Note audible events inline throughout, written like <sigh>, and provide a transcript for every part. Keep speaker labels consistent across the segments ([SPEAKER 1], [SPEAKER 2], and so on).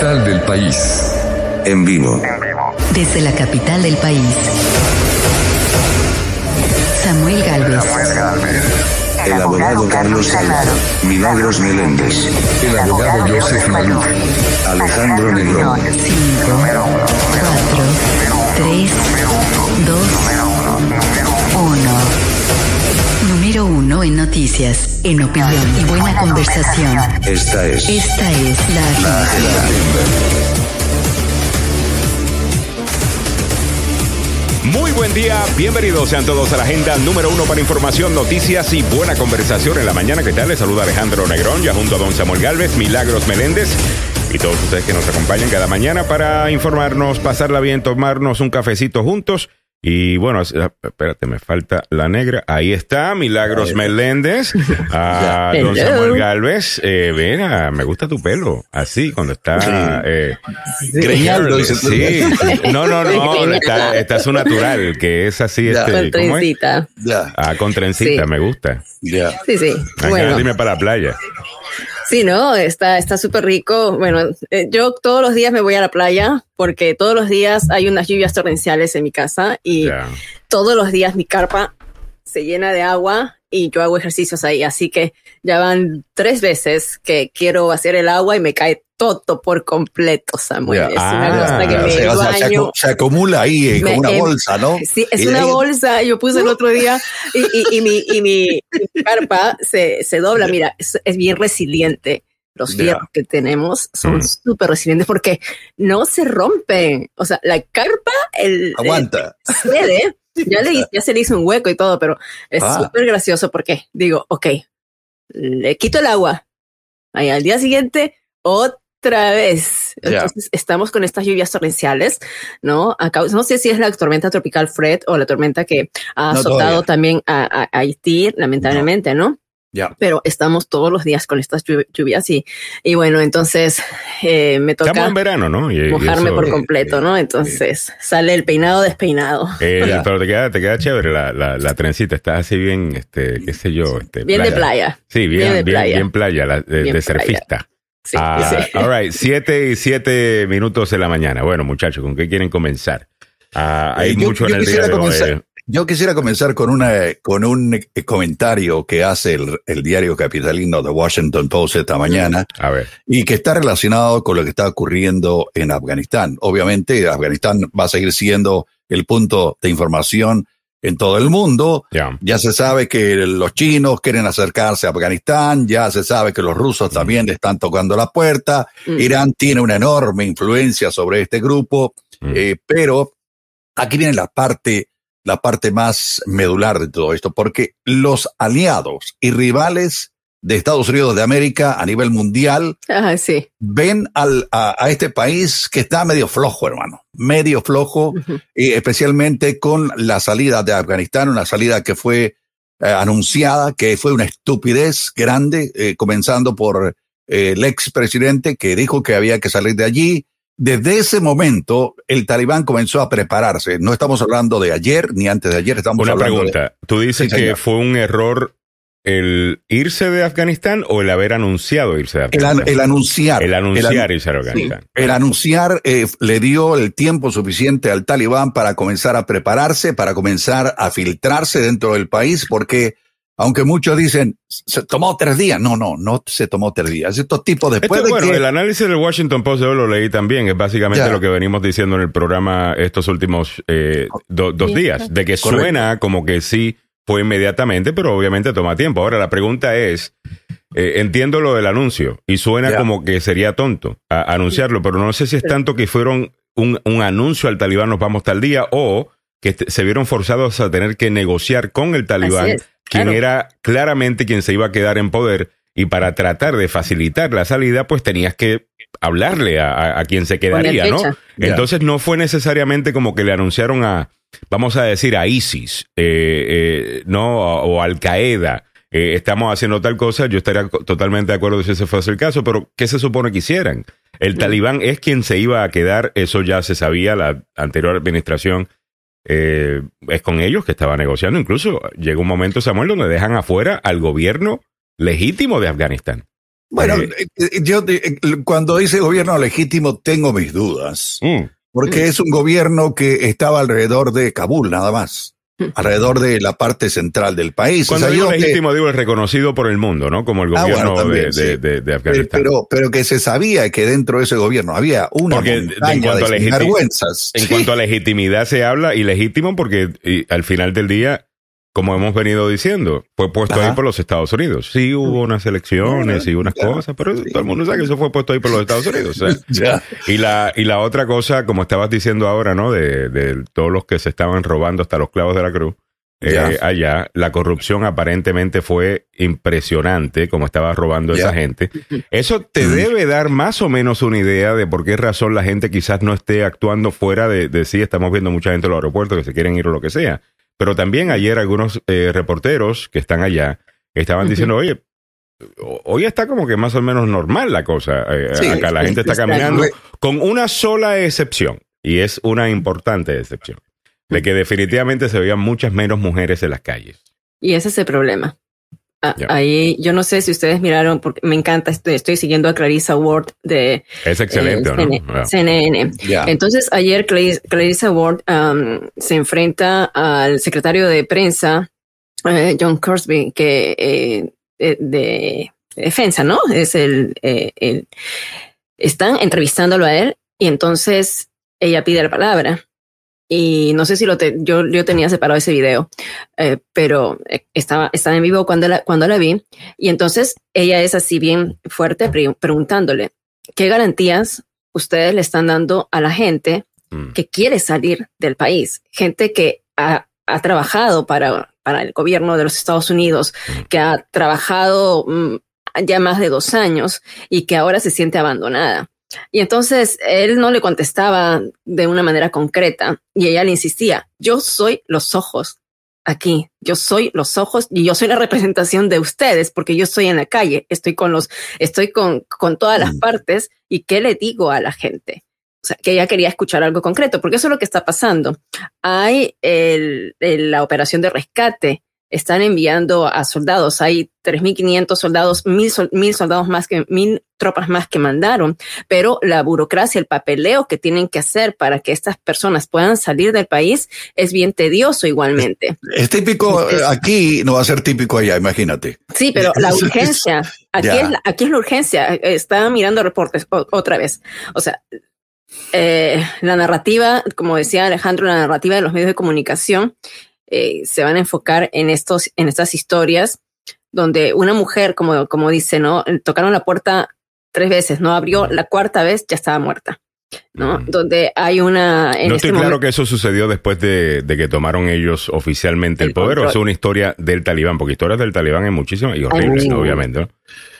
[SPEAKER 1] capital del país.
[SPEAKER 2] En vivo.
[SPEAKER 3] Desde la capital del país. Samuel Galvez.
[SPEAKER 2] El abogado Carlos Salado. Milagros Meléndez.
[SPEAKER 1] El abogado Joseph Maluf.
[SPEAKER 2] Alejandro Negrón.
[SPEAKER 3] 5, 4, 3, 2, 1. 1 en noticias, en opinión y buena conversación.
[SPEAKER 2] Esta es
[SPEAKER 3] Esta es la agenda.
[SPEAKER 4] Muy buen día, bienvenidos sean todos a la agenda número uno para información, noticias y buena conversación en la mañana. ¿Qué tal? Les saluda Alejandro Negrón, ya junto a don Samuel Galvez, Milagros Meléndez y todos ustedes que nos acompañan cada mañana para informarnos, pasarla bien, tomarnos un cafecito juntos. Y bueno, es- ah, espérate, me falta la negra. Ahí está, Milagros Meléndez. <laughs> A don. Samuel Galvez. Eh, ven, ah, me gusta tu pelo. Así, cuando está... Eh. Sí, <laughs> no, no, no, está, está su natural, que es así,
[SPEAKER 5] Ya.
[SPEAKER 4] este,
[SPEAKER 6] Con
[SPEAKER 4] ¿cómo es?
[SPEAKER 6] trencita.
[SPEAKER 5] Ya,
[SPEAKER 4] Ah, con trencita,
[SPEAKER 6] Sí.
[SPEAKER 4] me gusta.
[SPEAKER 5] ya.
[SPEAKER 6] Sí, sí.
[SPEAKER 4] Hay
[SPEAKER 6] Bueno,
[SPEAKER 4] que irme para la playa.
[SPEAKER 6] Sí, ¿no? Está está súper rico. Bueno, eh, yo todos los días me voy a la playa porque todos los días hay unas lluvias torrenciales en mi casa y todos los días mi carpa se llena de agua y yo hago ejercicios ahí. Así que ya van tres veces que quiero hacer el agua y me cae todo por completo, Samuel.
[SPEAKER 5] Ya.
[SPEAKER 6] Es
[SPEAKER 4] Ah,
[SPEAKER 6] que me
[SPEAKER 5] O sea, o sea, se,
[SPEAKER 6] baño.
[SPEAKER 5] se acumula ahí eh, como una
[SPEAKER 6] em,
[SPEAKER 5] bolsa, ¿no?
[SPEAKER 6] Sí, es una
[SPEAKER 5] ahí-
[SPEAKER 6] bolsa. Yo puse el otro día y, y- y mi, y mi- mi carpa se, se dobla. Mira, es, es bien resiliente. Los
[SPEAKER 5] Ya.
[SPEAKER 6] fierros que tenemos son
[SPEAKER 4] Mm.
[SPEAKER 6] súper resilientes porque no se rompen. O sea, la carpa, el,
[SPEAKER 5] Aguanta.
[SPEAKER 6] el cede, ya, le, ya se le hizo un hueco y todo, pero es
[SPEAKER 5] Ah.
[SPEAKER 6] súper gracioso porque digo, ok, le quito el agua. Ahí al día siguiente, otra vez. Entonces, estamos con estas lluvias torrenciales, ¿no? A causa- no sé si es la tormenta tropical Fred o la tormenta que ha
[SPEAKER 5] No,
[SPEAKER 6] azotado
[SPEAKER 5] todavía.
[SPEAKER 6] también a, a- a Haití, lamentablemente, ¿no? Pero estamos todos los días con estas lluv- lluvias y, y bueno, entonces eh, me
[SPEAKER 4] Estamos
[SPEAKER 6] toca
[SPEAKER 4] en verano, ¿no? Y- y
[SPEAKER 6] mojarme
[SPEAKER 4] eso-
[SPEAKER 6] por completo, ¿no? Entonces sale el peinado despeinado.
[SPEAKER 4] Eh, pero te queda, te queda chévere la, la, la trencita, estás así bien, este, qué sé yo, este,
[SPEAKER 6] Bien de playa.
[SPEAKER 4] Sí, bien,
[SPEAKER 6] Bien
[SPEAKER 4] bien,
[SPEAKER 6] de
[SPEAKER 4] bien
[SPEAKER 6] playa.
[SPEAKER 4] playa, la- de,
[SPEAKER 6] Bien
[SPEAKER 4] de
[SPEAKER 6] playa.
[SPEAKER 4] surfista.
[SPEAKER 6] Sí,
[SPEAKER 4] Ah,
[SPEAKER 6] sí.
[SPEAKER 4] All right, siete y siete minutos de la mañana. Bueno, muchachos, ¿con qué quieren comenzar? Ah, hay
[SPEAKER 5] Eh, yo-
[SPEAKER 4] mucho
[SPEAKER 5] yo
[SPEAKER 4] en el día de hoy.
[SPEAKER 5] Yo quisiera comenzar con una con un eh, comentario que hace el, el diario capitalino The Washington Post esta mañana
[SPEAKER 4] A ver,
[SPEAKER 5] y que está relacionado con lo que está ocurriendo en Afganistán. Obviamente, Afganistán va a seguir siendo el punto de información en todo el mundo.
[SPEAKER 4] ya.
[SPEAKER 5] Ya se sabe que los chinos quieren acercarse a Afganistán, ya se sabe que los rusos también le están tocando la puerta,
[SPEAKER 6] Mm.
[SPEAKER 5] Irán tiene una enorme influencia sobre este grupo,
[SPEAKER 4] Mm.
[SPEAKER 5] eh, pero aquí viene la parte, la parte más medular de todo esto, porque los aliados y rivales de Estados Unidos de América a nivel mundial
[SPEAKER 6] sí.
[SPEAKER 5] ven al, a, a este país que está medio flojo, hermano, medio flojo, y especialmente con la salida de Afganistán, una salida que fue eh, anunciada, que fue una estupidez grande, eh, comenzando por eh, el expresidente que dijo que había que salir de allí. Desde ese momento, el talibán comenzó a prepararse. No estamos hablando de ayer ni antes de ayer, estamos
[SPEAKER 4] Una
[SPEAKER 5] hablando de-
[SPEAKER 4] pregunta. ¿Tú dices
[SPEAKER 5] Sí,
[SPEAKER 4] que fue un error el irse de Afganistán o el haber anunciado irse de Afganistán?
[SPEAKER 5] an- el anunciar.
[SPEAKER 4] El anunciar
[SPEAKER 5] el
[SPEAKER 4] irse a Afganistán.
[SPEAKER 5] El anunciar eh, le dio el tiempo suficiente al talibán para comenzar a prepararse, para comenzar a filtrarse dentro del país, porque aunque muchos dicen, se tomó tres días, no, no, no se tomó tres días. Estos tipos después
[SPEAKER 4] Esto,
[SPEAKER 5] de
[SPEAKER 4] bueno,
[SPEAKER 5] que...
[SPEAKER 4] el análisis del Washington Post yo lo leí también, es básicamente
[SPEAKER 5] Ya.
[SPEAKER 4] lo que venimos diciendo en el programa estos últimos eh, do- dos días, de que
[SPEAKER 5] Correcto.
[SPEAKER 4] suena como que sí fue inmediatamente, pero obviamente toma tiempo. Ahora la pregunta es, eh, entiendo lo del anuncio y suena
[SPEAKER 5] Ya.
[SPEAKER 4] como que sería tonto a- anunciarlo, pero no sé si es tanto que fueron un, un anuncio al talibán nos vamos tal día o que se vieron forzados a tener que negociar con el talibán, quien
[SPEAKER 6] claro.
[SPEAKER 4] era claramente quien se iba a quedar en poder y para tratar de facilitar la salida, pues tenías que hablarle a, a- a quien se quedaría, ¿no? Entonces no fue necesariamente como que le anunciaron a, vamos a decir, a ISIS, eh, eh, no, o Al Qaeda. eh, estamos haciendo tal cosa, yo estaría totalmente de acuerdo si ese fuese el caso, pero ¿qué se supone que hicieran? El talibán es quien se iba a quedar, eso ya se sabía, la anterior administración eh, es con ellos que estaba negociando. Incluso llega un momento, Samuel, donde dejan afuera al gobierno legítimo de Afganistán.
[SPEAKER 5] Bueno,
[SPEAKER 4] Eh,
[SPEAKER 5] eh, yo eh, cuando dice gobierno legítimo tengo mis dudas,
[SPEAKER 4] mm,
[SPEAKER 5] porque es un gobierno que estaba alrededor de Kabul nada más, <laughs> alrededor de la parte central del país.
[SPEAKER 4] Cuando
[SPEAKER 5] O sea,
[SPEAKER 4] digo
[SPEAKER 5] yo que-
[SPEAKER 4] legítimo, digo el reconocido por el mundo, ¿no? Como el
[SPEAKER 5] Ah,
[SPEAKER 4] gobierno
[SPEAKER 5] bueno, también,
[SPEAKER 4] de,
[SPEAKER 5] sí.
[SPEAKER 4] de- de- de Afganistán.
[SPEAKER 5] pero, pero que se sabía que dentro de ese gobierno había una
[SPEAKER 4] Porque en cuanto a
[SPEAKER 5] de sinvergüenzas.
[SPEAKER 4] En
[SPEAKER 5] Sí.
[SPEAKER 4] cuanto a legitimidad se habla, y legítimo porque y, al final del día, como hemos venido diciendo, fue puesto
[SPEAKER 5] Ajá.
[SPEAKER 4] ahí por los Estados Unidos. Sí hubo unas elecciones y unas
[SPEAKER 5] Ya.
[SPEAKER 4] cosas, pero todo el mundo sabe que eso fue puesto ahí por los Estados Unidos. o sea. <laughs>
[SPEAKER 5] Ya.
[SPEAKER 4] y, la, y la otra cosa, como estabas diciendo ahora, ¿no? De, de todos los que se estaban robando hasta los clavos de la cruz. eh, allá, la corrupción aparentemente fue impresionante, como estaba robando
[SPEAKER 5] Ya.
[SPEAKER 4] esa gente. <laughs> Eso te
[SPEAKER 5] Mm.
[SPEAKER 4] debe dar más o menos una idea de por qué razón la gente quizás no esté actuando fuera de, de sí. Estamos viendo mucha gente en los aeropuertos que se quieren ir o lo que sea. Pero también ayer algunos eh, reporteros que están allá estaban diciendo, oye, ho- hoy está como que más o menos normal la cosa. eh,
[SPEAKER 5] Sí,
[SPEAKER 4] acá la gente está caminando con una sola excepción. Y es una importante excepción. De que definitivamente se veían muchas menos mujeres en las calles.
[SPEAKER 6] Y ese es el problema. Ah. Ahí, yo no sé si ustedes miraron, porque me encanta, estoy, estoy siguiendo a Clarissa Ward de
[SPEAKER 4] Es excelente,
[SPEAKER 6] eh,
[SPEAKER 4] ¿o ¿no?
[SPEAKER 6] CN-. CNN. Entonces, ayer Clarice- Clarissa Ward um, se enfrenta al secretario de prensa, eh, John Crosby, que eh, eh, de defensa, ¿no? Es el, el- Están entrevistándolo a él y entonces ella pide la palabra. Y no sé si lo te- yo, yo tenía separado ese video, eh, pero eh, estaba, estaba en vivo cuando la, cuando la vi. Y entonces ella es así bien fuerte pre- preguntándole, ¿qué garantías ustedes le están dando a la gente
[SPEAKER 4] Mm.
[SPEAKER 6] que quiere salir del país? Gente que ha, ha trabajado para, para el gobierno de los Estados Unidos, que ha trabajado mm, ya más de dos años y que ahora se siente abandonada. Y entonces él no le contestaba de una manera concreta y ella le insistía, yo soy los ojos aquí, yo soy los ojos y yo soy la representación de ustedes porque yo estoy en la calle, estoy con los, estoy con, con todas las
[SPEAKER 5] Mm.
[SPEAKER 6] partes y qué le digo a la gente. O sea, que ella quería escuchar algo concreto, porque eso es lo que está pasando. Hay el, el- la operación de rescate, están enviando a soldados, hay 3.500 soldados, mil, sol- mil soldados más que, mil tropas más que mandaron, pero la burocracia, el papeleo que tienen que hacer para que estas personas puedan salir del país es bien tedioso igualmente.
[SPEAKER 5] Es típico
[SPEAKER 6] Es-
[SPEAKER 5] aquí, no va a ser típico allá, imagínate.
[SPEAKER 6] Sí, pero la urgencia, aquí,
[SPEAKER 5] Ya.
[SPEAKER 6] es la, aquí es la urgencia. Estaba mirando reportes o- otra vez. O sea, eh, la narrativa, como decía Alejandro, la narrativa de los medios de comunicación eh, se van a enfocar en estos, en estas historias donde una mujer, como, como dice, no, tocaron la puerta tres veces, no abrió la cuarta vez, ya estaba muerta. ¿no?
[SPEAKER 4] Mm.
[SPEAKER 6] Donde hay una. En
[SPEAKER 4] no
[SPEAKER 6] este
[SPEAKER 4] estoy claro que eso sucedió después de, de que tomaron ellos oficialmente el,
[SPEAKER 6] El
[SPEAKER 4] poder o
[SPEAKER 6] control.
[SPEAKER 4] es una historia del talibán, porque historias del talibán hay muchísimas y horribles, obviamente. ¿no?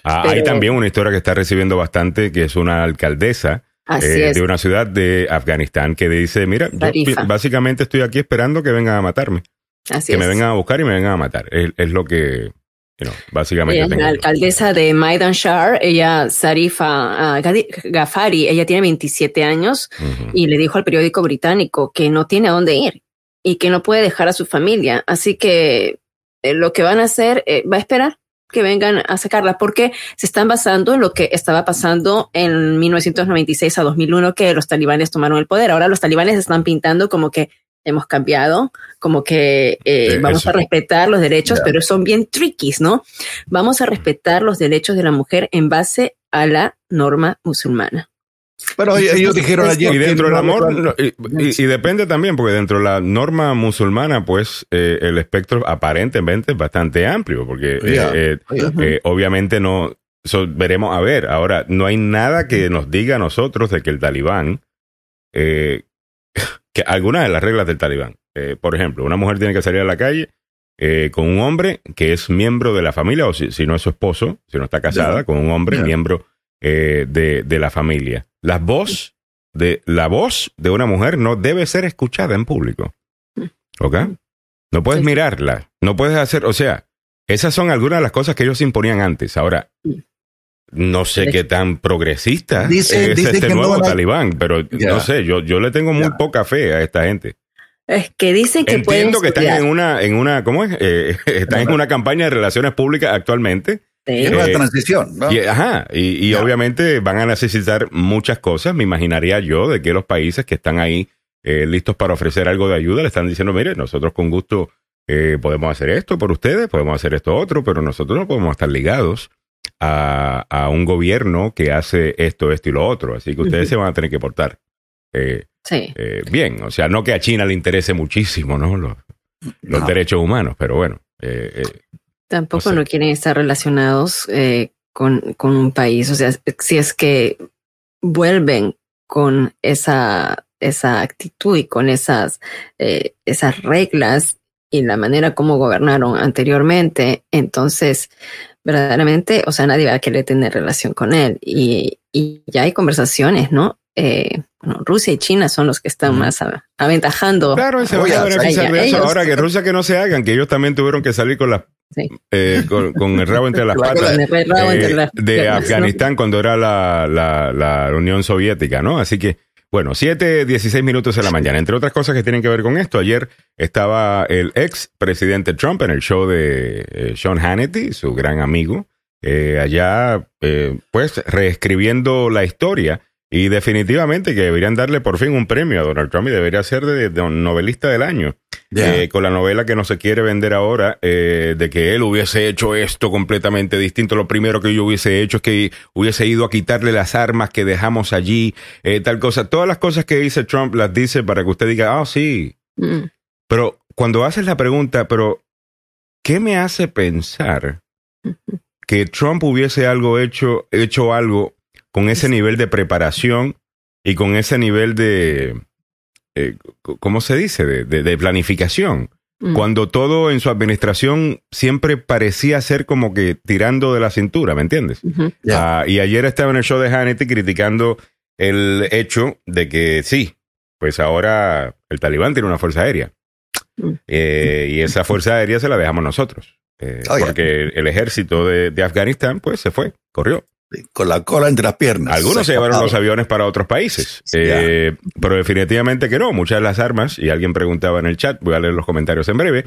[SPEAKER 4] Ah,
[SPEAKER 6] Pero-
[SPEAKER 4] Hay también una historia que está recibiendo bastante, que es una alcaldesa eh,
[SPEAKER 6] es.
[SPEAKER 4] de una ciudad de Afganistán que dice, mira,
[SPEAKER 6] Tarifa.
[SPEAKER 4] básicamente estoy aquí esperando que vengan a matarme,
[SPEAKER 6] así
[SPEAKER 4] que me
[SPEAKER 6] es.
[SPEAKER 4] vengan a buscar y me vengan a matar. Es, es lo que, you know, básicamente
[SPEAKER 6] Ella es
[SPEAKER 4] tengo
[SPEAKER 6] la alcaldesa de Maidan Shar, ella, Sarifa ah, Ghaffari, ella tiene 27 años y le dijo al periódico británico que no tiene a dónde ir y que no puede dejar a su familia. Así que eh, lo que van a hacer eh, va a esperar que vengan a sacarla porque se están basando en lo que estaba pasando en 1996 a 2001 que los talibanes tomaron el poder. Ahora los talibanes están pintando como que hemos cambiado, como que eh, vamos
[SPEAKER 4] eso.
[SPEAKER 6] a respetar los derechos, pero son bien triquis, ¿no? Vamos a respetar los derechos de la mujer en base a la norma musulmana.
[SPEAKER 5] Pero ellos ellos dijeron
[SPEAKER 6] Es-
[SPEAKER 5] ayer
[SPEAKER 4] Y dentro del amor, no, y, y- y depende también, porque dentro de la norma musulmana, pues eh, el espectro aparentemente es bastante amplio, porque eh, eh, eh, obviamente no, so, veremos a ver, ahora, no hay nada que nos diga a nosotros de que el talibán, eh, que algunas de las reglas del talibán, eh, por ejemplo, una mujer tiene que salir a la calle eh, con un hombre que es miembro de la familia, o si, si no es su esposo, si no está casada, con un hombre miembro eh, de, de la familia. La voz de la voz de una mujer no debe ser escuchada en público. ¿Ok? No puedes
[SPEAKER 6] Sí.
[SPEAKER 4] mirarla, no puedes hacer, o sea, esas son algunas de las cosas que ellos imponían antes. Ahora, no sé qué tan progresista
[SPEAKER 5] Dice-
[SPEAKER 4] es
[SPEAKER 5] dice
[SPEAKER 4] este
[SPEAKER 5] que
[SPEAKER 4] nuevo
[SPEAKER 5] a-
[SPEAKER 4] talibán, pero no sé, yo, yo le tengo muy poca fe a esta gente.
[SPEAKER 6] Es que dicen que pueden
[SPEAKER 4] Entiendo que están en una, en una, ¿cómo es? Eh, <laughs> están en una campaña de relaciones públicas actualmente
[SPEAKER 6] Sí.
[SPEAKER 5] Es una
[SPEAKER 4] Eh,
[SPEAKER 5] transición, ¿no?
[SPEAKER 4] Y, ajá, y, y obviamente van a necesitar muchas cosas, me imaginaría yo, de que los países que están ahí eh, listos para ofrecer algo de ayuda le están diciendo, mire, nosotros con gusto eh, podemos hacer esto por ustedes, podemos hacer esto otro, pero nosotros no podemos estar ligados a, a un gobierno que hace esto, esto y lo otro. Así que ustedes se van a tener que portar eh,
[SPEAKER 6] Sí.
[SPEAKER 4] eh, bien. O sea, no que a China le interese muchísimo, ¿no? Los, los
[SPEAKER 5] No.
[SPEAKER 4] derechos humanos, pero bueno. eh,
[SPEAKER 6] Tampoco
[SPEAKER 4] No
[SPEAKER 6] quieren estar relacionados con, con un país. O sea, si es que vuelven con esa, esa actitud y con esas, eh, esas reglas y la manera como gobernaron anteriormente, entonces verdaderamente, o sea, nadie va a querer tener relación con él. Y, y ya hay conversaciones, ¿no? Eh, bueno, Rusia y China son los que están más a- aventajando.
[SPEAKER 4] Claro, y se van a beneficiar de eso. Ahora que Rusia que no se hagan, que ellos también tuvieron que salir con las
[SPEAKER 6] Sí.
[SPEAKER 4] eh, con, con el rabo entre las
[SPEAKER 5] Claro,
[SPEAKER 4] patas eh,
[SPEAKER 6] entre las
[SPEAKER 4] de
[SPEAKER 6] piernas, ¿no?
[SPEAKER 4] Afganistán cuando era la, la, la Unión Soviética, ¿no? Así que, bueno, 7, 16 minutos de la mañana. Entre otras cosas que tienen que ver con esto, ayer estaba el ex presidente Trump en el show de eh, Sean Hannity, su gran amigo, eh, allá, eh, pues, reescribiendo la historia. Y definitivamente que deberían darle por fin un premio a Donald Trump y debería ser de, de novelista del año. Eh, con la novela que no se quiere vender ahora, eh, de que él hubiese hecho esto completamente distinto. Lo primero que yo hubiese hecho es que hubiese ido a quitarle las armas que dejamos allí, eh, tal cosa. Todas las cosas que dice Trump las dice para que usted diga, ah, sí.
[SPEAKER 6] Mm.
[SPEAKER 4] Pero cuando haces la pregunta, pero, ¿qué me hace pensar que Trump hubiese algo hecho, hecho algo con ese nivel de preparación y con ese nivel de, eh, ¿cómo se dice? De, de- de planificación.
[SPEAKER 6] Mm.
[SPEAKER 4] Cuando todo en su administración siempre parecía ser como que tirando de la cintura, ¿me entiendes? Ah, y ayer estaba en el show de Hannity criticando el hecho de que sí, pues ahora el talibán tiene una fuerza aérea.
[SPEAKER 6] Mm.
[SPEAKER 4] Eh, y esa fuerza aérea se la dejamos nosotros. Eh, porque el ejército de, de Afganistán, pues se fue, corrió.
[SPEAKER 5] Con la cola entre las piernas.
[SPEAKER 4] Algunos se llevaron los aviones para otros países,
[SPEAKER 5] Sí,
[SPEAKER 4] Eh, pero definitivamente que no. Muchas de las armas, y alguien preguntaba en el chat, voy a leer los comentarios en breve,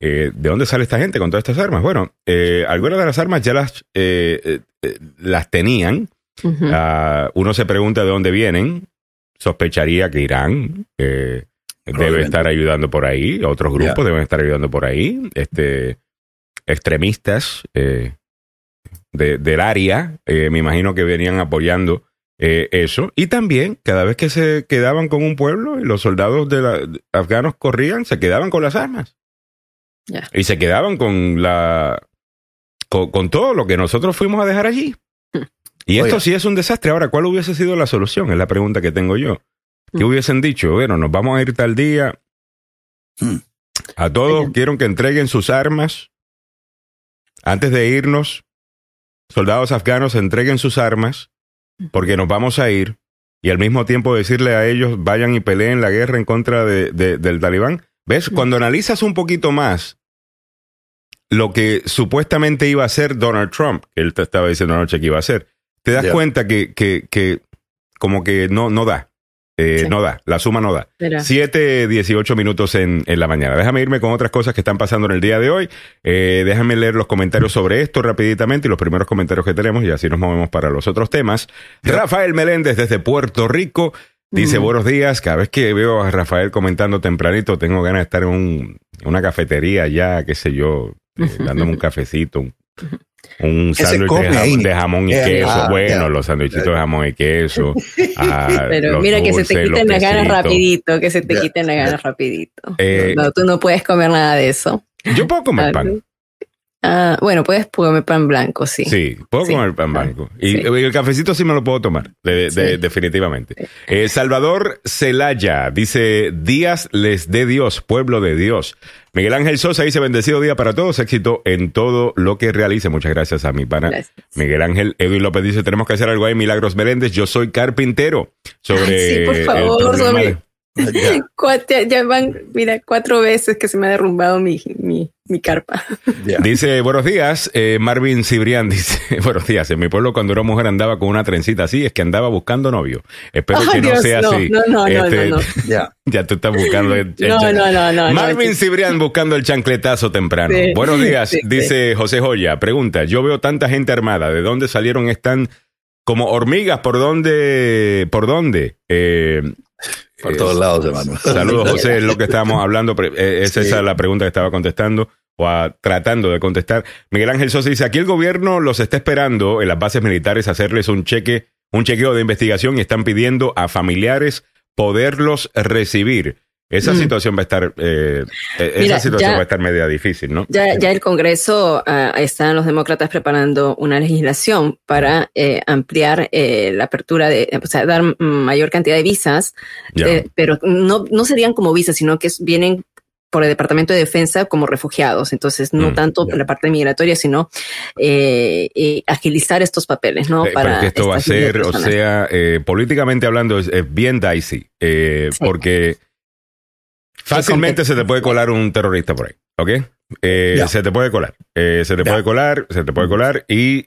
[SPEAKER 4] eh, ¿de dónde sale esta gente con todas estas armas? Bueno, eh, algunas de las armas ya las, eh, las tenían. Ah, uno se pregunta de dónde vienen. Sospecharía que Irán eh, debe estar ayudando por ahí. Otros grupos deben estar ayudando por ahí. Este, extremistas eh, de- del área, eh, me imagino que venían apoyando eh, eso. Y también, cada vez que se quedaban con un pueblo y los soldados de la- de- afganos corrían, se quedaban con las armas. Y se quedaban con la con, con todo lo que nosotros fuimos a dejar allí.
[SPEAKER 6] Hmm.
[SPEAKER 4] Y esto
[SPEAKER 5] Oiga.
[SPEAKER 4] sí es un desastre. Ahora, ¿cuál hubiese sido la solución? Es la pregunta que tengo yo. ¿Qué
[SPEAKER 6] Hmm.
[SPEAKER 4] hubiesen dicho? Bueno, nos vamos a ir tal día.
[SPEAKER 5] Hmm.
[SPEAKER 4] A todos
[SPEAKER 6] Oigan.
[SPEAKER 4] quiero que entreguen sus armas. Antes de irnos, soldados afganos entreguen sus armas porque nos vamos a ir. Y al mismo tiempo decirle a ellos, vayan y peleen la guerra en contra de- de- del talibán. ¿Ves? Cuando analizas un poquito más lo que supuestamente iba a hacer Donald Trump, que él te estaba diciendo anoche que iba a hacer, te das cuenta que, que, que como que no, no da. Eh,
[SPEAKER 6] Sí.
[SPEAKER 4] No da, la suma no da.
[SPEAKER 6] Mira.
[SPEAKER 4] 7, 18 minutos en, en la mañana. Déjame irme con otras cosas que están pasando en el día de hoy. Eh, déjame leer los comentarios sobre esto rapiditamente y los primeros comentarios que tenemos y así nos movemos para los otros temas. Rafael Meléndez desde Puerto Rico dice buenos días. Cada vez que veo a Rafael comentando tempranito tengo ganas de estar en, un- en una cafetería ya, qué sé yo, eh, <laughs> dándome un cafecito, un, un
[SPEAKER 5] ¿Qué se
[SPEAKER 4] sándwich de, jamón y
[SPEAKER 5] Eh,
[SPEAKER 4] queso.
[SPEAKER 5] ah,
[SPEAKER 4] bueno,
[SPEAKER 5] ya.
[SPEAKER 4] los sándwichitos de jamón y queso. <laughs> ah,
[SPEAKER 6] Pero
[SPEAKER 4] los
[SPEAKER 6] mira que se te quiten las ganas rapidito, que se te quiten las ganas <laughs> rapidito.
[SPEAKER 4] Eh,
[SPEAKER 6] no, tú no puedes comer nada de eso.
[SPEAKER 4] Yo puedo comer <laughs>
[SPEAKER 6] Ah,
[SPEAKER 4] pan.
[SPEAKER 6] Ah, bueno, puedes comer pan blanco, sí.
[SPEAKER 4] Sí, puedo
[SPEAKER 6] Sí.
[SPEAKER 4] comer pan blanco. Y
[SPEAKER 6] Sí.
[SPEAKER 4] y el cafecito sí me lo puedo tomar, de- de-
[SPEAKER 6] Sí.
[SPEAKER 4] definitivamente. Eh, Salvador Celaya dice, días les dé Dios, pueblo de Dios. Miguel Ángel Sosa dice, bendecido día para todos, éxito en todo lo que realice. Muchas gracias a mi pana.
[SPEAKER 6] Gracias.
[SPEAKER 4] Miguel Ángel Edwin López dice, tenemos que hacer algo ahí, Milagros Meléndez, yo soy carpintero. Sobre
[SPEAKER 6] Ay, por
[SPEAKER 4] el
[SPEAKER 6] favor, sobre-. <laughs> Cua- Ya, ya van, mira, cuatro veces que se me ha derrumbado mi, mi, mi carpa.
[SPEAKER 4] Dice, buenos días, eh, Marvin Cibrián <laughs> dice, buenos días, en mi pueblo cuando una mujer andaba con una trencita así, es que andaba buscando novio. Espero que no sea
[SPEAKER 6] no,
[SPEAKER 4] así.
[SPEAKER 6] no, no, no,
[SPEAKER 4] Este,
[SPEAKER 6] no, no. <laughs>
[SPEAKER 5] Ya.
[SPEAKER 4] Ya tú estás buscando el, el
[SPEAKER 6] No, no, no, no,
[SPEAKER 4] Marvin Cibrián buscando el chancletazo temprano.
[SPEAKER 6] Sí,
[SPEAKER 4] Buenos días,
[SPEAKER 6] sí, sí.
[SPEAKER 4] dice José Joya. Pregunta, yo veo tanta gente armada, ¿de dónde salieron? Están como hormigas, ¿por dónde? ¿Por dónde? Eh,
[SPEAKER 5] Por todos lados, hermano. <laughs>
[SPEAKER 4] Saludos, <laughs> José, es lo que estábamos hablando. eh, Es
[SPEAKER 5] Sí.
[SPEAKER 4] esa la pregunta que estaba contestando o a- tratando de contestar. Miguel Ángel Sosa dice, aquí el gobierno los está esperando en las bases militares hacerles un cheque, un chequeo de investigación y están pidiendo a familiares poderlos recibir. Esa
[SPEAKER 6] Mm.
[SPEAKER 4] situación va a estar, eh, eh, esa
[SPEAKER 6] Mira,
[SPEAKER 4] situación
[SPEAKER 6] ya-
[SPEAKER 4] va a estar media difícil, ¿no?
[SPEAKER 6] Ya, ya el Congreso ah, están los demócratas preparando una legislación para eh, ampliar eh, la apertura de, o sea, dar mayor cantidad de visas, eh, pero no, no serían como visas, sino que vienen por el Departamento de Defensa como refugiados. Entonces, no
[SPEAKER 4] Mm,
[SPEAKER 6] tanto
[SPEAKER 5] ya.
[SPEAKER 6] la parte migratoria, sino eh, eh, agilizar estos papeles, ¿no?
[SPEAKER 4] Eh, pero que esto va a ser, o sea, eh, políticamente hablando, es, es bien dicey,
[SPEAKER 6] Sí.
[SPEAKER 4] porque fácilmente se te puede colar un terrorista por ahí, ¿ok? Eh. Se te puede colar, eh, se te puede colar, se te puede colar y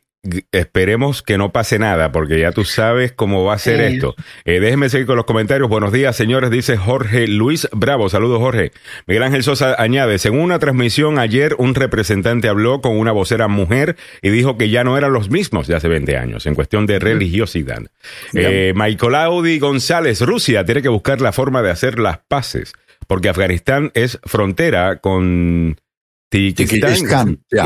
[SPEAKER 4] esperemos que no pase nada, porque ya tú sabes cómo va a ser
[SPEAKER 6] Sí.
[SPEAKER 4] esto. Eh, déjenme seguir con los comentarios. Buenos días, señores, dice Jorge Luis Bravo. Saludos, Jorge. Miguel Ángel Sosa añade, según una transmisión ayer, un representante habló con una vocera mujer y dijo que ya no eran los mismos de hace 20 años en cuestión de religiosidad. Eh, Michael Audi González, Rusia tiene que buscar la forma de hacer las paces, porque Afganistán es frontera con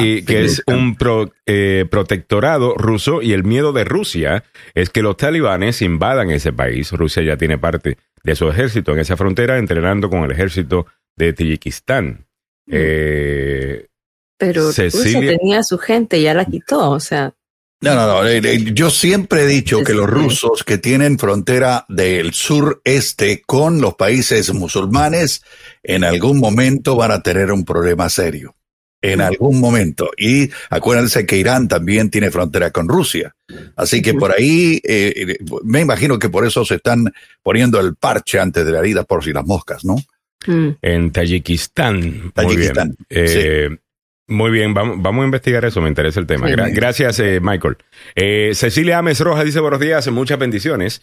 [SPEAKER 4] y que es un pro- eh, protectorado ruso y el miedo de Rusia es que los talibanes invadan ese país. Rusia ya tiene parte de su ejército en esa frontera entrenando con el ejército de Tayikistán. Eh,
[SPEAKER 6] Pero
[SPEAKER 4] Cecilia-
[SPEAKER 6] Rusia tenía a su gente, ya la quitó, o sea,
[SPEAKER 5] No, no, no. eh, eh, Yo siempre he dicho que los rusos que tienen frontera del sureste con los países musulmanes, en algún momento van a tener un problema serio. En algún momento. Y acuérdense que Irán también tiene frontera con Rusia. Así que por ahí, eh, me imagino que por eso se están poniendo el parche antes de la herida por si las moscas, ¿no?
[SPEAKER 6] mm,
[SPEAKER 4] en Tayikistán.
[SPEAKER 5] Tayikistán,
[SPEAKER 4] Muy bien. Eh, Muy bien, vamos, vamos a investigar eso, me interesa el tema. Gra- gracias, eh, Michael. Eh, Cecilia Ames Rojas dice buenos días, muchas bendiciones.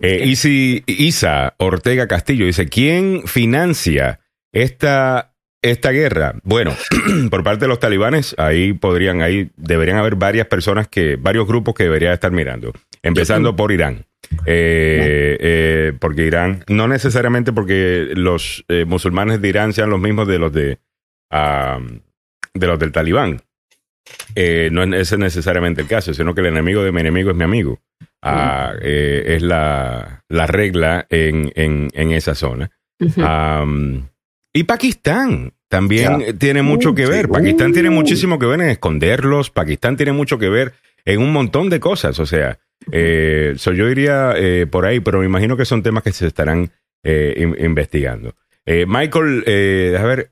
[SPEAKER 4] Eh, Isi- Isa Ortega Castillo dice, ¿quién financia esta, esta guerra? Bueno, <clears throat> por parte de los talibanes, ahí podrían, ahí deberían haber varias personas que, varios grupos que deberían estar mirando, empezando por Irán. Eh, eh, porque Irán, no necesariamente porque los eh, musulmanes de Irán sean los mismos de los de, de los del talibán. Eh, no es ese necesariamente el caso, sino que el enemigo de mi enemigo es mi amigo. Ah, eh, es la, la regla en, en, en esa zona. y Pakistán también tiene mucho que
[SPEAKER 5] Uh,
[SPEAKER 4] ver. Pakistán tiene
[SPEAKER 5] Uh.
[SPEAKER 4] muchísimo que ver en esconderlos. Pakistán tiene mucho que ver en un montón de cosas. O sea, eh, so yo iría eh, por ahí, pero me imagino que son temas que se estarán eh, in- investigando. Eh, Michael, eh, déjame ver.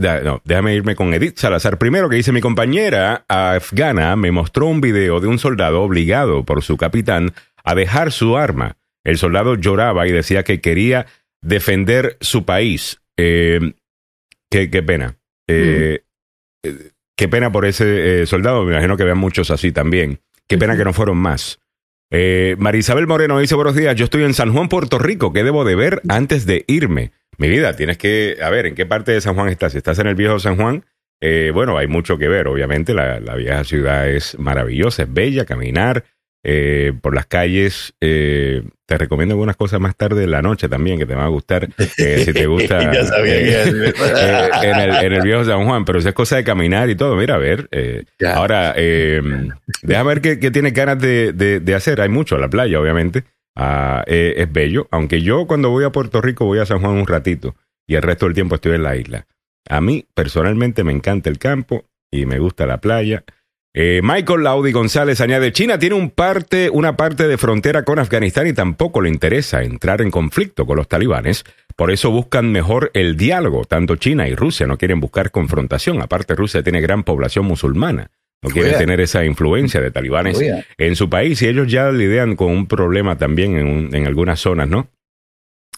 [SPEAKER 4] No, déjame irme con Edith Salazar primero, que dice: Mi compañera afgana me mostró un video de un soldado obligado por su capitán a dejar su arma. El soldado lloraba y decía que quería defender su país. Eh, qué, qué pena. Eh, eh, qué pena por ese soldado. Me imagino que vean muchos así también. Qué pena que no fueron más. Eh, Marisabel Moreno dice, buenos días, yo estoy en San Juan, Puerto Rico. ¿Qué debo de ver antes de irme? Mi vida, tienes que, a ver, ¿en qué parte de San Juan estás? Si estás en el viejo San Juan, eh, bueno, hay mucho que ver. Obviamente la, la vieja ciudad es maravillosa, es bella, caminar eh, por las calles. eh, te recomiendo algunas cosas más tarde en la noche también que te van a gustar. eh, si te gusta <laughs>
[SPEAKER 5] Ya sabía
[SPEAKER 4] eh,
[SPEAKER 5] que-
[SPEAKER 4] eh, en, el, en el viejo San Juan, pero si es cosa de caminar y todo, mira, a ver. eh. Ahora, eh, déjame ver qué, qué tienes ganas de, de- de hacer. Hay mucho, la playa, obviamente. Ah, eh, es bello, aunque yo cuando voy a Puerto Rico voy a San Juan un ratito y el resto del tiempo estoy en la isla. A mí personalmente me encanta el campo y me gusta la playa. Eh, Michael Laudi González añade, China tiene parte, una parte de frontera con Afganistán y tampoco le interesa entrar en conflicto con los talibanes. Por eso buscan mejor el diálogo. Tanto China y Rusia no quieren buscar confrontación. Aparte, Rusia tiene gran población musulmana. No quiere tener esa influencia de talibanes
[SPEAKER 5] Oye.
[SPEAKER 4] en su país y ellos ya lidian con un problema también en, un- en algunas zonas, ¿no?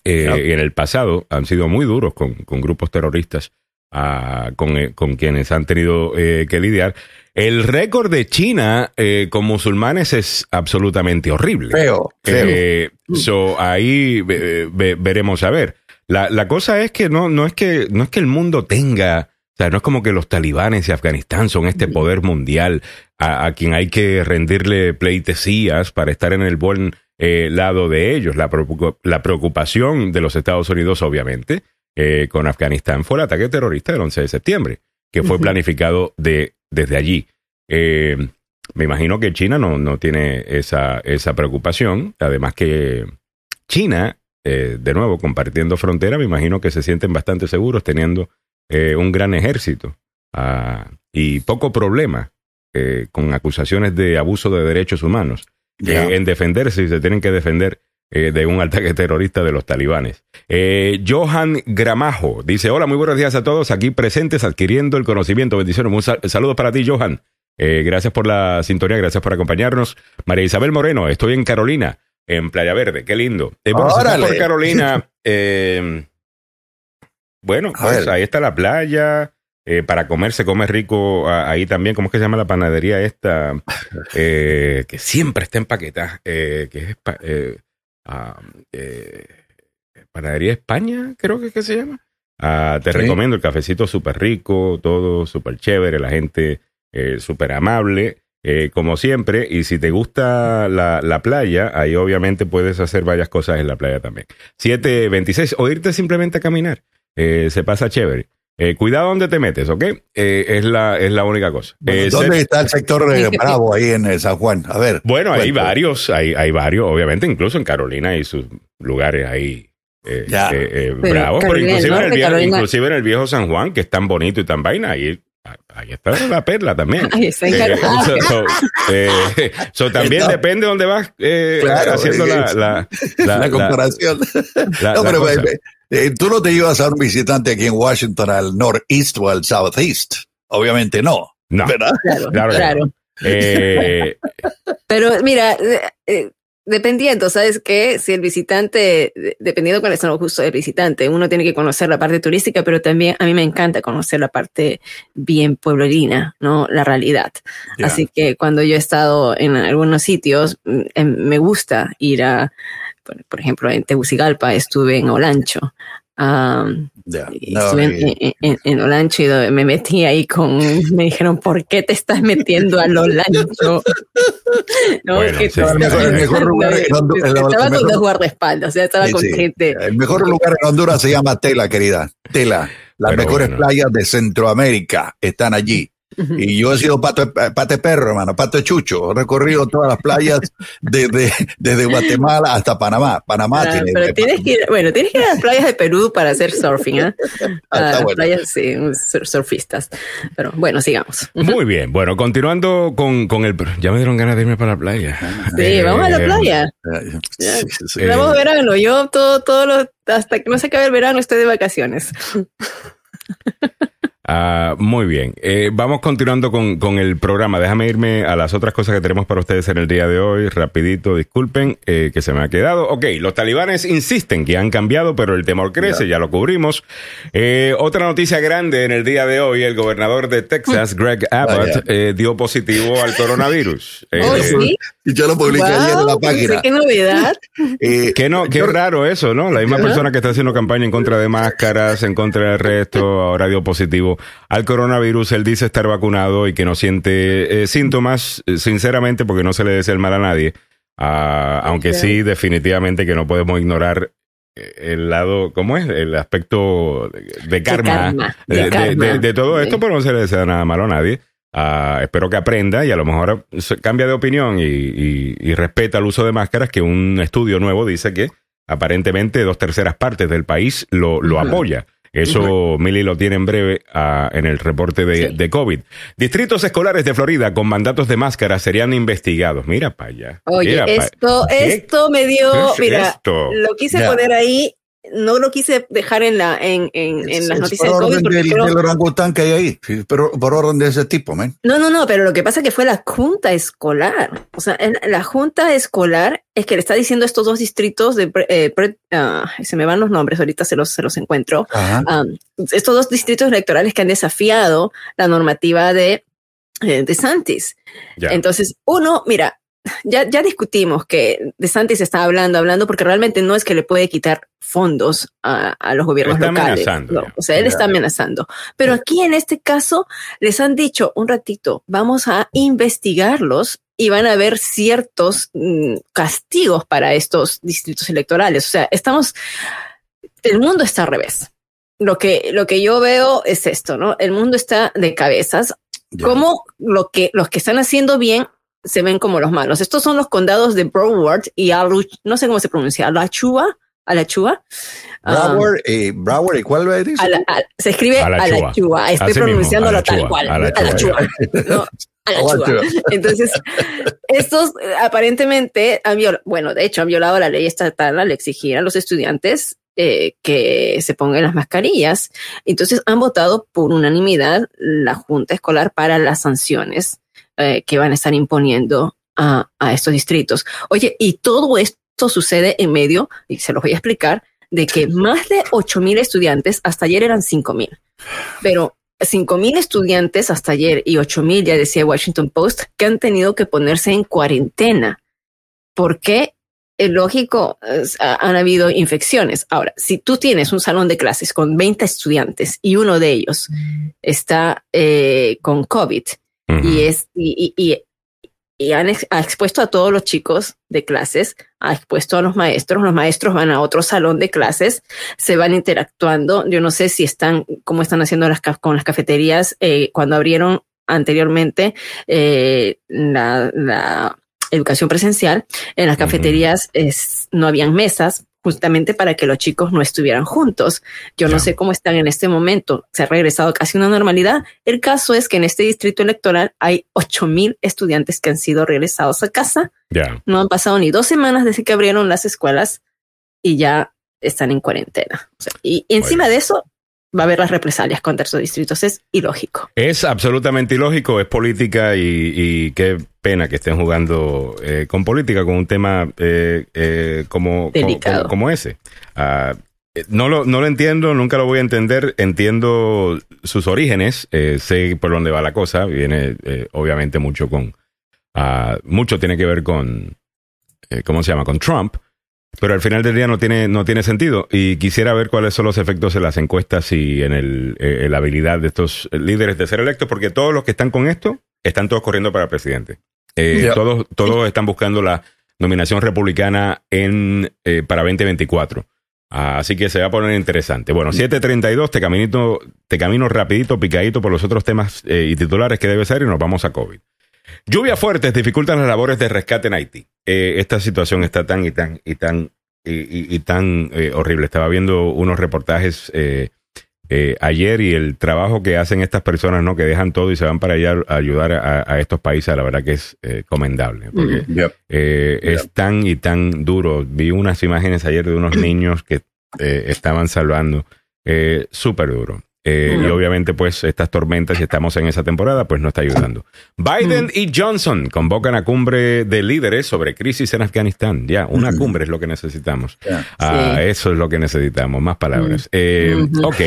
[SPEAKER 4] Eh,
[SPEAKER 5] Claro.
[SPEAKER 4] en el pasado han sido muy duros con, con grupos terroristas ah, con, eh, con quienes han tenido eh, que lidiar. El récord de China eh, con musulmanes es absolutamente horrible.
[SPEAKER 5] Feo, feo.
[SPEAKER 4] Eh, so, ahí ve- ve- veremos a ver. La, la cosa es que no, no es que no es que el mundo tenga, o sea, no es como que los talibanes y Afganistán son este poder mundial a, a quien hay que rendirle pleitesías para estar en el buen eh, lado de ellos. La, la preocupación de los Estados Unidos, obviamente, eh, con Afganistán fue el ataque terrorista del 11 de septiembre, que fue planificado de, desde allí. Eh, me imagino que China no, no tiene esa, esa preocupación. Además que China, eh, de nuevo, compartiendo frontera, me imagino que se sienten bastante seguros teniendo eh, un gran ejército ah, y poco problema eh, con acusaciones de abuso de derechos humanos. Eh, en defenderse y se tienen que defender eh, de un ataque <laughs> terrorista de los talibanes. Eh, Johan Gramajo dice, hola, muy buenos días a todos aquí presentes adquiriendo el conocimiento. Bendiciones. Un sal- saludo para ti, Johan. Eh, gracias por la sintonía, gracias por acompañarnos. María Isabel Moreno, estoy en Carolina, en Playa Verde, qué lindo. Eh, bueno, si por Carolina, <laughs> bueno, pues ahí está la playa. eh, para comer se come rico ah, ahí también. ¿Cómo es que se llama la panadería esta? <laughs> Eh, que siempre está empaquetada. Eh, que es eh, ah, Panadería España, creo que, es que se llama. Ah, te
[SPEAKER 5] Sí.
[SPEAKER 4] recomiendo el cafecito súper rico, todo súper chévere, la gente súper amable, como siempre. Y si te gusta la, la playa, ahí obviamente puedes hacer varias cosas en la playa también. 726, o irte simplemente a caminar. Eh, se pasa chévere. Eh, cuidado donde te metes, ¿ok? Eh, es, la, es la única cosa. Eh,
[SPEAKER 5] ¿Dónde está el sector de <laughs> Bravo ahí en San Juan? A ver.
[SPEAKER 4] bueno, hay varios, hay, hay varios, obviamente, incluso en Carolina y sus lugares ahí. eh,
[SPEAKER 5] Ya.
[SPEAKER 4] eh, eh,
[SPEAKER 6] Pero
[SPEAKER 4] bravos, pero
[SPEAKER 6] Carolina del
[SPEAKER 4] inclusive, en el viejo,
[SPEAKER 6] Carolina-
[SPEAKER 4] inclusive en el viejo San Juan, que es tan bonito y tan vaina, ahí, ahí está la perla también.
[SPEAKER 6] Ahí está en
[SPEAKER 4] Eh, so- so, eh, so también
[SPEAKER 5] Está-
[SPEAKER 4] depende de dónde vas eh,
[SPEAKER 5] Claro,
[SPEAKER 4] haciendo la, la, la-
[SPEAKER 5] La,
[SPEAKER 4] la-
[SPEAKER 5] comparación.
[SPEAKER 4] la-
[SPEAKER 5] no, pero. Eh, tú no te ibas a un visitante aquí en Washington al northeast o al southeast. Obviamente no.
[SPEAKER 4] No,
[SPEAKER 5] ¿Verdad?
[SPEAKER 6] Claro,
[SPEAKER 4] Claro eh,
[SPEAKER 6] Pero mira, eh, eh, dependiendo, ¿sabes qué? Si el visitante, de- dependiendo cuáles son los gustos del visitante, uno tiene que conocer la parte turística, pero también a mí me encanta conocer la parte bien pueblerina, ¿no? La realidad. Así que cuando yo he estado en algunos sitios, mm, em, me gusta ir a, por, por ejemplo, en Tegucigalpa estuve en Olancho.
[SPEAKER 5] No,
[SPEAKER 6] estuve en, en- en- en Olancho y me metí ahí con, <laughs> me dijeron, ¿por qué te estás metiendo al Olancho? <laughs> No,
[SPEAKER 4] Bueno,
[SPEAKER 6] que
[SPEAKER 4] sí,
[SPEAKER 6] no,
[SPEAKER 4] el
[SPEAKER 6] no,
[SPEAKER 5] mejor- el mejor <laughs> lugar en Hondu- el- el
[SPEAKER 6] estaba con dos guardaespaldas, o sea, estaba
[SPEAKER 5] Sí,
[SPEAKER 6] con
[SPEAKER 5] sí.
[SPEAKER 6] gente.
[SPEAKER 5] el mejor lugar en Honduras se llama Tela, querida. Tela. Las
[SPEAKER 4] Pero
[SPEAKER 5] mejores
[SPEAKER 4] bueno.
[SPEAKER 5] playas de Centroamérica están allí. Y yo he sido pato, pate perro, hermano, pato chucho. He recorrido todas las playas desde, desde Guatemala hasta Panamá. Panamá
[SPEAKER 6] Ah,
[SPEAKER 5] tiene.
[SPEAKER 6] pero tienes que ir, bueno, tienes que ir a las playas de Perú para hacer surfing, ¿ah?
[SPEAKER 5] Ah,
[SPEAKER 6] A las
[SPEAKER 5] bueno.
[SPEAKER 6] playas, sí, sur- surfistas. Pero bueno, sigamos.
[SPEAKER 4] muy bien. Bueno, continuando con, con el... Ya me dieron ganas de irme para la playa.
[SPEAKER 6] Sí,
[SPEAKER 4] Eh,
[SPEAKER 6] vamos a la playa.
[SPEAKER 5] Eh, sí, sí.
[SPEAKER 4] Eh,
[SPEAKER 6] verano. Yo todo, todo lo, hasta que no se acabe el verano estoy de vacaciones. <laughs>
[SPEAKER 4] Ah, muy bien. Eh, vamos continuando con, con el programa. Déjame irme a las otras cosas que tenemos para ustedes en el día de hoy. Rapidito, disculpen eh, que se me ha quedado. Ok, los talibanes insisten que han cambiado, pero el temor crece, ya lo cubrimos. Eh, otra noticia grande en el día de hoy, el gobernador de Texas, Greg Abbott, eh, dio positivo al coronavirus. <laughs> Eh,
[SPEAKER 6] Oh, sí.
[SPEAKER 5] Y yo lo publiqué ayer en la página.
[SPEAKER 6] Qué novedad. <laughs>
[SPEAKER 5] Eh,
[SPEAKER 4] Qué, no, qué raro eso, ¿no? La misma persona que está haciendo campaña en contra de máscaras, en contra del resto, ahora dio positivo al coronavirus. Él dice estar vacunado y que no siente eh, síntomas, eh, sinceramente, porque no se le desea el mal a nadie. Ah, aunque sí, definitivamente que no podemos ignorar eh, el lado, ¿cómo es? El aspecto de karma,
[SPEAKER 6] de
[SPEAKER 4] de, de-
[SPEAKER 6] karma.
[SPEAKER 4] de- de todo esto, pero no se le desea nada malo a nadie. Ah, espero que aprenda y a lo mejor cambia de opinión y, y- y respeta el uso de máscaras, que un estudio nuevo dice que aparentemente dos terceras partes del país lo, apoya. Eso Mili lo tiene en breve ah, en el reporte de,
[SPEAKER 6] Sí.
[SPEAKER 4] de COVID. Distritos escolares de Florida con mandatos de máscaras serían investigados. Mira para allá.
[SPEAKER 6] Oye,
[SPEAKER 4] Mira pa'
[SPEAKER 6] esto,
[SPEAKER 4] ¿Qué?
[SPEAKER 6] esto me dio,
[SPEAKER 4] ¿Qué es
[SPEAKER 6] mira,
[SPEAKER 4] esto?
[SPEAKER 6] lo quise poner ahí no lo quise dejar en la en, en, en las
[SPEAKER 5] Es
[SPEAKER 6] noticias
[SPEAKER 5] por
[SPEAKER 6] de COVID porque
[SPEAKER 5] del,
[SPEAKER 6] creo-
[SPEAKER 5] del orangután que hay ahí, pero por orden de ese tipo, man.
[SPEAKER 6] no, no, no, pero lo que pasa es que fue la junta escolar. O sea, la junta escolar es que le está diciendo a estos dos distritos de, Bre- eh, ah, se me van los nombres, ahorita se los, se los encuentro. Um, estos dos distritos electorales que han desafiado la normativa de, eh, de Santis.
[SPEAKER 4] Ya.
[SPEAKER 6] Entonces, uno, mira, ya, ya discutimos que De Santis está hablando, hablando, porque realmente no es que le puede quitar fondos a, a los gobiernos
[SPEAKER 4] Está
[SPEAKER 6] locales. No, o sea, él está amenazando. Pero aquí en este caso les han dicho un ratito, vamos a investigarlos y van a haber ciertos mm, castigos para estos distritos electorales. O sea, estamos, el mundo está al revés. Lo que, lo que yo veo es esto, ¿no? El mundo está de cabezas
[SPEAKER 5] Ya.
[SPEAKER 6] como lo que los que están haciendo bien se ven como los malos. Estos son los condados de Broward y Alu, no sé cómo se pronuncia, Alachua, Alachua.
[SPEAKER 5] Broward, eh, Broward, ¿y cuál es?
[SPEAKER 6] Ala- al- se escribe
[SPEAKER 4] Alachua.
[SPEAKER 6] Alachua. Estoy
[SPEAKER 4] Así mismo,
[SPEAKER 6] pronunciándolo
[SPEAKER 4] Alachua,
[SPEAKER 6] tal cual.
[SPEAKER 4] Alachua.
[SPEAKER 6] ¿no? Alachua. Entonces, estos aparentemente han violado, bueno, de hecho han violado la ley estatal al exigir a los estudiantes eh, que se pongan las mascarillas. Entonces han votado por unanimidad la Junta Escolar para las sanciones eh, que van a estar imponiendo a, a estos distritos. Oye, y todo esto sucede en medio, y se los voy a explicar, de que más de 8 mil estudiantes, hasta ayer eran 5 mil, pero 5 mil estudiantes hasta ayer y 8 mil, ya decía Washington Post, que han tenido que ponerse en cuarentena. porque Es lógico, han habido infecciones. Ahora, si tú tienes un salón de clases con 20 estudiantes y uno de ellos está eh, con COVID Y es y, y- y- han ex- ha expuesto a todos los chicos de clases, ha expuesto a los maestros, los maestros van a otro salón de clases, se van interactuando. Yo no sé si están, cómo están haciendo las, con las cafeterías eh, cuando abrieron anteriormente eh, la, la educación presencial. En las cafeterías es- no habían mesas justamente para que los chicos no estuvieran juntos. Yo no sé cómo están en este momento. Se ha regresado casi a una normalidad. El caso es que en este distrito electoral hay 8 mil estudiantes que han sido regresados a casa.
[SPEAKER 4] Ya.
[SPEAKER 6] No han pasado ni dos semanas desde que abrieron las escuelas y ya están en cuarentena. O sea, y encima de eso va a haber las represalias contra esos distritos. Es ilógico.
[SPEAKER 4] Es absolutamente ilógico, es política y, y qué pena que estén jugando eh, con política, con un tema eh, eh, como,
[SPEAKER 6] Delicado.
[SPEAKER 4] como, como ese. Ah, eh, no, lo, no lo entiendo, nunca lo voy a entender. Entiendo sus orígenes, eh, sé por dónde va la cosa. Viene obviamente mucho con. ah, mucho tiene que ver con. eh, ¿Cómo se llama? Con Trump. Pero al final del día no tiene, no tiene sentido. Y quisiera ver cuáles son los efectos en las encuestas y en, el, eh, en la habilidad de estos líderes de ser electos, porque todos los que están con esto están todos corriendo para presidente. Eh, todos, todos están buscando la nominación republicana en, eh, para 2024. Ah, así que se va a poner interesante. Bueno, 7.32, te, caminito, te camino rapidito, picadito por los otros temas eh, y titulares que debe ser y nos vamos a COVID. Lluvias fuertes dificultan las labores de rescate en Haití. Eh, esta situación está tan y tan y tan y, y- y tan eh, horrible. Estaba viendo unos reportajes eh, eh, ayer y el trabajo que hacen estas personas, ¿no? Que dejan todo y se van para allá a ayudar a, a estos países, la verdad que es eh, comendable. Porque
[SPEAKER 5] Yep.
[SPEAKER 4] eh, es tan y tan duro. Vi unas imágenes ayer de unos niños que estaban salvando. Súper duro. Eh. Y obviamente, pues, estas tormentas, si estamos en esa temporada, pues no está ayudando. Biden y Johnson convocan a cumbre de líderes sobre crisis en Afganistán. Ya, una cumbre es lo que necesitamos. Ah,
[SPEAKER 6] Sí.
[SPEAKER 4] eso es lo que necesitamos, más palabras. Eh. Ok,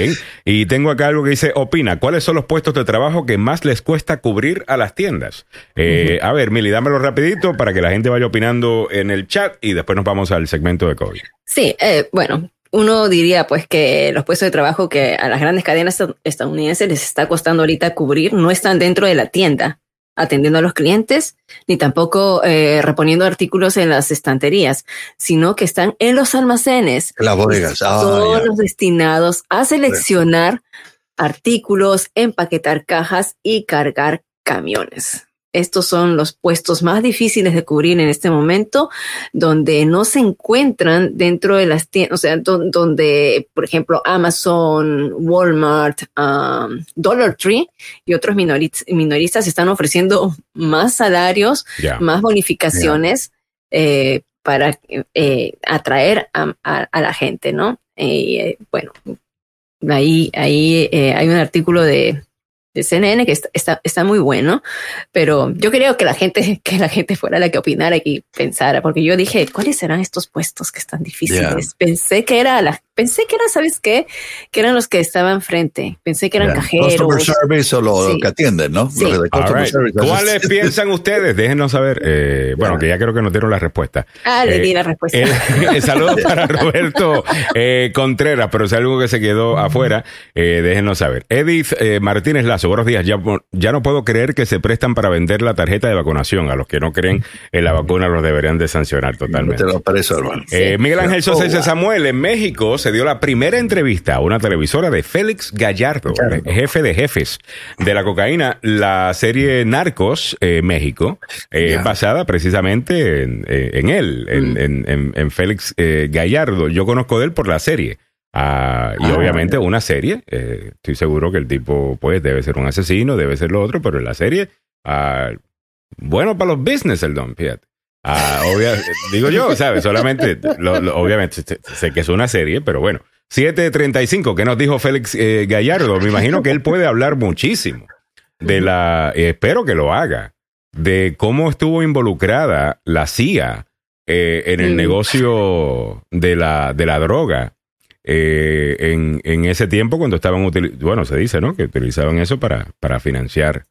[SPEAKER 4] y tengo acá algo que dice, opina, ¿cuáles son los puestos de trabajo que más les cuesta cubrir a las tiendas? Eh, A ver, Mili, dámelo rapidito para que la gente vaya opinando en el chat y después nos vamos al segmento de COVID.
[SPEAKER 6] Sí, eh, bueno, uno diría pues que los puestos de trabajo que a las grandes cadenas estadounidenses les está costando ahorita cubrir no están dentro de la tienda atendiendo a los clientes, ni tampoco eh, reponiendo artículos en las estanterías, sino que están en los almacenes.
[SPEAKER 5] Las bodegas. Ah,
[SPEAKER 6] Todos
[SPEAKER 5] ya.
[SPEAKER 6] los destinados a seleccionar artículos, empaquetar cajas y cargar camiones. Estos son los puestos más difíciles de cubrir en este momento, donde no se encuentran dentro de las tiendas, o sea, don- donde, por ejemplo, Amazon, Walmart, um, Dollar Tree y otros minoris- minoristas están ofreciendo más salarios, más bonificaciones eh, para eh, atraer a, a- a la gente, ¿no? Y eh, bueno, ahí, ahí eh, hay un artículo de, de CNN que está, está, está, muy bueno, pero yo creo que la gente, <laughs> que la gente fuera la que opinara y pensara, porque yo dije, ¿cuáles serán estos puestos que están difíciles? Yeah. Pensé que era la, pensé que era, ¿sabes qué? Que eran los que estaban frente. Pensé que eran yeah. cajeros.
[SPEAKER 5] Customer service o lo, sí. que atienden, ¿no?
[SPEAKER 6] Sí.
[SPEAKER 5] Los de
[SPEAKER 4] right. ¿Cuáles piensan <laughs> ustedes? Déjenos saber. Eh, bueno, que ya creo que nos dieron la respuesta.
[SPEAKER 6] Ah, le di la respuesta.
[SPEAKER 4] Eh, <laughs> saludos para Roberto eh, Contreras, pero es algo que se quedó afuera. déjenos saber. Edith Martínez Lazo, buenos días. Ya, ya no puedo creer que se prestan para vender la tarjeta de vacunación. A los que no creen en la vacuna los deberían de sancionar totalmente.
[SPEAKER 5] No te lo parece, hermano.
[SPEAKER 4] Miguel Ángel Sosa dice Samuel, en México se dio la primera entrevista a una televisora de Félix Gallardo, Gallardo. jefe de jefes de la cocaína, la serie Narcos eh, México, eh, yeah. basada precisamente en, eh, en él, en, mm. en, en Félix eh, Gallardo. Yo conozco de él por la serie. Uh, y ah, obviamente una serie, eh, estoy seguro que el tipo pues debe ser un asesino, debe ser lo otro, pero en la serie, uh, bueno para los business el don, fíjate. Obvia, digo yo, ¿sabes? Solamente, lo, lo, obviamente, sé que es una serie, pero bueno. 7.35, ¿qué nos dijo Félix eh, Gallardo? Me imagino que él puede hablar muchísimo de la, eh, espero que lo haga, de cómo estuvo involucrada la CIA eh, en el negocio de la, de la droga eh, en, en, ese tiempo cuando estaban bueno, se dice, ¿no? Que utilizaban eso para, para financiar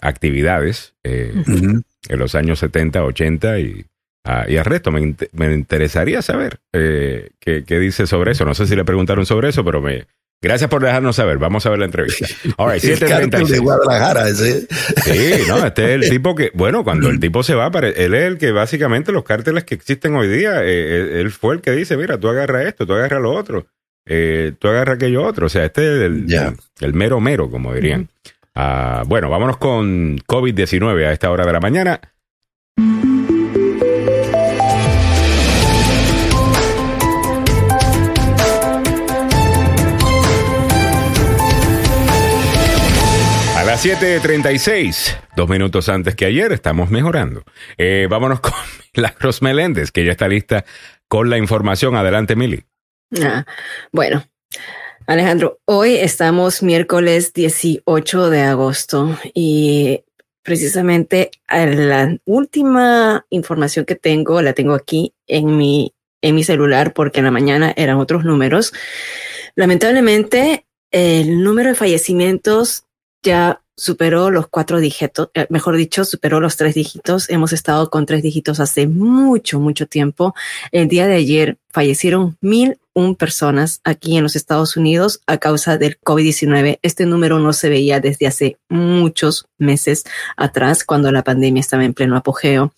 [SPEAKER 4] actividades uh -huh. En los años 70, 80 y Ah, y al resto, me, me interesaría saber eh, qué, qué, dice sobre eso. No sé si le preguntaron sobre eso, pero me. Gracias por dejarnos saber. Vamos a ver la entrevista. <laughs> All right, 736.
[SPEAKER 5] de Guadalajara, ese.
[SPEAKER 4] Sí, no, <laughs> este es el tipo que, bueno, cuando el tipo se va, él es el que básicamente los cárteles que existen hoy día, eh, él fue el que dice, mira, tú agarra esto, tú agarra lo otro, eh, tú agarra aquello otro. O sea, este es el, yeah. el, el mero mero, como dirían. Uh -huh. Uh, bueno, vámonos con COVID-19 a esta hora de la mañana. las 7.36, dos minutos antes que ayer, estamos mejorando. Eh, vámonos <laughs> con Milagros Meléndez, que ya está lista con la información. Adelante, Mili.
[SPEAKER 6] Ah, bueno, Alejandro, hoy estamos miércoles 18 de agosto y precisamente la última información que tengo la tengo aquí en mi, en mi celular porque en la mañana eran otros números. Lamentablemente, el número de fallecimientos ya superó los cuatro dígitos, eh, mejor dicho, superó los tres dígitos. Hemos estado con tres dígitos hace mucho, mucho tiempo. El día de ayer fallecieron mil personas aquí en los Estados Unidos a causa del COVID-19. Este número no se veía desde hace muchos meses atrás, cuando la pandemia estaba en pleno apogeo.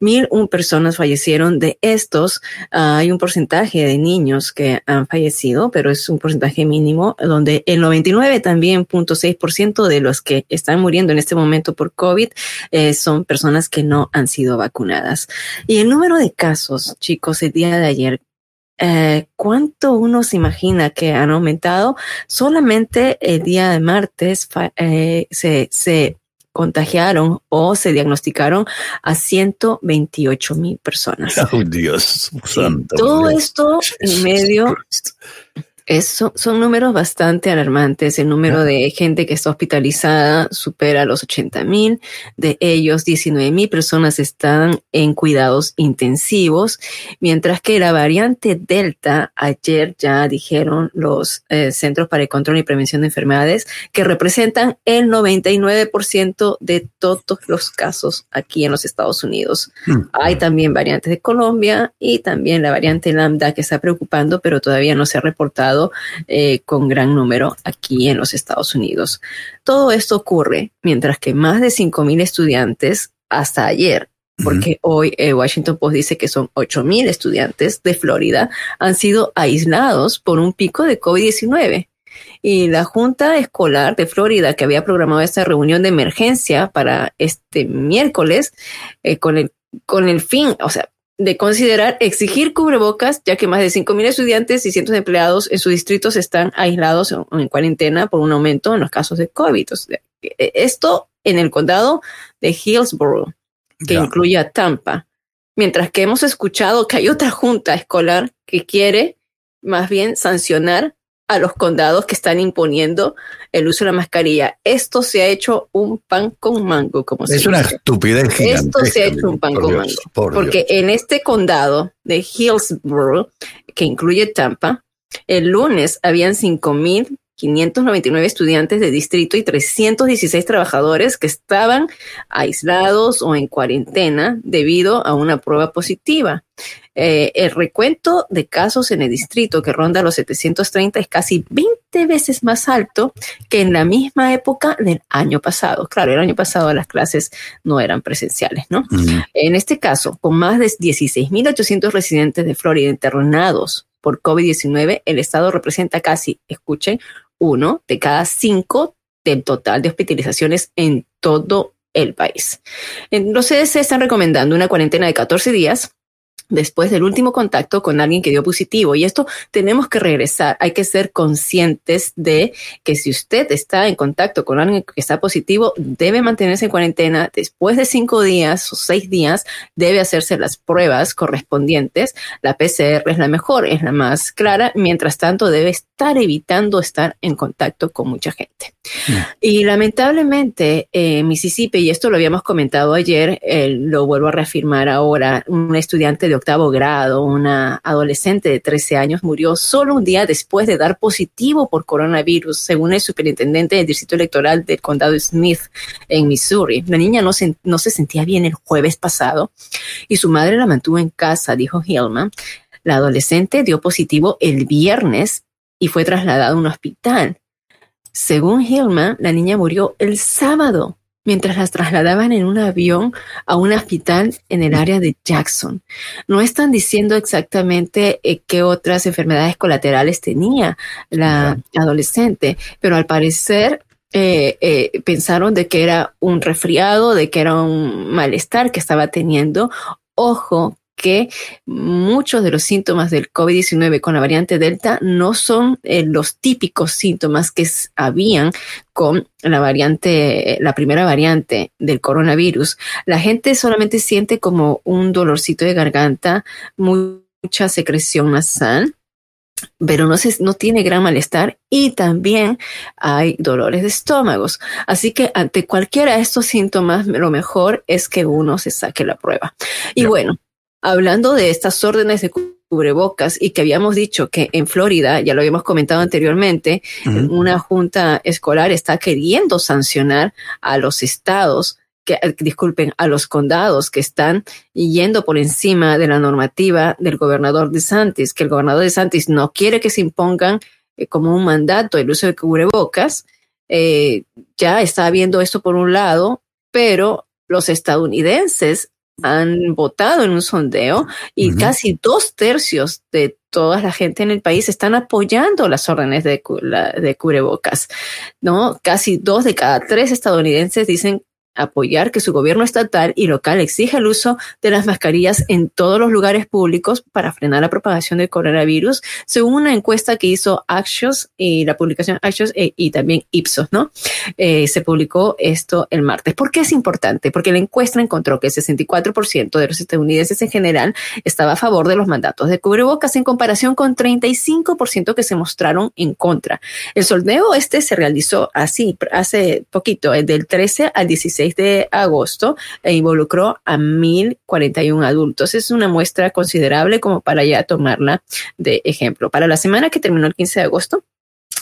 [SPEAKER 6] Mil un personas fallecieron. De estos, uh, hay un porcentaje de niños que han fallecido, pero es un porcentaje mínimo, donde el 99 también, punto por ciento de los que están muriendo en este momento por COVID eh, son personas que no han sido vacunadas. Y el número de casos, chicos, el día de ayer eh, ¿cuánto uno se imagina que han aumentado? Solamente el día de martes eh, se, se contagiaron o se diagnosticaron a 128 mil personas. <laughs>
[SPEAKER 5] Oh, Dios santo.
[SPEAKER 6] Todo esto en medio es, son, son, números bastante alarmantes. El número de gente que está hospitalizada supera los 80 mil. De ellos, 19 mil personas están en cuidados intensivos, mientras que la variante Delta, ayer ya dijeron los eh, Centros para el Control y Prevención de Enfermedades, que representan el 99% de todos los casos aquí en los Estados Unidos. Hmm. Hay también variantes de Colombia y también la variante Lambda que está preocupando, pero todavía no se ha reportado eh, con gran número aquí en los Estados Unidos. Todo esto ocurre mientras que más de 5.000 estudiantes hasta ayer porque uh -huh. hoy eh, Washington Post dice que son 8.000 estudiantes de Florida han sido aislados por un pico de COVID-19. Y la Junta Escolar de Florida, que había programado esta reunión de emergencia para este miércoles, eh, con, el, con el fin, o sea, de considerar exigir cubrebocas, ya que más de 5.000 estudiantes y cientos de empleados en sus distritos están aislados en cuarentena por un aumento en los casos de COVID. O sea, esto en el condado de Hillsborough, que yeah. incluye a Tampa. Mientras que hemos escuchado que hay otra junta escolar que quiere más bien sancionar a los condados que están imponiendo el uso de la mascarilla. Esto se ha hecho un pan con mango, como se
[SPEAKER 5] Es una
[SPEAKER 6] dice.
[SPEAKER 5] estupidez
[SPEAKER 6] Esto se ha hecho un pan con
[SPEAKER 5] Dios,
[SPEAKER 6] mango.
[SPEAKER 5] por
[SPEAKER 6] Porque en este condado de Hillsborough, que incluye Tampa, el lunes habían 5.599 estudiantes de distrito y 316 trabajadores que estaban aislados o en cuarentena debido a una prueba positiva. Eh, el recuento de casos en el distrito que ronda los 730 es casi 20 veces más alto que en la misma época del año pasado. Claro, el año pasado las clases no eran presenciales, ¿no? En este caso, con más de 16.800 residentes de Florida internados por COVID-19, el estado representa casi, escuchen, uno de cada cinco del total de hospitalizaciones en todo el país. En- Los CDC están recomendando una cuarentena de 14 días después del último contacto con alguien que dio positivo. Y esto tenemos que regresar. Hay que ser conscientes de que si usted está en contacto con alguien que está positivo, debe mantenerse en cuarentena. Después de cinco días o seis días, debe hacerse las pruebas correspondientes. La PCR es la mejor, es la más clara. Mientras tanto, debe estar evitando estar en contacto con mucha gente. Y lamentablemente, eh, Mississippi, y esto lo habíamos comentado ayer, eh, lo vuelvo a reafirmar ahora, un estudiante de octavo grado, una adolescente de 13 años, murió solo un día después de dar positivo por coronavirus, según el superintendente del distrito electoral del condado Smith en Missouri. La niña no se, no se sentía bien el jueves pasado y su madre la mantuvo en casa, dijo Hillman. La adolescente dio positivo el viernes y fue trasladada a un hospital. Según Hillman, la niña murió el sábado mientras las trasladaban en un avión a un hospital en el área de Jackson. No están diciendo exactamente eh, qué otras enfermedades colaterales tenía la adolescente, pero al parecer eh, eh, pensaron de que era un resfriado, de que era un malestar que estaba teniendo. Ojo que muchos de los síntomas del COVID-19 con la variante Delta no son eh, los típicos síntomas que habían con la variante, la primera variante del coronavirus. La gente solamente siente como un dolorcito de garganta, mucha secreción nasal, pero no, se, no tiene gran malestar y también hay dolores de estómagos. Así que ante cualquiera de estos síntomas, lo mejor es que uno se saque la prueba. Y bueno, hablando de estas órdenes de cu- cubrebocas y que habíamos dicho que en Florida, ya lo habíamos comentado anteriormente, una junta escolar está queriendo sancionar a los estados que, eh, disculpen, a los condados que están yendo por encima de la normativa del gobernador de Santis, que el gobernador de Santis no quiere que se impongan eh, como un mandato el uso de cubrebocas. Eh, ya está viendo esto por un lado, pero los estadounidenses han votado en un sondeo y casi dos tercios de toda la gente en el país están apoyando las órdenes de, de cubrebocas, ¿no? Casi dos de cada tres estadounidenses dicen apoyar que su gobierno estatal y local exija el uso de las mascarillas en todos los lugares públicos para frenar la propagación del coronavirus, según una encuesta que hizo Axios y la publicación Axios eh, y también Ipsos, ¿no? Eh, se publicó esto el martes. ¿Por qué es importante? Porque la encuesta encontró que el 64% de los estadounidenses en general estaba a favor de los mandatos de cubrebocas en comparación con 35% que se mostraron en contra. El sondeo este se realizó así hace poquito, eh, del 13 al 16 de agosto, e involucró a 1.041 adultos. Es una muestra considerable como para ya tomarla de ejemplo. Para la semana que terminó el 15 de agosto,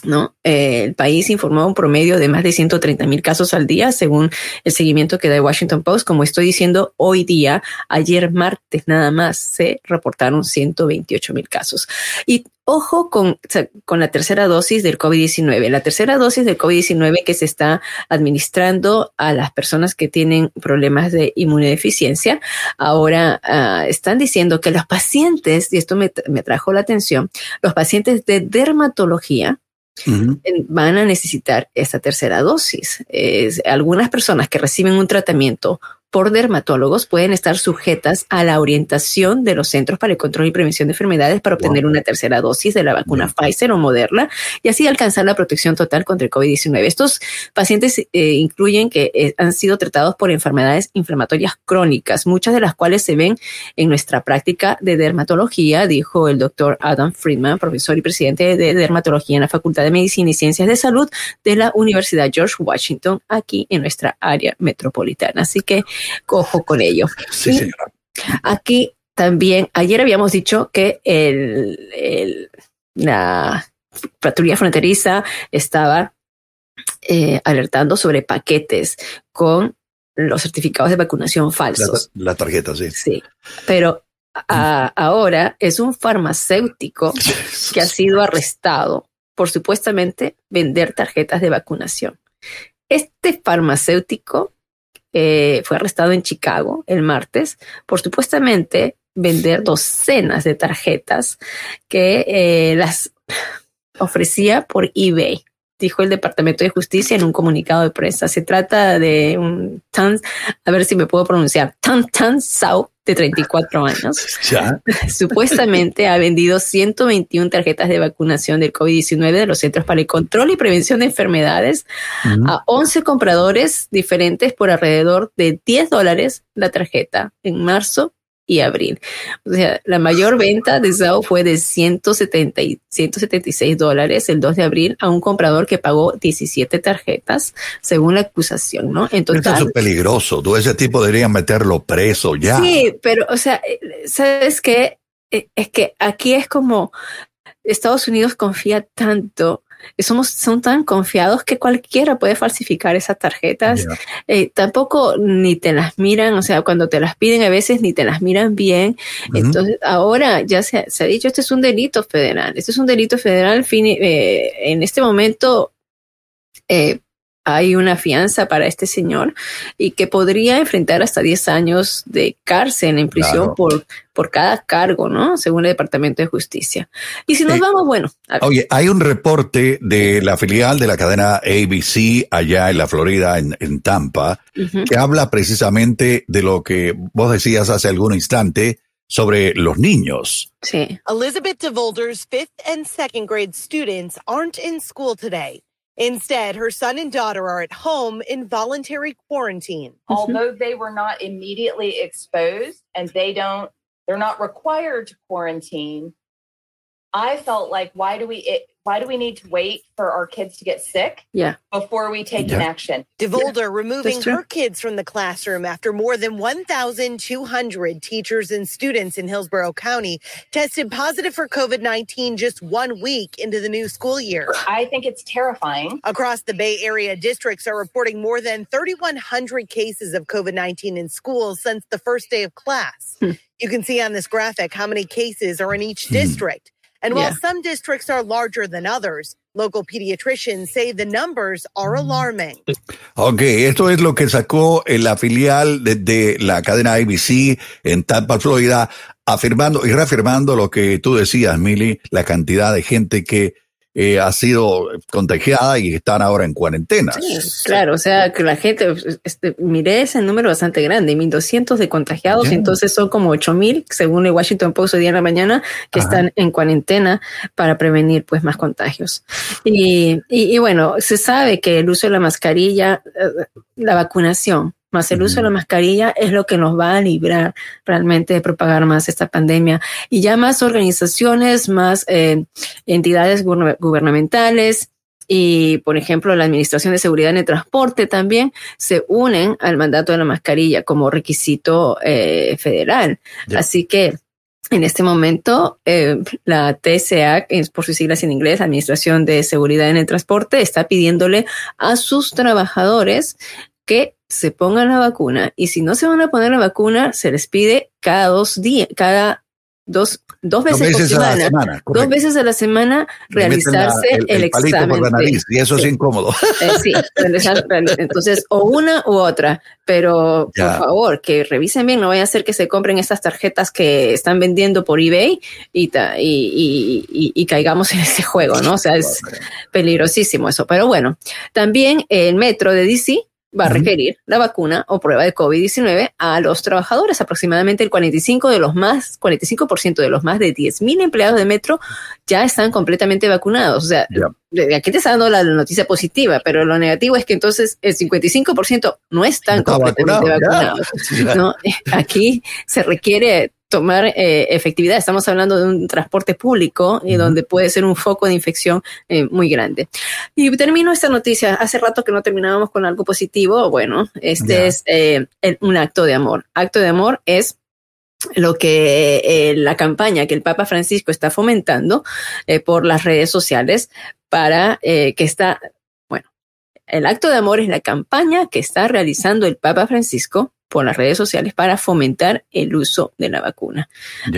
[SPEAKER 6] ¿no? Eh, el país informó un promedio de más de 130 mil casos al día, según el seguimiento que da el Washington Post. Como estoy diciendo, hoy día, ayer martes nada más, se reportaron 128 mil casos. Y ojo con, con la tercera dosis del COVID-19. La tercera dosis del COVID-19 que se está administrando a las personas que tienen problemas de inmunodeficiencia. Ahora uh, están diciendo que los pacientes, y esto me, me trajo la atención, los pacientes de dermatología, Van a necesitar esta tercera dosis. Algunas personas que reciben un tratamiento por dermatólogos pueden estar sujetas a la orientación de los Centros para el Control y Prevención de Enfermedades para obtener una tercera dosis de la vacuna Pfizer o Moderna y así alcanzar la protección total contra el COVID-19. Estos pacientes eh, incluyen que eh, han sido tratados por enfermedades inflamatorias crónicas, muchas de las cuales se ven en nuestra práctica de dermatología, dijo el doctor Adam Friedman, profesor y presidente de dermatología en la Facultad de Medicina y Ciencias de Salud de la Universidad George Washington, aquí en nuestra área metropolitana. Así que cojo con ello.
[SPEAKER 5] Sí, señora.
[SPEAKER 6] Aquí también, ayer habíamos dicho que el, el- la patrulla fronteriza estaba eh, alertando sobre paquetes con los certificados de vacunación
[SPEAKER 5] La,
[SPEAKER 6] falsos.
[SPEAKER 5] la tarjeta, sí.
[SPEAKER 6] Sí, pero a- ahora es un farmacéutico <laughs> que ha sido arrestado por supuestamente vender tarjetas de vacunación. Este farmacéutico eh, fue arrestado en Chicago el martes por supuestamente vender docenas de tarjetas que eh, las <laughs> ofrecía por eBay, dijo el Departamento de Justicia en un comunicado de prensa. Se trata de un Tan, a ver si me puedo pronunciar, Tan Tan Sao, de 34 años <laughs>
[SPEAKER 5] Ya. <laughs>
[SPEAKER 6] supuestamente ha vendido 121 tarjetas de vacunación del COVID-19 de los Centros para el Control y Prevención de Enfermedades
[SPEAKER 5] Ujú.
[SPEAKER 6] a 11 compradores diferentes por alrededor de 10 dólares la tarjeta en marzo y abril. O sea, la mayor venta de Zao fue de 170 y 176 dólares el 2 de abril a un comprador que pagó 17 tarjetas, según la acusación, ¿no? En
[SPEAKER 5] Eso es peligroso. Todo ese tipo deberían meterlo preso ya.
[SPEAKER 6] Sí, pero, o sea, eh, ¿sabes qué? Eh, Es que aquí es como Estados Unidos confía tanto, somos, son tan confiados que cualquiera puede falsificar esas tarjetas. Eh, tampoco ni te las miran, o sea, cuando te las piden a veces ni te las miran bien. Entonces, ahora ya se, ha- se ha dicho, este es un delito federal. Este es un delito federal. fini- eh, en este momento eh, hay una fianza para este señor y que podría enfrentar hasta 10 años de cárcel en prisión
[SPEAKER 5] Claro.
[SPEAKER 6] por, por cada cargo, ¿no? Según el Departamento de Justicia. Y si nos
[SPEAKER 5] Eh,
[SPEAKER 6] vamos, bueno,
[SPEAKER 5] Oye, hay un reporte de la filial de la cadena ABC allá en la Florida, en, en Tampa, que habla precisamente de lo que vos decías hace algún instante sobre los niños.
[SPEAKER 6] sí.
[SPEAKER 7] Elizabeth DeVolder's fifth and second grade students aren't in school today. Instead, her son and daughter are at home in voluntary quarantine. Mm-hmm.
[SPEAKER 8] although they were not immediately exposed and they don't they're not required to quarantine i felt like why do we it, why do we need to wait for our kids to get sick
[SPEAKER 6] Yeah.
[SPEAKER 8] before we take an action
[SPEAKER 7] DeVolder removing her kids from the classroom after more than 1,200 teachers and students in Hillsborough County tested positive for COVID 19 just one week into the new school year.
[SPEAKER 8] i think it's terrifying
[SPEAKER 7] Across the Bay Area, districts are reporting more than 3,100 cases of COVID 19 in schools since the first day of class.
[SPEAKER 6] Hmm.
[SPEAKER 7] You can see on this graphic how many cases are in each
[SPEAKER 5] Hmm.
[SPEAKER 7] district. And while
[SPEAKER 6] Yeah.
[SPEAKER 7] some districts are larger than others, local pediatricians say the numbers are alarming.
[SPEAKER 5] Ok, esto es lo que sacó en la filial de, de la cadena ABC en Tampa, Florida, afirmando y reafirmando lo que tú decías, Mili, la cantidad de gente que eh, ha sido contagiada y están ahora en cuarentena.
[SPEAKER 6] Sí, claro, o sea, que la gente, este, miré ese número bastante grande, 1.200 de contagiados, y entonces son como 8.000, según el Washington Post hoy día en la mañana, que
[SPEAKER 5] Ajá.
[SPEAKER 6] están en cuarentena para prevenir pues más contagios. Y, y, y bueno, se sabe que el uso de la mascarilla, eh, la vacunación, más el uso de la mascarilla es lo que nos va a librar realmente de propagar más esta pandemia. Y ya más organizaciones, más eh, entidades guberna- gubernamentales, y, por ejemplo, la Administración de Seguridad en el Transporte también se unen al mandato de la mascarilla como requisito eh, federal. Así que en este momento, eh, la TSA, es por sus siglas en inglés, Administración de Seguridad en el Transporte, está pidiéndole a sus trabajadores que se pongan la vacuna. Y si no se van a poner la vacuna, se les pide cada dos días, cada dos, dos veces,
[SPEAKER 5] Dos veces
[SPEAKER 6] por
[SPEAKER 5] a la
[SPEAKER 6] semana.
[SPEAKER 5] semana.
[SPEAKER 6] Dos veces a la semana
[SPEAKER 5] la-
[SPEAKER 6] realizarse el, examen.
[SPEAKER 5] por la
[SPEAKER 6] de-
[SPEAKER 5] nariz y eso
[SPEAKER 6] sí.
[SPEAKER 5] es incómodo.
[SPEAKER 6] eh, sí, entonces, o una u otra, pero
[SPEAKER 5] Ya.
[SPEAKER 6] por favor, que revisen bien, no vaya a ser que se compren estas tarjetas que están vendiendo por eBay y, ta- y, y- y- y caigamos en ese juego, ¿no? O sea, es peligrosísimo eso. Pero bueno, también el metro de DC va a requerir la vacuna o prueba de COVID-19 a los trabajadores. Aproximadamente el 45 de los más, 45% de los más de 10.000 empleados de Metro ya están completamente vacunados. O sea, aquí te está dando la noticia positiva, pero lo negativo es que entonces el 55% no están completamente vacunados. <laughs> ¿no? Aquí se requiere tomar eh, efectividad. Estamos hablando de un transporte público y donde puede ser un foco de infección eh, muy grande. Y termino esta noticia. Hace rato que no terminábamos con algo positivo. Bueno, este es eh, un acto de amor. Acto de amor es lo que la campaña que el Papa Francisco está fomentando por las redes sociales para que está, bueno, el acto de amor es la campaña que está realizando el Papa Francisco por las redes sociales para fomentar el uso de la vacuna.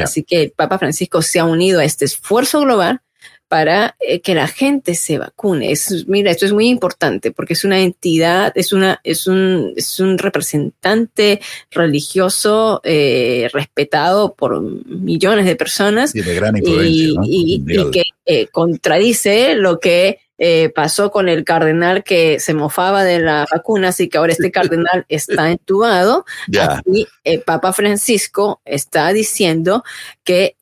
[SPEAKER 6] Así que el Papa Francisco se ha unido a este esfuerzo global para eh, que la gente se vacune. Es, mira, esto es muy importante porque es una entidad, es, una, es, un, es un representante religioso eh, respetado por millones de personas
[SPEAKER 5] y, de gran influencia,
[SPEAKER 6] y, que eh, contradice lo que eh, pasó con el cardenal que se mofaba de las vacunas y que ahora este cardenal está entubado. Y el Papa Francisco está diciendo que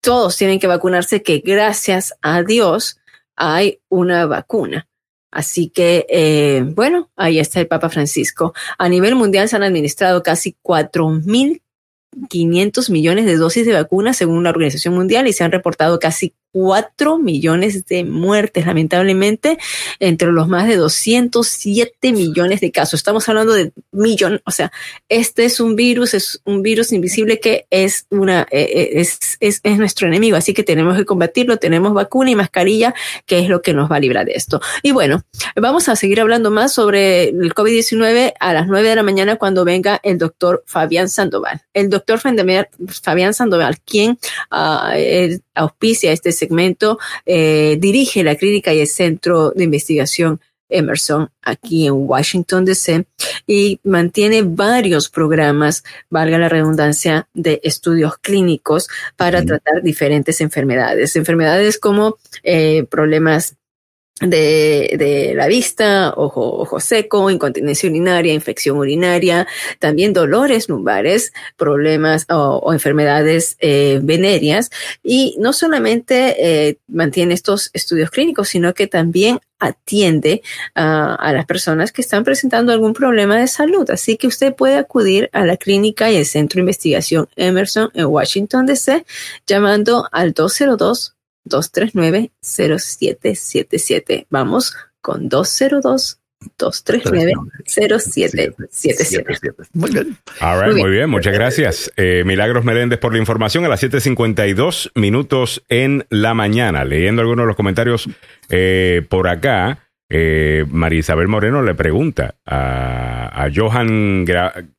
[SPEAKER 6] todos tienen que vacunarse, que gracias a Dios hay una vacuna. Así que, eh, bueno, ahí está el Papa Francisco. A nivel mundial se han administrado casi 4.500 millones de dosis de vacunas según la Organización Mundial y se han reportado casi 4 millones de muertes, lamentablemente, entre los más de 207 millones de casos. Estamos hablando de millones, o sea, este es un virus, es un virus invisible que es una, eh, eh, es, es, es, nuestro enemigo, así que tenemos que combatirlo, tenemos vacuna y mascarilla, que es lo que nos va a librar de esto. Y bueno, vamos a seguir hablando más sobre el COVID-19 a las 9 de la mañana cuando venga el doctor Fabián Sandoval. El doctor Fabián Sandoval, quien uh, auspicia este segmento, eh, dirige la clínica y el centro de investigación Emerson aquí en Washington, D.C. y mantiene varios programas, valga la redundancia, de estudios clínicos para tratar diferentes enfermedades. Enfermedades como eh, problemas de, de, la vista, ojo, ojo seco, incontinencia urinaria, infección urinaria, también dolores lumbares, problemas o, enfermedades eh, venéreas. Y no solamente eh, mantiene estos estudios clínicos, sino que también atiende a las personas que están presentando algún problema de salud. Así que usted puede acudir a la clínica y el Centro de Investigación Emerson en Washington, D.C., llamando al 202 239-0777. Vamos con 202. 239-0777.
[SPEAKER 4] Muy bien. muy, bien. muchas gracias. Eh, Milagros Meléndez por la información a las 7.52 minutos en la mañana. Leyendo algunos de los comentarios eh, por acá, eh, María Isabel Moreno le pregunta a, a Johan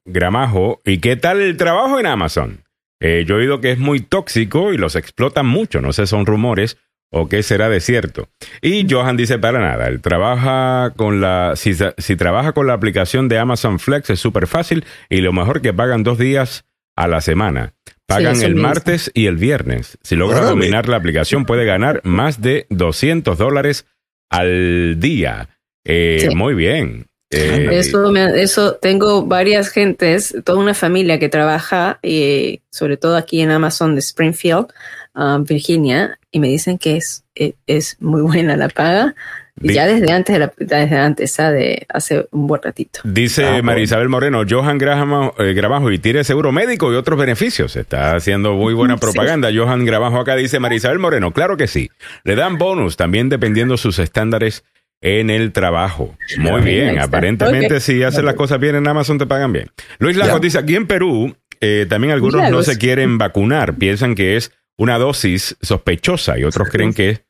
[SPEAKER 4] Gramajo, ¿y qué tal el trabajo en Amazon? Eh, yo he oído que es muy tóxico y los explotan mucho. No sé, son rumores o qué será de cierto. Y Johan dice para nada, él trabaja con la, si, trabaja con la aplicación de Amazon Flex es súper fácil y lo mejor que pagan dos días a la semana. Pagan el martes y el viernes. Si logra dominar la aplicación puede ganar más de 200 dólares al día. Eh, muy bien.
[SPEAKER 6] Eh, eso, eso tengo varias gentes, toda una familia que trabaja, y sobre todo aquí en Amazon de Springfield, um, Virginia, y me dicen que es, e, es, muy buena la paga. ya desde antes, de la, desde antes, ¿ah? de hace un buen ratito.
[SPEAKER 4] Dice ah, María Isabel Moreno, Johan Gramajo, eh, Gramajo y tiene seguro médico y otros beneficios. Está haciendo muy buena <laughs> propaganda. Johan Gramajo acá dice María Isabel Moreno, claro que sí. Le dan bonus también dependiendo sus estándares en el trabajo. Muy bien, aparentemente si haces las cosas bien en Amazon te pagan bien. Luis Lagos dice, aquí en Perú eh, también algunos no se quieren vacunar, piensan que es una dosis sospechosa y otros creen que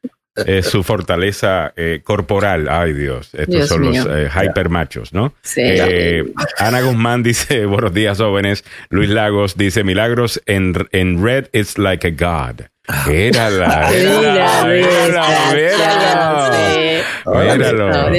[SPEAKER 4] es su fortaleza eh, corporal. Ay Dios, estos son los eh, hypermachos, ¿no?
[SPEAKER 6] Sí.
[SPEAKER 4] Ana Guzmán <laughs> dice, buenos días jóvenes. Luis Lagos dice, milagros en, en red it's like a god. <laughs> Mírala, mírala, mírala, mírala. Míralo.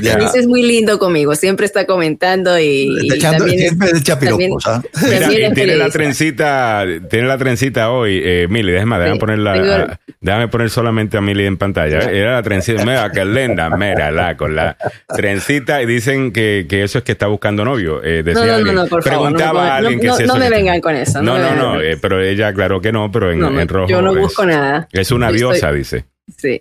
[SPEAKER 5] Ya.
[SPEAKER 6] Luis es muy lindo conmigo, siempre está comentando y, y también, es-
[SPEAKER 5] siempre
[SPEAKER 6] también-
[SPEAKER 5] piropos, ¿ah?
[SPEAKER 4] Mira,
[SPEAKER 6] también
[SPEAKER 4] y
[SPEAKER 6] es
[SPEAKER 4] tiene la trencita, tiene la trencita hoy, eh, Mili, déjame, déjame
[SPEAKER 6] Sí,
[SPEAKER 4] ponerla, ah, déjame poner solamente a Mili en pantalla. ¿eh? Era la trencita, mira, que linda, mírala, con la trencita, y dicen que, que eso es que está buscando novio. eh, decía
[SPEAKER 6] No, no, no,
[SPEAKER 4] alguien.
[SPEAKER 6] no, por favor.
[SPEAKER 4] Preguntaba
[SPEAKER 6] no,
[SPEAKER 4] a alguien
[SPEAKER 6] no,
[SPEAKER 4] que
[SPEAKER 6] no,
[SPEAKER 4] si
[SPEAKER 6] no
[SPEAKER 4] eso
[SPEAKER 6] me vengan con eso.
[SPEAKER 4] No, no, no, eh, pero ella aclaró que no, pero en, en rojo.
[SPEAKER 6] No
[SPEAKER 4] es-
[SPEAKER 6] busco nada.
[SPEAKER 4] Es una
[SPEAKER 6] Yo
[SPEAKER 4] diosa,
[SPEAKER 6] estoy-
[SPEAKER 4] dice.
[SPEAKER 6] Sí.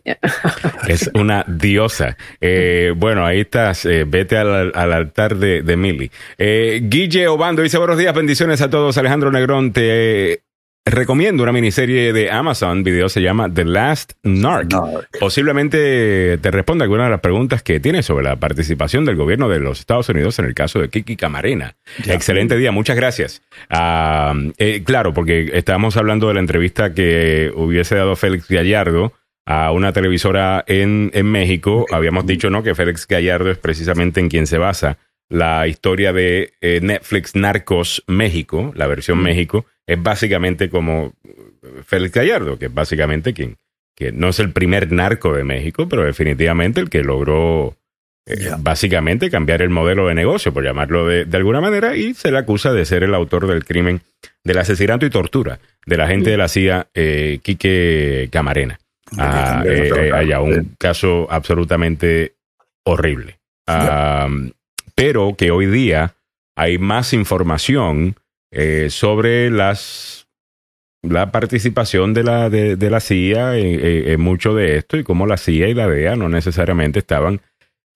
[SPEAKER 4] Es una diosa. Eh, bueno, ahí estás. eh, vete al, al altar de, de Mili. Eh, Guille Obando dice: Buenos días, bendiciones a todos. Alejandro Negrón, te recomiendo una miniserie de Amazon. Video se llama The Last Narc. Posiblemente te responda alguna de las preguntas que tienes sobre la participación del gobierno de los Estados Unidos en el caso de Kiki Camarena. Excelente día, muchas gracias. Ah, eh, claro, porque estábamos hablando de la entrevista que hubiese dado Félix Gallardo a una televisora en, en México. Habíamos dicho, ¿no? Que Félix Gallardo es precisamente en quien se basa la historia de eh, Netflix Narcos México, la versión México, es básicamente como Félix Gallardo, que es básicamente quien, que no es el primer narco de México, pero definitivamente el que logró eh, básicamente cambiar el modelo de negocio, por llamarlo de, de alguna manera, y se le acusa de ser el autor del crimen del asesinato y tortura de la gente de la CIA, eh, Quique Camarena. Ah, eh, eh, allá, un caso absolutamente horrible. Ah, pero que hoy día hay más información eh, sobre las la participación de la, de, la CIA en, mucho de esto y cómo la CIA y la DEA no necesariamente estaban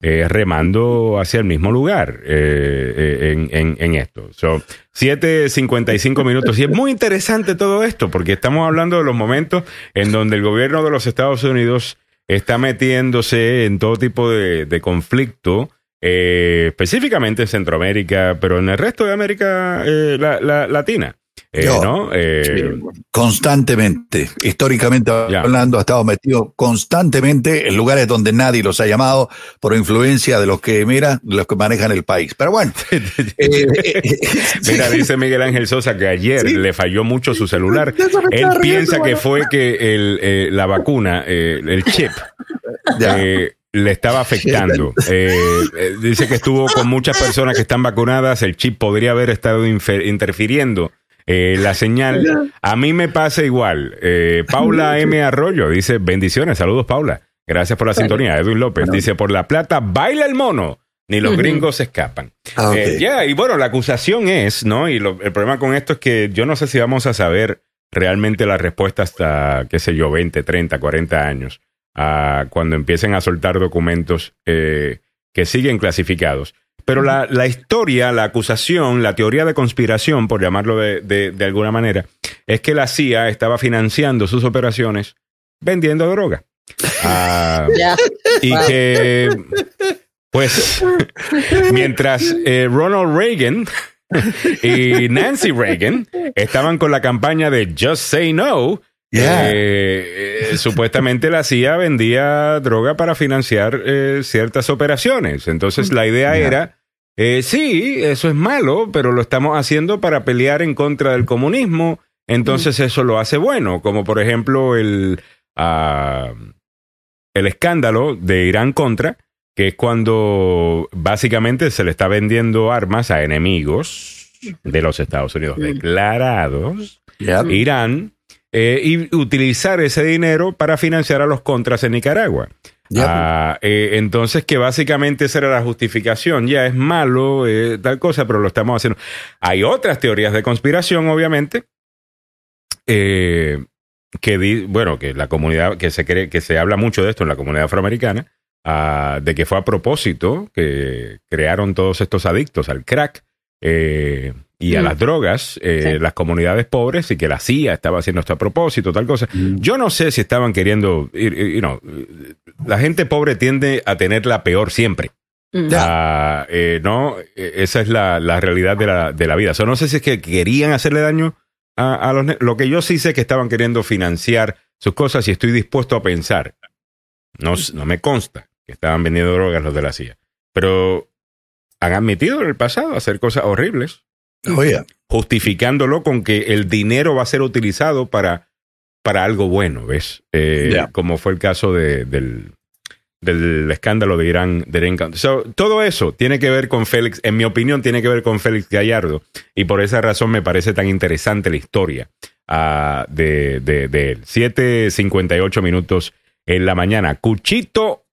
[SPEAKER 4] eh, remando hacia el mismo lugar eh, eh, en, en, esto. So, 7.55 minutos. Y es muy interesante todo esto porque estamos hablando de los momentos en donde el gobierno de los Estados Unidos está metiéndose en todo tipo de conflicto, eh, específicamente en Centroamérica, pero en el resto de América eh, la- la- Latina. Eh,
[SPEAKER 5] Yo-
[SPEAKER 4] ¿no? Eh,
[SPEAKER 5] constantemente, históricamente hablando, ha estado metido constantemente en lugares donde nadie los ha llamado por influencia de los que, mira, los que manejan el país. Pero bueno, <laughs>
[SPEAKER 4] Mira, <laughs> dice Miguel Ángel Sosa que ayer
[SPEAKER 5] Sí.
[SPEAKER 4] le falló mucho su celular. Él
[SPEAKER 5] riendo,
[SPEAKER 4] piensa que
[SPEAKER 5] bueno.
[SPEAKER 4] fue que el, eh, la vacuna, eh, el chip. Le estaba afectando. <laughs> Eh, eh, dice que estuvo con muchas personas que están vacunadas, el chip podría haber estado interfiriendo. eh, la señal, a mí me pasa igual. Eh, Paula <laughs> M. Arroyo dice: Bendiciones, saludos, Paula. Gracias por la sintonía. Edwin López dice: Por la plata, baila el mono. Ni los gringos se escapan.
[SPEAKER 5] Ah.
[SPEAKER 4] Eh, ya, y bueno, la acusación es, ¿no? Y lo- el problema con esto es que yo no sé si vamos a saber realmente la respuesta hasta, qué sé yo, 20, 30, 40 años, ah, cuando empiecen a soltar documentos eh, que siguen clasificados. Pero la, la historia, la acusación, la teoría de conspiración, por llamarlo de, de- de alguna manera, es que la CIA estaba financiando sus operaciones vendiendo droga. Ah, <laughs>
[SPEAKER 6] Ya.
[SPEAKER 4] y que, pues, mientras eh, Ronald Reagan y Nancy Reagan estaban con la campaña de Just Say No,
[SPEAKER 5] Yeah.
[SPEAKER 4] eh, eh, supuestamente la CIA vendía droga para financiar eh, ciertas operaciones. Entonces la idea
[SPEAKER 5] Yeah.
[SPEAKER 4] era, sí, eso es malo, pero lo estamos haciendo para pelear en contra del comunismo. Entonces eso lo hace bueno, como por ejemplo el, ah, el escándalo de Irán contra, que es cuando básicamente se le está vendiendo armas a enemigos de los Estados Unidos
[SPEAKER 6] Mm.
[SPEAKER 4] declarados. Irán eh, y utilizar ese dinero para financiar a los contras en Nicaragua.
[SPEAKER 5] Ya.
[SPEAKER 4] Ah, eh, entonces, que básicamente esa era la justificación. Ya es malo, eh, tal cosa, pero lo estamos haciendo. Hay otras teorías de conspiración, obviamente, eh, que di- bueno, que la comunidad, que se cree, que se habla mucho de esto en la comunidad afroamericana, ah, de que fue a propósito que crearon todos estos adictos al crack y a
[SPEAKER 6] Mm.
[SPEAKER 4] las drogas, eh,
[SPEAKER 6] Sí.
[SPEAKER 4] las comunidades pobres, y que la CIA estaba haciendo esto a propósito, tal cosa. Yo no sé si estaban queriendo, you you know, la gente pobre tiende a tener la peor siempre.
[SPEAKER 6] Mm.
[SPEAKER 4] Ah, eh, no, Eh, esa es la, la realidad de la, de la vida. So, no sé si es que querían hacerle daño a, a los... Lo que yo sí sé es que estaban queriendo financiar sus cosas y estoy dispuesto a pensar. No, no me consta que estaban vendiendo drogas los de la CIA. Pero han admitido en el pasado hacer cosas horribles, Justificándolo con que el dinero va a ser utilizado para para algo bueno, ¿ves? Eh. Como fue el caso de- del, del escándalo de Irán. De Irán. So, todo eso tiene que ver con Félix, en mi opinión, tiene que ver con Félix Gallardo. Y por esa razón me parece tan interesante la historia ah, de, de, de él. 7.58 minutos en la mañana. Cuchito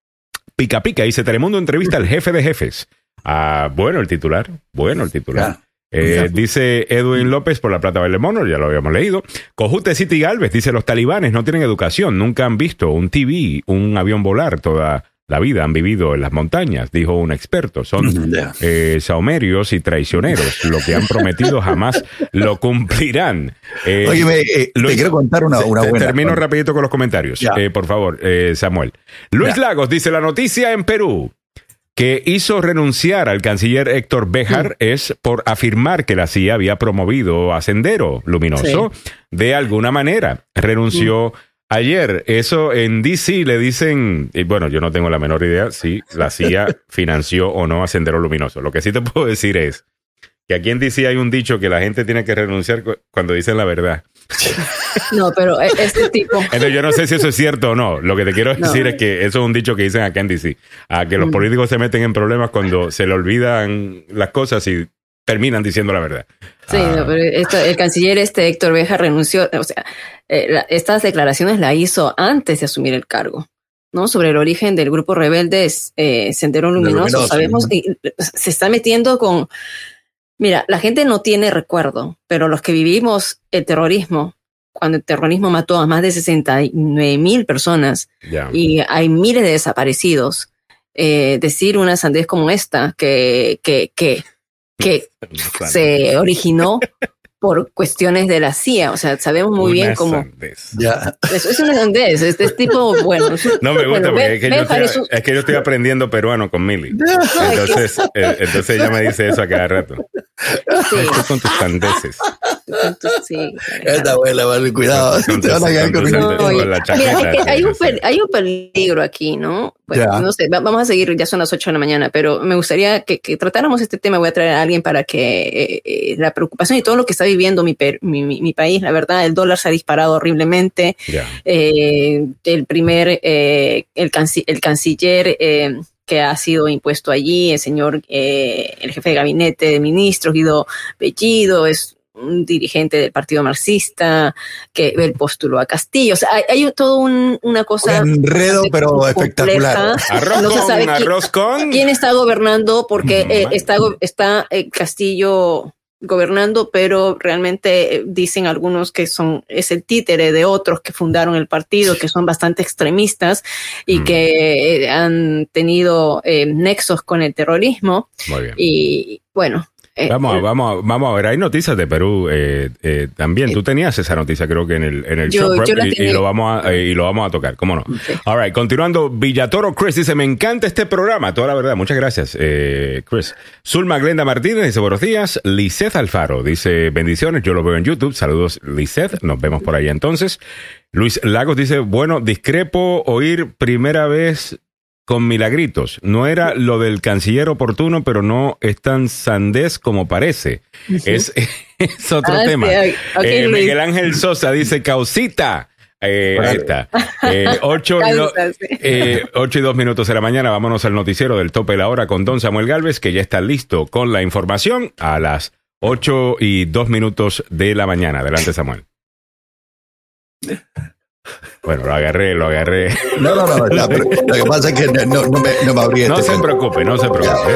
[SPEAKER 4] Pica Pica dice Telemundo entrevista al jefe de jefes. Ah, bueno el titular, bueno el titular. Eh, dice Edwin López por la Plata Verde Mono, ya lo habíamos leído. Cojute City Galvez dice: Los talibanes no tienen educación, nunca han visto un TV, un avión volar toda la vida, han vivido en las montañas, dijo un experto. Son <laughs> eh, saumerios y traicioneros. Lo que han prometido jamás lo cumplirán. Eh,
[SPEAKER 5] Oye, eh, te
[SPEAKER 4] Luis,
[SPEAKER 5] quiero contar una, una
[SPEAKER 4] te-
[SPEAKER 5] buena.
[SPEAKER 4] Termino rapidito con los comentarios, eh, por favor, eh, Samuel. Luis. Lagos dice la noticia en Perú que hizo renunciar al canciller Héctor Béjar es por afirmar que la CIA había promovido a Sendero Luminoso de alguna manera. Renunció ayer. Eso en DC le dicen, y bueno, yo no tengo la menor idea si la CIA <laughs> financió o no a Sendero Luminoso. Lo que sí te puedo decir es que aquí en DC hay un dicho que la gente tiene que renunciar cu- cuando dicen la verdad.
[SPEAKER 6] No, pero e- este tipo.
[SPEAKER 4] Entonces yo no sé si eso es cierto o no. Lo que te quiero
[SPEAKER 6] No.
[SPEAKER 4] decir es que eso es un dicho que dicen acá en DC. A que los
[SPEAKER 6] Mm.
[SPEAKER 4] políticos se meten en problemas cuando se le olvidan las cosas y terminan diciendo la verdad.
[SPEAKER 6] Sí,
[SPEAKER 4] Ah,
[SPEAKER 6] no, pero esto- el canciller este Héctor Beja renunció, o sea, eh, la- estas declaraciones la hizo antes de asumir el cargo, ¿no? Sobre el origen del grupo rebelde eh, Sendero Luminoso.
[SPEAKER 5] Luminoso,
[SPEAKER 6] Sabemos, y se está metiendo con, mira, la gente no tiene recuerdo, pero los que vivimos el terrorismo, cuando el terrorismo mató a más de 69 mil personas, y hay miles de desaparecidos. Eh, decir una sandez como esta que, que, que, que <laughs> se originó por cuestiones de la CIA. O sea, sabemos muy bien cómo.
[SPEAKER 4] sandez.
[SPEAKER 5] Ya.
[SPEAKER 6] Eso es una sandez. Este es tipo, bueno.
[SPEAKER 4] No me gusta
[SPEAKER 6] bueno,
[SPEAKER 4] porque es que, yo estoy,
[SPEAKER 6] es un-
[SPEAKER 4] es que yo estoy aprendiendo peruano con Mili. <laughs> Entonces, eh, entonces ella me dice eso a cada rato.
[SPEAKER 6] sí,
[SPEAKER 4] Tú con tus sandeces.
[SPEAKER 6] Sí.
[SPEAKER 5] Esta abuela, vale, cuidado. Te van a quedar con
[SPEAKER 4] la
[SPEAKER 6] mira, hay, que- hay un hay un peligro aquí, ¿no? Bueno,
[SPEAKER 5] Ya.
[SPEAKER 6] no sé, va- vamos a seguir, ya son las 8 de la mañana, pero me gustaría que, que tratáramos este tema. Voy a traer a alguien para que eh, eh, la preocupación y todo lo que está viviendo mi, per- mi, mi- mi país, la verdad, el dólar se ha disparado horriblemente. Eh, el primer, eh, el, canci- el canciller eh, que ha sido impuesto allí, el señor, eh, el jefe de gabinete de ministros, Guido Bellido, es un dirigente del Partido Marxista, que él postuló a Castillo. O sea, hay, hay todo un- una cosa.
[SPEAKER 5] Un enredo, pero
[SPEAKER 6] compleja.
[SPEAKER 5] espectacular.
[SPEAKER 4] Arroz
[SPEAKER 6] No se
[SPEAKER 4] con,
[SPEAKER 6] sabe quién-
[SPEAKER 4] arroz con.
[SPEAKER 6] ¿Quién está gobernando? Porque
[SPEAKER 4] Mm,
[SPEAKER 6] eh, está, está eh, Castillo gobernando, pero realmente eh, dicen algunos que son es el títere de otros que fundaron el partido, que son bastante extremistas y
[SPEAKER 4] Mm.
[SPEAKER 6] que han tenido eh, nexos con el terrorismo.
[SPEAKER 4] Muy bien.
[SPEAKER 6] Y bueno, eh,
[SPEAKER 4] Vamos a,
[SPEAKER 6] eh,
[SPEAKER 4] vamos, vamos a ver, hay noticias de Perú eh, eh, también. Tú tenías esa noticia, creo que en el, en el
[SPEAKER 6] Yo-
[SPEAKER 4] show prep, y, lo vamos a, y lo vamos a tocar, ¿cómo no?
[SPEAKER 6] Sí.
[SPEAKER 4] All right, continuando, Villatoro Chris dice, me encanta este programa, toda la verdad, muchas gracias, eh, Chris. Zulma Glenda Martínez dice, buenos días. Liseth Alfaro dice, bendiciones, yo lo veo en YouTube, saludos Liseth, nos vemos por ahí entonces. Luis Lagos dice, bueno, discrepo oír primera vez con milagritos. No era lo del canciller oportuno, pero no es tan sandés como parece. Es, <laughs> es otro
[SPEAKER 6] Ah, sí,
[SPEAKER 4] tema. Eh. Miguel Ángel Sosa dice, causita. Eh, ahí está. <laughs> Eh, ocho, y do-
[SPEAKER 6] Causa, sí.
[SPEAKER 4] eh, ocho y dos minutos de la mañana. Vámonos al noticiero del tope de la hora con Don Samuel Galvez, que ya está listo con la información a las ocho y dos minutos de la mañana. Adelante, Samuel. <laughs> Bueno, lo agarré, lo agarré.
[SPEAKER 5] No, no, no. pero lo que pasa es que no, no, me, no me abrí
[SPEAKER 4] No
[SPEAKER 5] este
[SPEAKER 4] se preocupe, no se preocupe.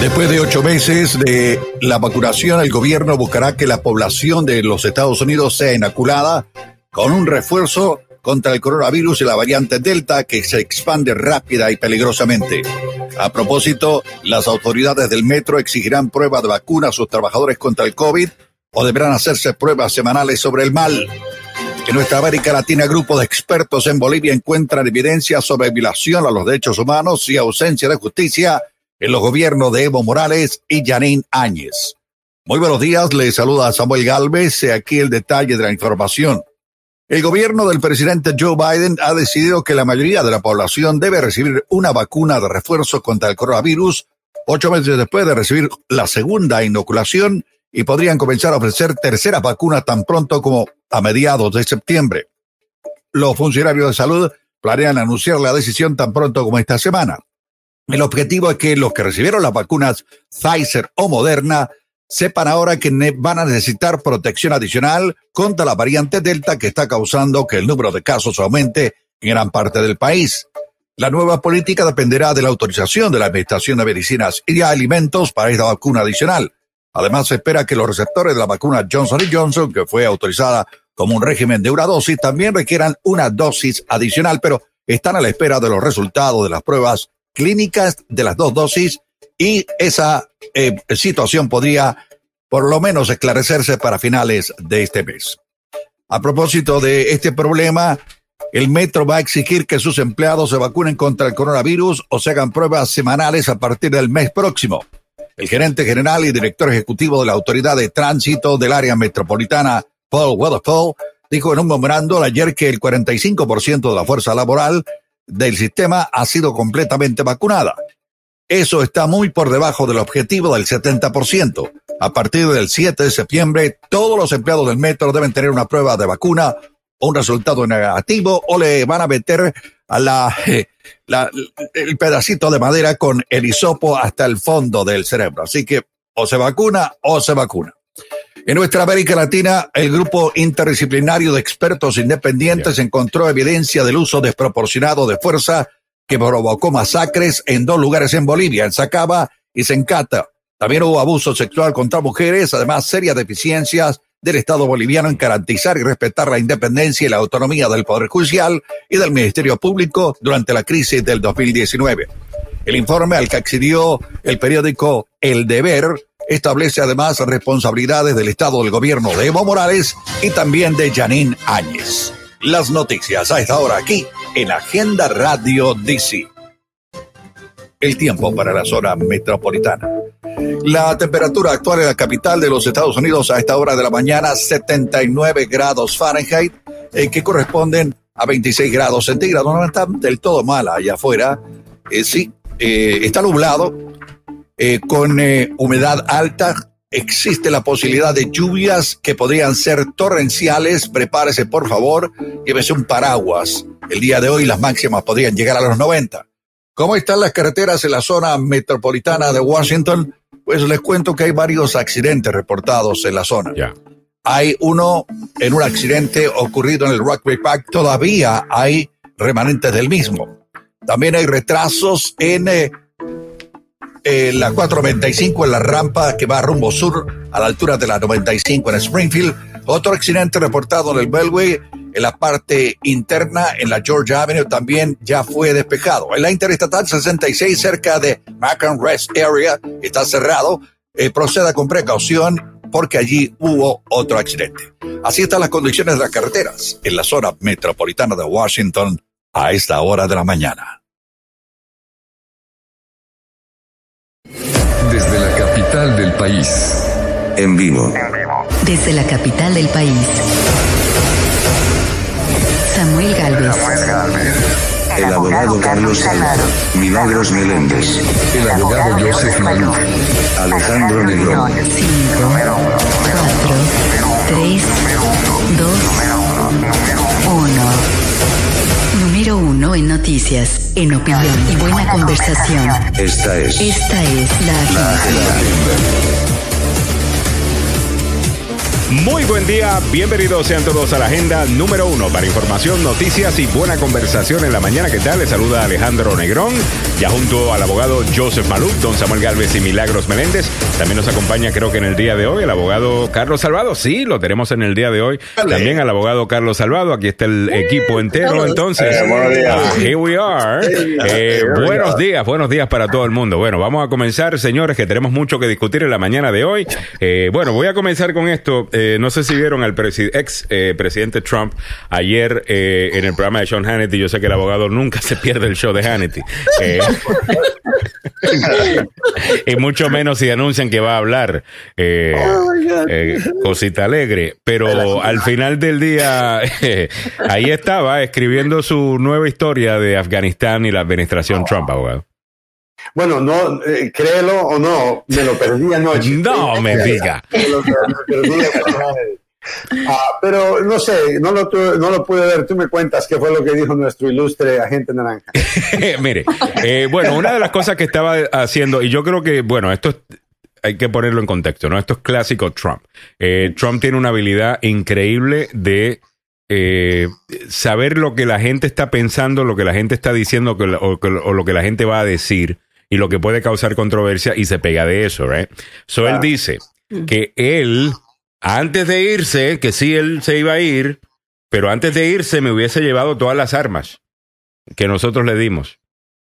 [SPEAKER 5] Después de ocho meses de la vacunación, el gobierno buscará que la población de los Estados Unidos sea inoculada con un refuerzo contra el coronavirus y la variante Delta que se expande rápida y peligrosamente. A propósito, las autoridades del metro exigirán pruebas de vacuna a sus trabajadores contra el COVID o deberán hacerse pruebas semanales sobre el mal. En nuestra América Latina, grupos de expertos en Bolivia encuentran evidencia sobre violación a los derechos humanos y ausencia de justicia en los gobiernos de Evo Morales y Janine Áñez. Muy buenos días, les saluda Samuel Galvez. Aquí el detalle de la información. El gobierno del presidente Joe Biden ha decidido que la mayoría de la población debe recibir una vacuna de refuerzo contra el coronavirus ocho meses después de recibir la segunda inoculación y podrían comenzar a ofrecer terceras vacunas tan pronto como a mediados de septiembre. Los funcionarios de salud planean anunciar la decisión tan pronto como esta semana. El objetivo es que los que recibieron las vacunas Pfizer o Moderna sepan ahora que van a necesitar protección adicional contra la variante Delta que está causando que el número de casos aumente en gran parte del país. La nueva política dependerá de la autorización de la Administración de Medicinas y de Alimentos para esta vacuna adicional. Además, se espera que los receptores de la vacuna Johnson Johnson, que fue autorizada como un régimen de una dosis, también requieran una dosis adicional, pero están a la espera de los resultados de las pruebas clínicas de las dos dosis y esa eh, situación podría por lo menos esclarecerse para finales de este mes. A propósito de este problema, el metro va a exigir que sus empleados se vacunen contra el coronavirus o se hagan pruebas semanales a partir del mes próximo. El gerente general y director ejecutivo de la Autoridad de Tránsito del área metropolitana, Paul Weatherfall, dijo en un memorando ayer que el 45% de la fuerza laboral del sistema ha sido completamente vacunada. Eso está muy por debajo del objetivo del 70%. A partir del 7 de septiembre, todos los empleados del metro deben tener una prueba de vacuna un resultado negativo o le van a meter a la, eh, la- el pedacito de madera con el hisopo hasta el fondo del cerebro. Así que o se vacuna o se vacuna. En nuestra América Latina, el grupo interdisciplinario de expertos independientes encontró evidencia del uso desproporcionado de fuerza que provocó masacres en dos lugares en Bolivia, en Sacaba y Sencata. También hubo abuso sexual contra mujeres, además serias deficiencias del Estado boliviano en garantizar y respetar la independencia y la autonomía del Poder Judicial y del Ministerio Público durante la crisis del 2019. El informe al que accedió el periódico El Deber establece además responsabilidades del Estado del gobierno de Evo Morales y también de Janine Áñez. Las noticias a esta hora aquí en Agenda Radio DC. El tiempo para la zona metropolitana. La temperatura actual en la capital de los Estados Unidos a esta hora de la mañana, 79 grados Fahrenheit, eh, que corresponden a 26 grados centígrados. No está del todo mala allá afuera. Eh, sí, eh, está nublado, eh, con eh, humedad alta. Existe la posibilidad de lluvias que podrían ser torrenciales. Prepárese, por favor, llévese un paraguas. El día de hoy las máximas podrían llegar a los 90. ¿Cómo están las carreteras en la zona metropolitana de Washington? Pues les cuento que hay varios accidentes reportados en la zona.
[SPEAKER 4] Ya.
[SPEAKER 5] Hay uno en un accidente ocurrido en el Rugby Park. Todavía hay remanentes del mismo. También hay retrasos en eh, eh, la 495 en la rampa que va rumbo sur a la altura de la 95 en Springfield. Otro accidente reportado en el Beltway en la parte interna en la Georgia Avenue también ya fue despejado. En la Interestatal 66 cerca de Macon Rest Area está cerrado. Eh, proceda con precaución porque allí hubo otro accidente. Así están las condiciones de las carreteras en la zona metropolitana de Washington a esta hora de la mañana.
[SPEAKER 1] Desde la capital del país.
[SPEAKER 2] En vivo.
[SPEAKER 3] Desde la capital del país. Samuel Galvez.
[SPEAKER 2] El abogado Carlos Salvador. Milagros Meléndez.
[SPEAKER 1] El abogado Joseph Maluf.
[SPEAKER 2] Alejandro Negrón.
[SPEAKER 3] 5, 4, 3, 2, 1. Número 1 en noticias, en opinión y buena conversación.
[SPEAKER 2] Esta es
[SPEAKER 3] Esta es la agenda.
[SPEAKER 4] Muy buen día, bienvenidos sean todos a la agenda número uno para información, noticias y buena conversación en la mañana. ¿Qué tal? Les saluda Alejandro Negrón, ya junto al abogado Joseph Maluk, don Samuel Galvez y Milagros Meléndez. También nos acompaña, creo que en el día de hoy, el abogado Carlos Salvado. Sí, lo tenemos en el día de hoy. También al abogado Carlos Salvado. Aquí está el equipo entero, entonces. Ah, here we are. Eh, buenos días, buenos días para todo el mundo. Bueno, vamos a comenzar, señores, que tenemos mucho que discutir en la mañana de hoy. Eh, bueno, voy a comenzar con esto. Eh, no sé si vieron al presi- ex eh, presidente Trump ayer eh, en el programa de Sean Hannity. Yo sé que el abogado nunca se pierde el show de Hannity. Eh, <laughs> y mucho menos si anuncian que va a hablar eh, eh, cosita alegre. Pero al final del día, <laughs> ahí estaba escribiendo su nueva historia de Afganistán y la administración Trump, abogado.
[SPEAKER 9] Bueno, no, eh, créelo o no, me lo perdí anoche. <laughs>
[SPEAKER 4] No me <laughs> diga.
[SPEAKER 9] Me lo, me lo perdí anoche. Ah, pero no sé, no lo, no lo pude ver. Tú me cuentas qué fue lo que dijo nuestro ilustre agente naranja.
[SPEAKER 4] Mire, eh, bueno, una de las cosas que estaba haciendo, y yo creo que, bueno, esto es- hay que ponerlo en contexto, ¿no? Esto es clásico Trump. Eh, Trump tiene una habilidad increíble de eh, saber lo que la gente está pensando, lo que la gente está diciendo o, lo que la gente va a decir y lo que puede causar controversia y se pega de eso, ¿right? So él
[SPEAKER 9] Claro.
[SPEAKER 4] dice que él, antes de irse, que sí, él se iba a ir, pero antes de irse me hubiese llevado todas las armas que nosotros le dimos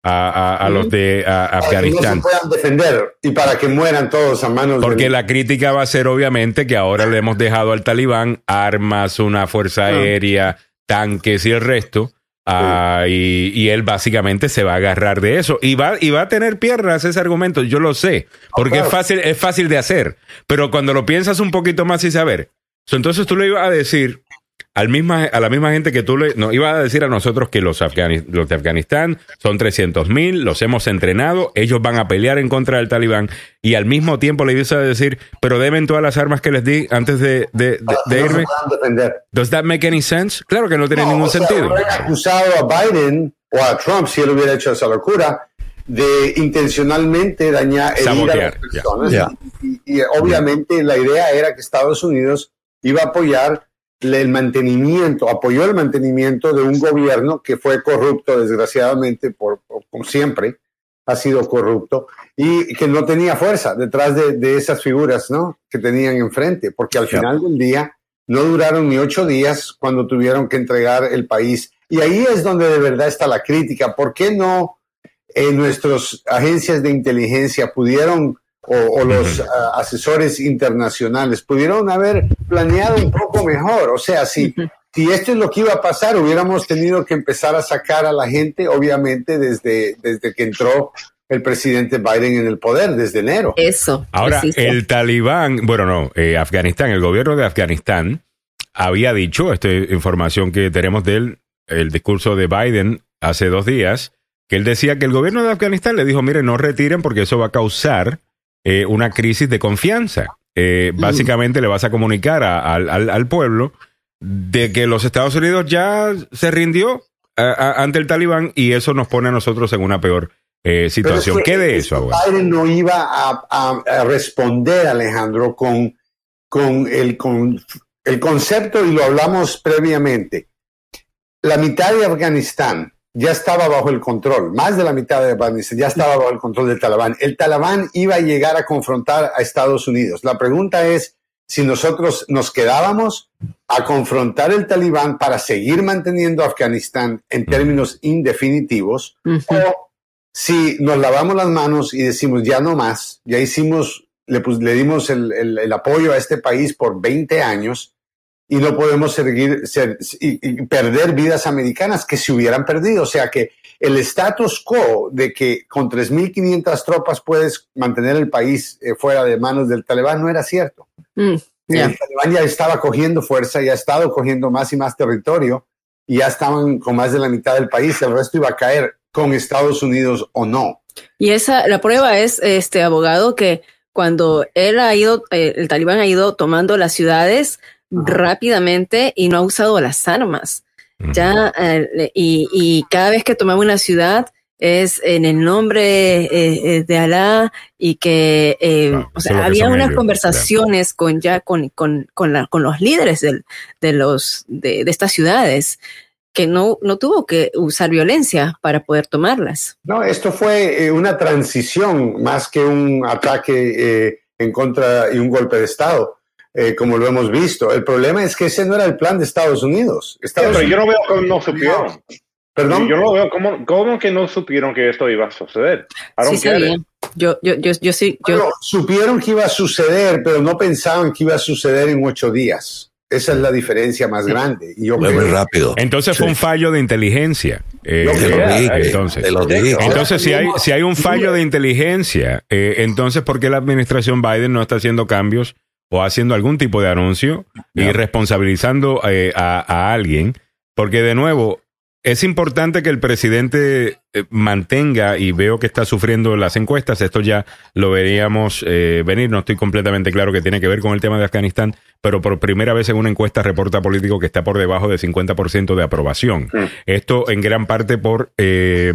[SPEAKER 4] a, a- a los de a-
[SPEAKER 9] Para que no se puedan defender y para que mueran todos a manos
[SPEAKER 4] Porque la crítica va a ser obviamente que ahora le hemos dejado al talibán armas, una fuerza aérea, tanques y el resto. ah, y, y él básicamente se va a agarrar de eso. Y va, y va a tener piernas ese argumento, yo lo sé, porque es fácil, es fácil de hacer, pero cuando lo piensas un poquito más y saber, entonces tú le ibas a decir al misma, a la misma gente que tú le, no, ibas a decir a nosotros que los, afgani- los de Afganistán son 300 mil, los hemos entrenado, ellos van a pelear en contra del talibán y al mismo tiempo le ibas a decir, pero deben todas las armas que les di antes de, de- de- de
[SPEAKER 9] no
[SPEAKER 4] irme. ¿Does that make any sense? Claro que no tiene
[SPEAKER 9] No,
[SPEAKER 4] ningún
[SPEAKER 9] o sea,
[SPEAKER 4] sentido.
[SPEAKER 9] hubieran acusado a Biden o a Trump, si él hubiera hecho esa locura, de intencionalmente dañar, herir a
[SPEAKER 4] Sabotear,
[SPEAKER 9] las personas.
[SPEAKER 5] Ya.
[SPEAKER 9] Y, y, obviamente la idea era que Estados Unidos iba a apoyar el mantenimiento, apoyó el mantenimiento de un gobierno que fue corrupto, desgraciadamente, por, por- como siempre, ha sido corrupto y que no tenía fuerza detrás de, de esas figuras ¿no? que tenían enfrente, porque al final del día no duraron ni ocho días cuando tuvieron que entregar el país. Y ahí es donde de verdad está la crítica. ¿Por qué no eh, nuestras agencias de inteligencia pudieron, o, o los ah, asesores internacionales, pudieron haber planeado un poco mejor? O sea, si, si esto es lo que iba a pasar, hubiéramos tenido que empezar a sacar a la gente, obviamente, desde, desde que entró el presidente Biden en el poder, desde enero.
[SPEAKER 6] Eso.
[SPEAKER 4] Ahora,
[SPEAKER 6] preciso.
[SPEAKER 4] el talibán, bueno, no, eh, Afganistán, el gobierno de Afganistán había dicho, esta información que tenemos de él, el discurso de Biden hace dos días, que él decía que el gobierno de Afganistán le dijo, mire, no retiren porque eso va a causar eh, una crisis de confianza. Eh, básicamente le vas a comunicar a- al, al- al pueblo de que los Estados Unidos ya se rindió a- ante el talibán y eso nos pone a nosotros en una peor eh, situación.
[SPEAKER 9] Pero
[SPEAKER 4] ¿Qué de
[SPEAKER 9] es
[SPEAKER 4] eso?
[SPEAKER 9] Biden no iba a responder, Alejandro, con, con, el, con el concepto, y lo hablamos previamente. La mitad de Afganistán ya estaba bajo el control, más de la mitad de Afganistán ya estaba bajo el control del Talibán. El Talibán iba a llegar a confrontar a Estados Unidos. La pregunta es si nosotros nos quedábamos a confrontar el Talibán para seguir manteniendo Afganistán en términos indefinitivos o si nos lavamos las manos y decimos ya no más, ya hicimos, le, pus- le dimos el, el- el apoyo a este país por 20 años y no podemos seguir ser- y, perder vidas americanas que se hubieran perdido. O sea que el status quo de que con 3.500 tropas puedes mantener el país eh, fuera de manos del talibán no era cierto.
[SPEAKER 6] Mm.
[SPEAKER 9] El talibán ya estaba cogiendo fuerza, ya ha estado cogiendo más y más territorio y ya estaban con más de la mitad del país. El resto iba a caer con Estados Unidos o no.
[SPEAKER 6] Y esa, la prueba es, este abogado, que cuando él ha ido, eh, el talibán ha ido tomando las ciudades rápidamente y no ha usado las armas. Ya, eh, y, y cada vez que tomaba una ciudad es en el nombre eh, eh, de Alá y que, eh,
[SPEAKER 4] Ah,
[SPEAKER 6] o sea, había unas
[SPEAKER 4] ellos,
[SPEAKER 6] conversaciones con ya con, con, con, la- con los líderes del- de los de, de estas ciudades que no, no tuvo que usar violencia para poder tomarlas.
[SPEAKER 9] No, esto fue eh, una transición más que un ataque eh, en contra y un golpe de Estado, eh, como lo hemos visto. El problema es que ese no era el plan de Estados Unidos. Estados
[SPEAKER 10] pero yo no veo cómo no supieron.
[SPEAKER 9] Perdón.
[SPEAKER 10] Yo no veo cómo, cómo que no supieron que esto iba a suceder.
[SPEAKER 6] Sí
[SPEAKER 10] get
[SPEAKER 6] sabía.
[SPEAKER 10] it.
[SPEAKER 6] Yo, yo, yo, yo sí, yo,
[SPEAKER 9] Bueno, supieron que iba a suceder, pero no pensaban que iba a suceder en ocho días. Esa es la diferencia más grande. Y yo
[SPEAKER 5] Fue muy rápido.
[SPEAKER 4] Entonces fue un fallo de inteligencia. Eh,
[SPEAKER 9] Lo
[SPEAKER 5] Te
[SPEAKER 9] que
[SPEAKER 5] lo
[SPEAKER 10] Yeah,
[SPEAKER 5] dije,
[SPEAKER 4] entonces.
[SPEAKER 5] te lo dije.
[SPEAKER 4] Entonces, si hay, si hay un fallo de inteligencia, eh, entonces, ¿por qué la administración Biden no está haciendo cambios o haciendo algún tipo de anuncio y responsabilizando eh, a, a alguien? Porque, de nuevo, es importante que el presidente eh, mantenga, y veo que está sufriendo las encuestas, esto ya lo veríamos eh, venir, no estoy completamente claro que tiene que ver con el tema de Afganistán, pero por primera vez en una encuesta reporta político que está por debajo del 50% de aprobación.
[SPEAKER 10] Mm.
[SPEAKER 4] Esto en gran parte por eh,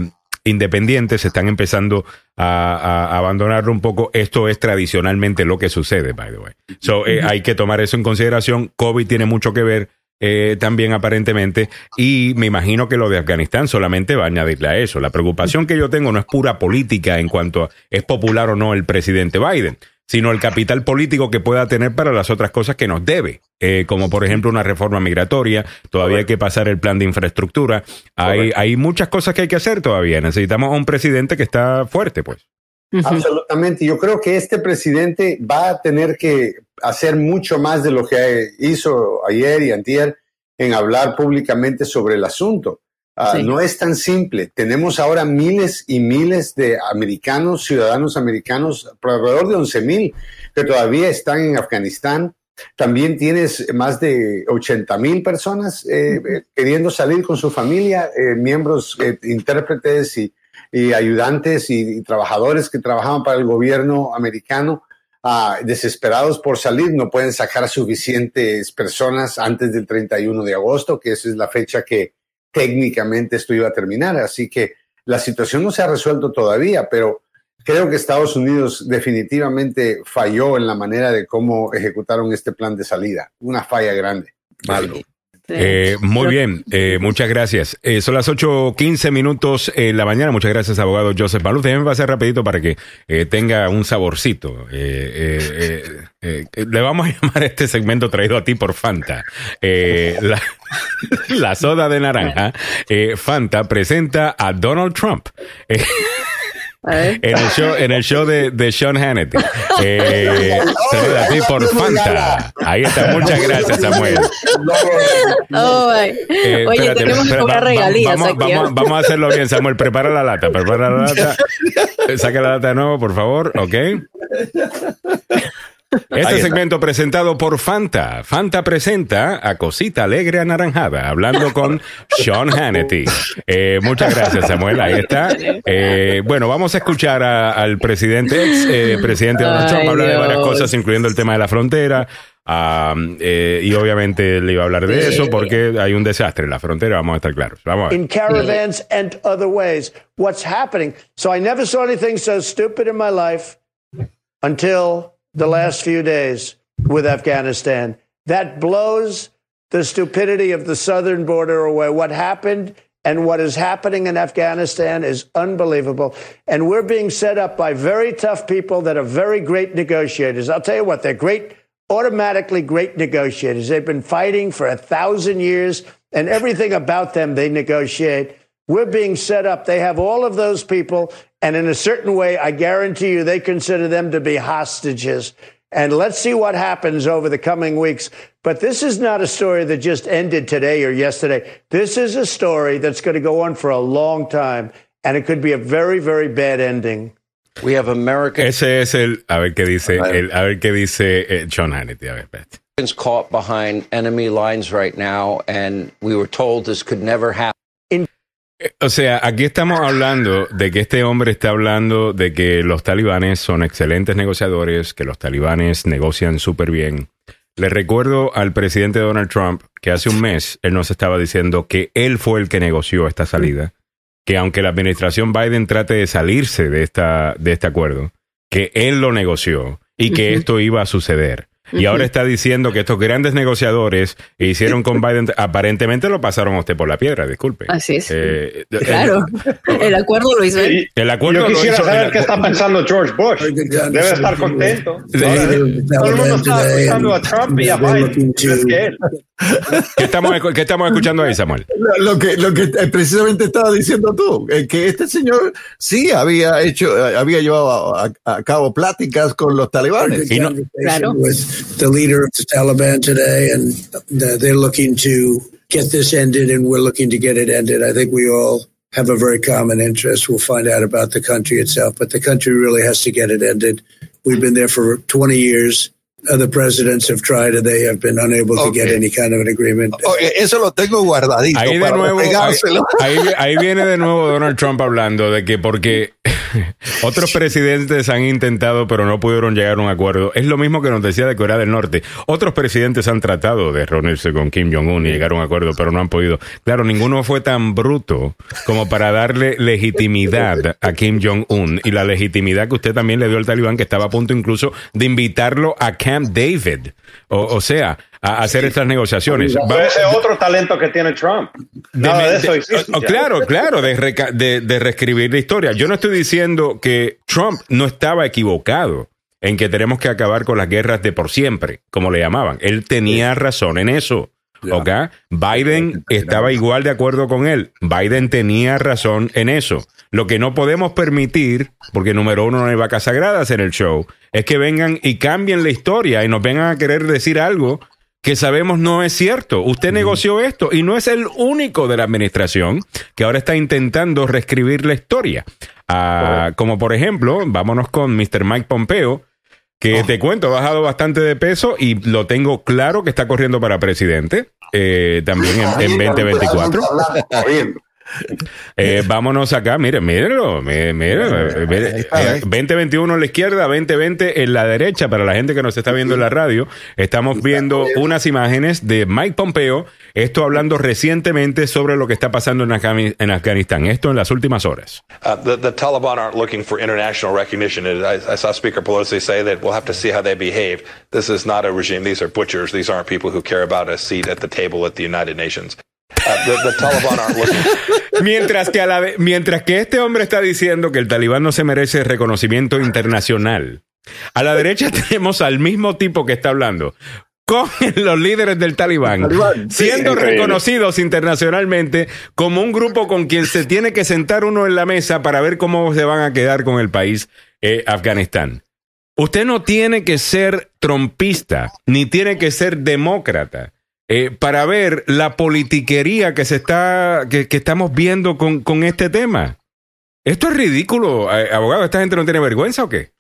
[SPEAKER 4] independientes están empezando a, abandonarlo un poco. Esto es tradicionalmente lo que sucede, by the way. So, eh, hay que tomar eso en consideración. COVID tiene mucho que ver eh, también aparentemente y me imagino que lo de Afganistán solamente va a añadirle a eso. La preocupación que yo tengo no es pura política en cuanto a es popular o no el presidente Biden, sino el capital político que pueda tener para las otras cosas que nos debe, eh, como por ejemplo una reforma migratoria, todavía hay que pasar el plan de infraestructura, hay, hay muchas cosas que hay que hacer todavía, necesitamos a un presidente que está fuerte, pues.
[SPEAKER 9] Absolutamente. Yo creo que este presidente va a tener que hacer mucho más de lo que hizo ayer y antier en hablar públicamente sobre el asunto. Ah,
[SPEAKER 6] Sí.
[SPEAKER 9] No es tan simple. Tenemos ahora miles y miles de americanos, ciudadanos americanos, alrededor de 11 mil, que todavía están en Afganistán. También tienes más de 80 mil personas eh, eh, queriendo salir con su familia, eh, miembros, intérpretes y, y ayudantes y, y trabajadores que trabajaban para el gobierno americano, ah, desesperados por salir, no pueden sacar suficientes personas antes del 31 de agosto, que esa es la fecha que técnicamente esto iba a terminar. Así que la situación no se ha resuelto todavía, pero creo que Estados Unidos definitivamente falló en la manera de cómo ejecutaron este plan de salida. Una falla grande.
[SPEAKER 5] Malo.
[SPEAKER 4] Eh, muy bien, eh, muchas gracias. Eh, son las 8.15 minutos en la mañana. Muchas gracias, abogado Joseph Maluz. Déjenme pasar rapidito para que eh, tenga un saborcito. Eh, eh, eh, eh, le vamos a <laughs> llamar este segmento traído a ti por Fanta. Eh, la, <laughs> la soda de naranja. Eh, Fanta presenta a Donald Trump. <laughs> Eh, en el show, en el show de, de Sean Hannity. <laughs> Eh, traído a ti por Fanta. Ahí está. Muchas gracias, Samuel. <laughs>
[SPEAKER 6] Oh.
[SPEAKER 4] Eh,
[SPEAKER 6] Oye,
[SPEAKER 4] espérate,
[SPEAKER 6] tenemos que cobrar regalías
[SPEAKER 4] vamos,
[SPEAKER 6] aquí.
[SPEAKER 4] vamos-
[SPEAKER 6] ¿eh?
[SPEAKER 4] vamos a hacerlo bien, Samuel. Prepara la lata, prepara la lata. Eh, <laughs> Saca la lata de nuevo, por favor, ¿ok? Este segmento presentado por Fanta. Fanta presenta a Cosita Alegre Anaranjada, hablando con Sean Hannity. Eh, muchas gracias, Samuel. Ahí está. Eh, bueno, vamos a escuchar a- al presidente, ex eh, presidente Donald
[SPEAKER 6] Ay,
[SPEAKER 4] Trump, hablar de varias cosas, incluyendo el tema de la frontera. Eh, y obviamente le iba a hablar de eso porque hay un desastre en la frontera, vamos a estar claros. Vamos a ver.
[SPEAKER 11] in caravans and other ways. What's happening? So I never saw anything so stupid in my life until the last few days with Afghanistan. That blows the stupidity of the southern border away. What happened and what is happening in Afghanistan is unbelievable. And we're being set up by very tough people that are very great negotiators. I'll tell you what, they're great, automatically great negotiators. They've been fighting for a thousand years, and everything about them they negotiate. We're being set up. They have all of those people, and in a certain way, I guarantee you, they consider them to be hostages. And let's see what happens over the coming weeks. But this is not a story that just ended today or yesterday. This is a story that's going to go on for a long time, and it could be a very, very bad ending.
[SPEAKER 12] We have Americans
[SPEAKER 4] Ese es el, a ver qué dice, el, a ver qué dice eh, Sean Hannity. A ver, espérate.
[SPEAKER 12] caught behind enemy lines right now, and we were told this could never happen.
[SPEAKER 4] O sea, aquí estamos hablando de que este hombre está hablando de que los talibanes son excelentes negociadores, que los talibanes negocian súper bien. Le recuerdo al presidente Donald Trump que hace un mes él nos estaba diciendo que él fue el que negoció esta salida, que aunque la administración Biden trate de salirse de, esta, de este acuerdo, que él lo negoció y que esto iba a suceder. Y ahora está diciendo que estos grandes negociadores hicieron con Biden, aparentemente lo pasaron a usted por la piedra, disculpe.
[SPEAKER 6] Así es.
[SPEAKER 4] Eh,
[SPEAKER 6] Claro. El acuerdo lo hizo él.
[SPEAKER 4] El acuerdo
[SPEAKER 10] Yo
[SPEAKER 4] lo
[SPEAKER 10] quisiera
[SPEAKER 4] hizo-
[SPEAKER 10] saber
[SPEAKER 4] el-
[SPEAKER 10] qué está pensando George Bush. Debe estar contento. Todo el mundo está acusando a Trump y a Biden. Es que él.
[SPEAKER 4] ¿Qué estamos, qué estamos escuchando ahí, Samuel?
[SPEAKER 5] Lo, lo que, lo que eh, precisamente estaba diciendo tú, eh, que este señor sí había hecho, eh, había llevado a, a- cabo pláticas con los talibanes.
[SPEAKER 4] Y no-
[SPEAKER 6] Claro.
[SPEAKER 13] with the leader of the Taliban today, and they're looking to get this ended, and we're looking to get it ended. I think we all have a very common interest. We'll find out about the country itself, but the country really has to get it ended. We've been there for 20 years. other presidents have tried and they have been unable to get any kind of an agreement.
[SPEAKER 5] Oye, eso lo tengo guardadito.
[SPEAKER 4] Ahí de nuevo, ahí, ahí- ahí viene de nuevo Donald Trump hablando de que porque <laughs> otros presidentes han intentado pero no pudieron llegar a un acuerdo. Es lo mismo que nos decía de Corea del Norte. Otros presidentes han tratado de reunirse con Kim Jong-un y llegar a un acuerdo, pero no han podido. Claro, ninguno fue tan bruto como para darle legitimidad a Kim Jong-un y la legitimidad que usted también le dio al talibán, que estaba a punto incluso de invitarlo a Camp David. O, o sea, a hacer estas negociaciones.
[SPEAKER 10] Pero ese es otro talento que tiene Trump. Nada de,
[SPEAKER 4] de-
[SPEAKER 10] eso existe.
[SPEAKER 4] oh, claro, claro, de, reca- de- de reescribir la historia. Yo no estoy diciendo que Trump no estaba equivocado en que tenemos que acabar con las guerras de por siempre, como le llamaban. Él tenía razón en eso. ¿ok? Biden estaba igual de acuerdo con él. Biden tenía razón en eso. Lo que no podemos permitir, porque número uno no hay vacas sagradas en el show, es que vengan y cambien la historia y nos vengan a querer decir algo que sabemos no es cierto. Usted negoció esto y no es el único de la administración que ahora está intentando reescribir la historia. Ah, Como por ejemplo, vámonos con Mr. Mike Pompeo, que te cuento, ha bajado bastante de peso y lo tengo claro que está corriendo para presidente eh, también en, en 2024. Eh, vámonos acá, miren, mírenlo, mire, mire, eh, mire, eh, 2021 en la izquierda, 2020 en la derecha, para la gente que nos está viendo en la radio, estamos viendo unas imágenes de Mike Pompeo, esto hablando recientemente sobre lo que está pasando en, Afgani- en Afganistán, esto en las últimas horas.
[SPEAKER 14] Uh, the, the Taliban aren't looking for international recognition. I, I saw Speaker Pelosi say that we'll have to see how they behave. This is not a regime. These are butchers. These aren't people who care about a seat at the table at the United Nations. The, the. <laughs>
[SPEAKER 4] Mientras que, a la mientras que este hombre está diciendo que el talibán no se merece reconocimiento internacional, a la derecha <laughs> tenemos al mismo tipo que está hablando con <laughs> los líderes del talibán, siendo reconocidos internacionalmente como un grupo con quien se tiene que sentar uno en la mesa para ver cómo se van a quedar con el país eh, Afganistán. Usted no tiene que ser trompista, ni tiene que ser demócrata. Eh, para ver la politiquería que se está, que, que estamos viendo con, con este tema. Esto es ridículo, eh, abogado. ¿Esta gente no tiene vergüenza o qué?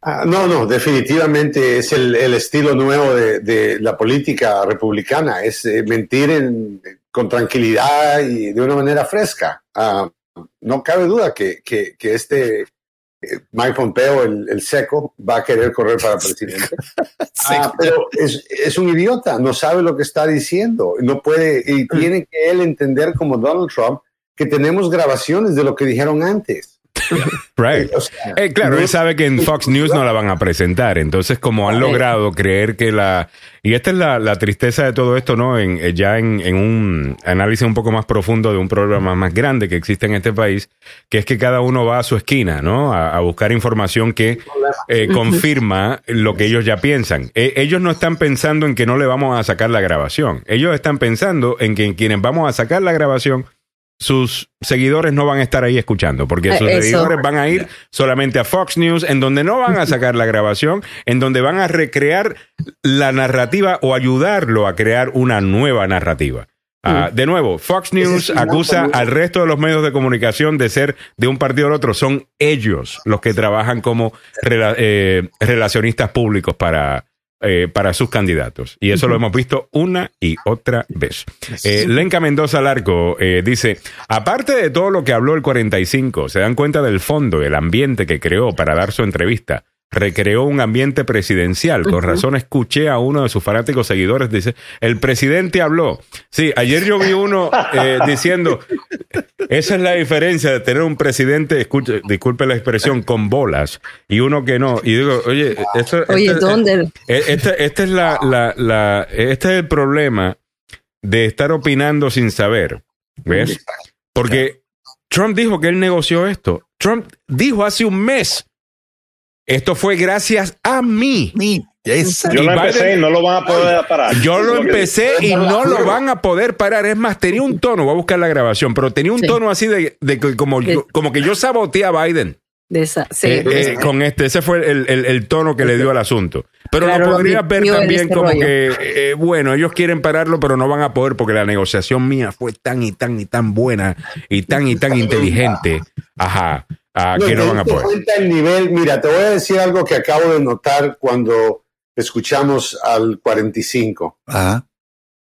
[SPEAKER 9] Ah, no, no, definitivamente es el, el estilo nuevo de, de la política republicana, es eh, mentir en- con tranquilidad y de una manera fresca. Ah, no cabe duda que, que- este Mike Pompeo, el, el seco, va a querer correr para presidente. <laughs> Ah, pero es, es un idiota, no sabe lo que está diciendo, no puede, y tiene que él entender como Donald Trump que tenemos grabaciones de lo que dijeron antes. <laughs>
[SPEAKER 4] Right.
[SPEAKER 9] O sea,
[SPEAKER 4] Eh, claro,
[SPEAKER 9] no-
[SPEAKER 4] él sabe que en Fox News no la van a presentar. Entonces, como han logrado creer que la... Y esta es la, la tristeza de todo esto, ¿no? En, eh, ya en, en un análisis un poco más profundo de un problema más grande que existe en este país, que es que cada uno va a su esquina, ¿no? A, a buscar información que eh, confirma lo que ellos ya piensan. Eh, ellos no están pensando en que no le vamos a sacar la grabación. Ellos están pensando en que quienes vamos a sacar la grabación sus seguidores no van a estar ahí escuchando, porque sus
[SPEAKER 6] Eh, eso.
[SPEAKER 4] seguidores van a ir solamente a Fox News, en donde no van a <laughs> sacar la grabación, en donde van a recrear la narrativa o ayudarlo a crear una nueva narrativa. Ah, de nuevo, Fox News acusa al resto de los medios de comunicación de ser de un partido al otro. Son ellos los que trabajan como rela- eh, relacionistas públicos para, eh, para sus candidatos. Y eso lo hemos visto una y otra vez. Eh, Lenca Mendoza Larco eh, dice, aparte de todo lo que habló el 45, se dan cuenta del fondo, el ambiente que creó para dar su entrevista. Recreó un ambiente presidencial. Con razón escuché a uno de sus fanáticos seguidores, dice, el presidente habló. Sí, ayer yo vi uno eh, diciendo, esa es la diferencia de tener un presidente, escuche, disculpe la expresión, con bolas y uno que no. Y digo, oye, esto,
[SPEAKER 6] Oye, ¿dónde?
[SPEAKER 4] eh, Este, este es la, la, la- este es el problema de estar opinando sin saber. ¿Ves? Porque Trump dijo que él negoció esto. Trump dijo hace un mes. Esto fue gracias a mí.
[SPEAKER 10] Yo lo empecé
[SPEAKER 4] Biden-
[SPEAKER 10] y no lo van a poder parar.
[SPEAKER 4] yo lo empecé y no lo van a poder parar. Es más, tenía un tono, voy a buscar la grabación, pero tenía un tono así de, de que como, yo, como que yo saboteé a Biden.
[SPEAKER 6] De esa, sí.
[SPEAKER 4] Eh, eh, con este, ese fue el, el- el tono que le dio al asunto. Pero
[SPEAKER 6] Claro,
[SPEAKER 4] lo
[SPEAKER 6] lo
[SPEAKER 4] podrías ver también como
[SPEAKER 6] rollo.
[SPEAKER 4] que, eh, bueno, ellos quieren pararlo, pero no van a poder porque la negociación mía fue tan y tan y tan buena y tan y tan inteligente. Ajá, ah, que no van a poder.
[SPEAKER 9] cuenta el nivel. Mira, te voy a decir algo que acabo de notar cuando escuchamos al 45.
[SPEAKER 5] Ajá.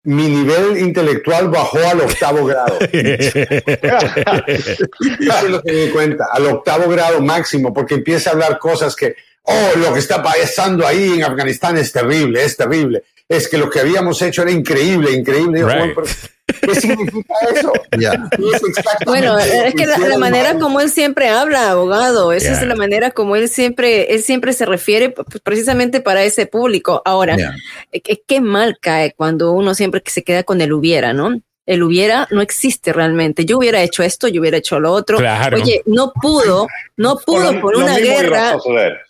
[SPEAKER 9] Mi nivel intelectual bajó al octavo <laughs> grado. Eso es lo que me di cuenta, al octavo grado máximo, porque empieza a hablar cosas que, oh, lo que está pasando ahí en Afganistán es terrible, es terrible. Es que lo que habíamos hecho era increíble, increíble. Yo,
[SPEAKER 4] Right.
[SPEAKER 9] "Bueno, <laughs> pero, ¿Qué significa eso?
[SPEAKER 5] Ya.
[SPEAKER 9] Es
[SPEAKER 6] Bueno, es que la, manera
[SPEAKER 9] mal.
[SPEAKER 6] como él siempre habla, abogado, esa
[SPEAKER 4] Yeah.
[SPEAKER 6] es la manera como él siempre, él siempre se refiere precisamente para ese público. Ahora, eh, qué mal cae cuando uno siempre que se queda con el hubiera, ¿no? El hubiera no existe realmente. Yo hubiera hecho esto, yo hubiera hecho lo otro.
[SPEAKER 4] Claro.
[SPEAKER 6] Oye, no pudo, no pudo
[SPEAKER 10] Lo-
[SPEAKER 6] con
[SPEAKER 10] lo
[SPEAKER 6] una guerra,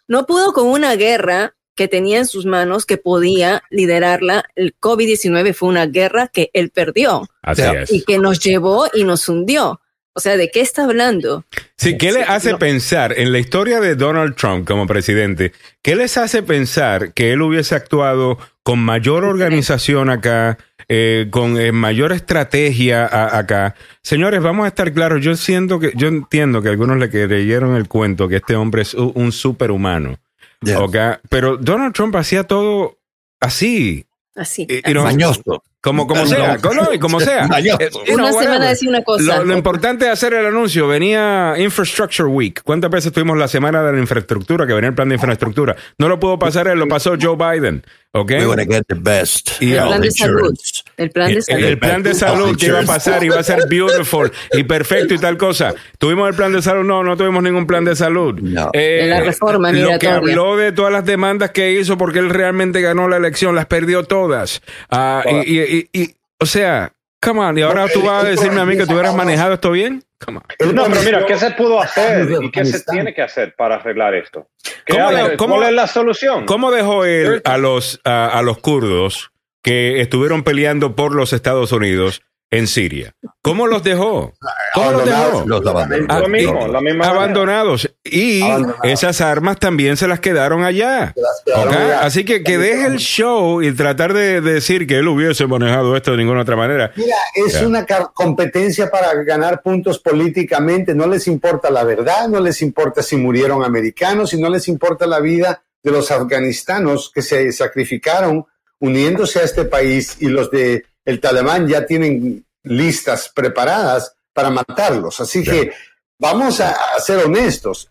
[SPEAKER 6] no pudo con una guerra que tenía en sus manos que podía liderarla. El COVID-19 fue una guerra que él perdió
[SPEAKER 4] Así es.
[SPEAKER 6] y que nos llevó y nos hundió. O sea, ¿de qué está hablando?
[SPEAKER 4] Sí, ¿qué le hace pensar en la historia de Donald Trump como presidente? ¿Qué les hace pensar que él hubiese actuado con mayor organización acá, eh, con eh, mayor estrategia a- acá? Señores, vamos a estar claros. Yo siento que, yo entiendo que algunos le creyeron el cuento que este hombre es un superhumano.
[SPEAKER 5] Ya.
[SPEAKER 4] ¿ok? Pero Donald Trump hacía todo así.
[SPEAKER 6] Así.
[SPEAKER 4] Y- y no-
[SPEAKER 5] Mañoso.
[SPEAKER 4] Como, como sea, no, y como sea. <laughs> Eh, know,
[SPEAKER 6] Una semana
[SPEAKER 4] whatever.
[SPEAKER 6] decía una cosa.
[SPEAKER 4] Lo, lo importante es hacer el anuncio. Venía Infrastructure Week. ¿Cuántas veces tuvimos la semana de la infraestructura? Que venía el plan de infraestructura. No lo pudo pasar él, lo pasó Joe Biden. ¿Ok?
[SPEAKER 5] We want to get the best.
[SPEAKER 4] Y
[SPEAKER 6] el plan de salud. El plan de salud.
[SPEAKER 4] el plan de salud que iba a pasar iba a ser beautiful y perfecto y tal cosa. ¿Tuvimos el plan de salud? No, no tuvimos ningún plan de salud.
[SPEAKER 5] No.
[SPEAKER 4] Eh,
[SPEAKER 6] En la reforma
[SPEAKER 4] Lo que habló de todas las demandas que hizo porque él realmente ganó la elección, las perdió todas. Ah, y, y- y- y, o sea, come on, y ahora tú vas a decirme a mí que tú hubieras manejado esto bien? Come on.
[SPEAKER 10] No, pero mira, ¿qué se pudo hacer y qué se tiene que hacer para arreglar esto? ¿Qué
[SPEAKER 4] ¿Cómo
[SPEAKER 10] ¿Cuál es la solución?
[SPEAKER 4] ¿Cómo dejó él a los, a, a los kurdos que estuvieron peleando por los Estados Unidos en Siria? ¿Cómo los dejó? ¿Cómo los dejó?
[SPEAKER 5] Los abandonó.
[SPEAKER 10] Lo mismo,
[SPEAKER 4] y-
[SPEAKER 10] la misma
[SPEAKER 4] abandonados. Y
[SPEAKER 9] Abandonados.
[SPEAKER 4] esas armas también se las quedaron allá.
[SPEAKER 9] quedaron
[SPEAKER 4] ¿ok?
[SPEAKER 9] allá.
[SPEAKER 4] Así que que deje el show y tratar de decir que él hubiese manejado esto de ninguna otra manera.
[SPEAKER 9] Mira, es
[SPEAKER 4] Ya.
[SPEAKER 9] una competencia para ganar puntos políticamente. No les importa la verdad, no les importa si murieron americanos y no les importa la vida de los afganistanos que se sacrificaron uniéndose a este país y los de el Talibán ya tienen listas preparadas para matarlos. Así que vamos a, a ser honestos.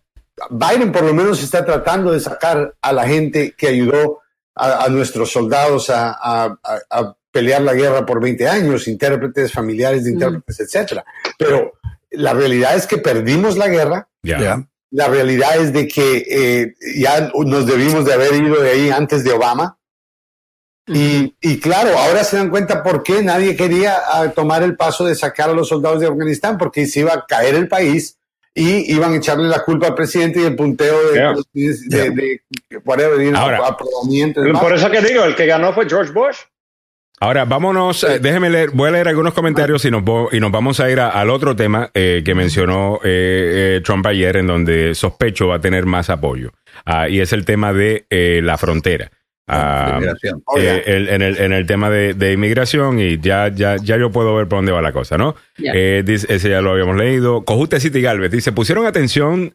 [SPEAKER 9] Biden por lo menos está tratando de sacar a la gente que ayudó a, a nuestros soldados a, a- a- a pelear la guerra por 20 años, intérpretes, familiares de intérpretes, etcétera. Pero la realidad es que perdimos la guerra. La realidad es de que eh, ya nos debimos de haber ido de ahí antes de Obama. Y, y claro, ahora se dan cuenta por qué nadie quería ah, tomar el paso de sacar a los soldados de Afganistán, porque se iba a caer el país y iban a echarle la culpa al presidente y el punteo de,
[SPEAKER 10] Yeah.
[SPEAKER 9] de, de- de- whatever, you know,
[SPEAKER 4] Ahora,
[SPEAKER 9] aprobamiento y demás.
[SPEAKER 10] Por eso que digo, el que ganó fue George Bush.
[SPEAKER 4] Ahora, vámonos, eh, déjeme leer, voy a leer algunos comentarios y nos, y nos vamos a ir a- al otro tema eh, que mencionó eh, eh, Trump ayer, en donde sospecho va a tener más apoyo. Ah, y es el tema de la frontera. Ah, eh, el- en, el, en el tema de, de inmigración y ya, ya, ya yo puedo ver por dónde va la cosa, ¿no? Eh, dice- ese ya lo habíamos leído. Cojute City Galvez dice, pusieron atención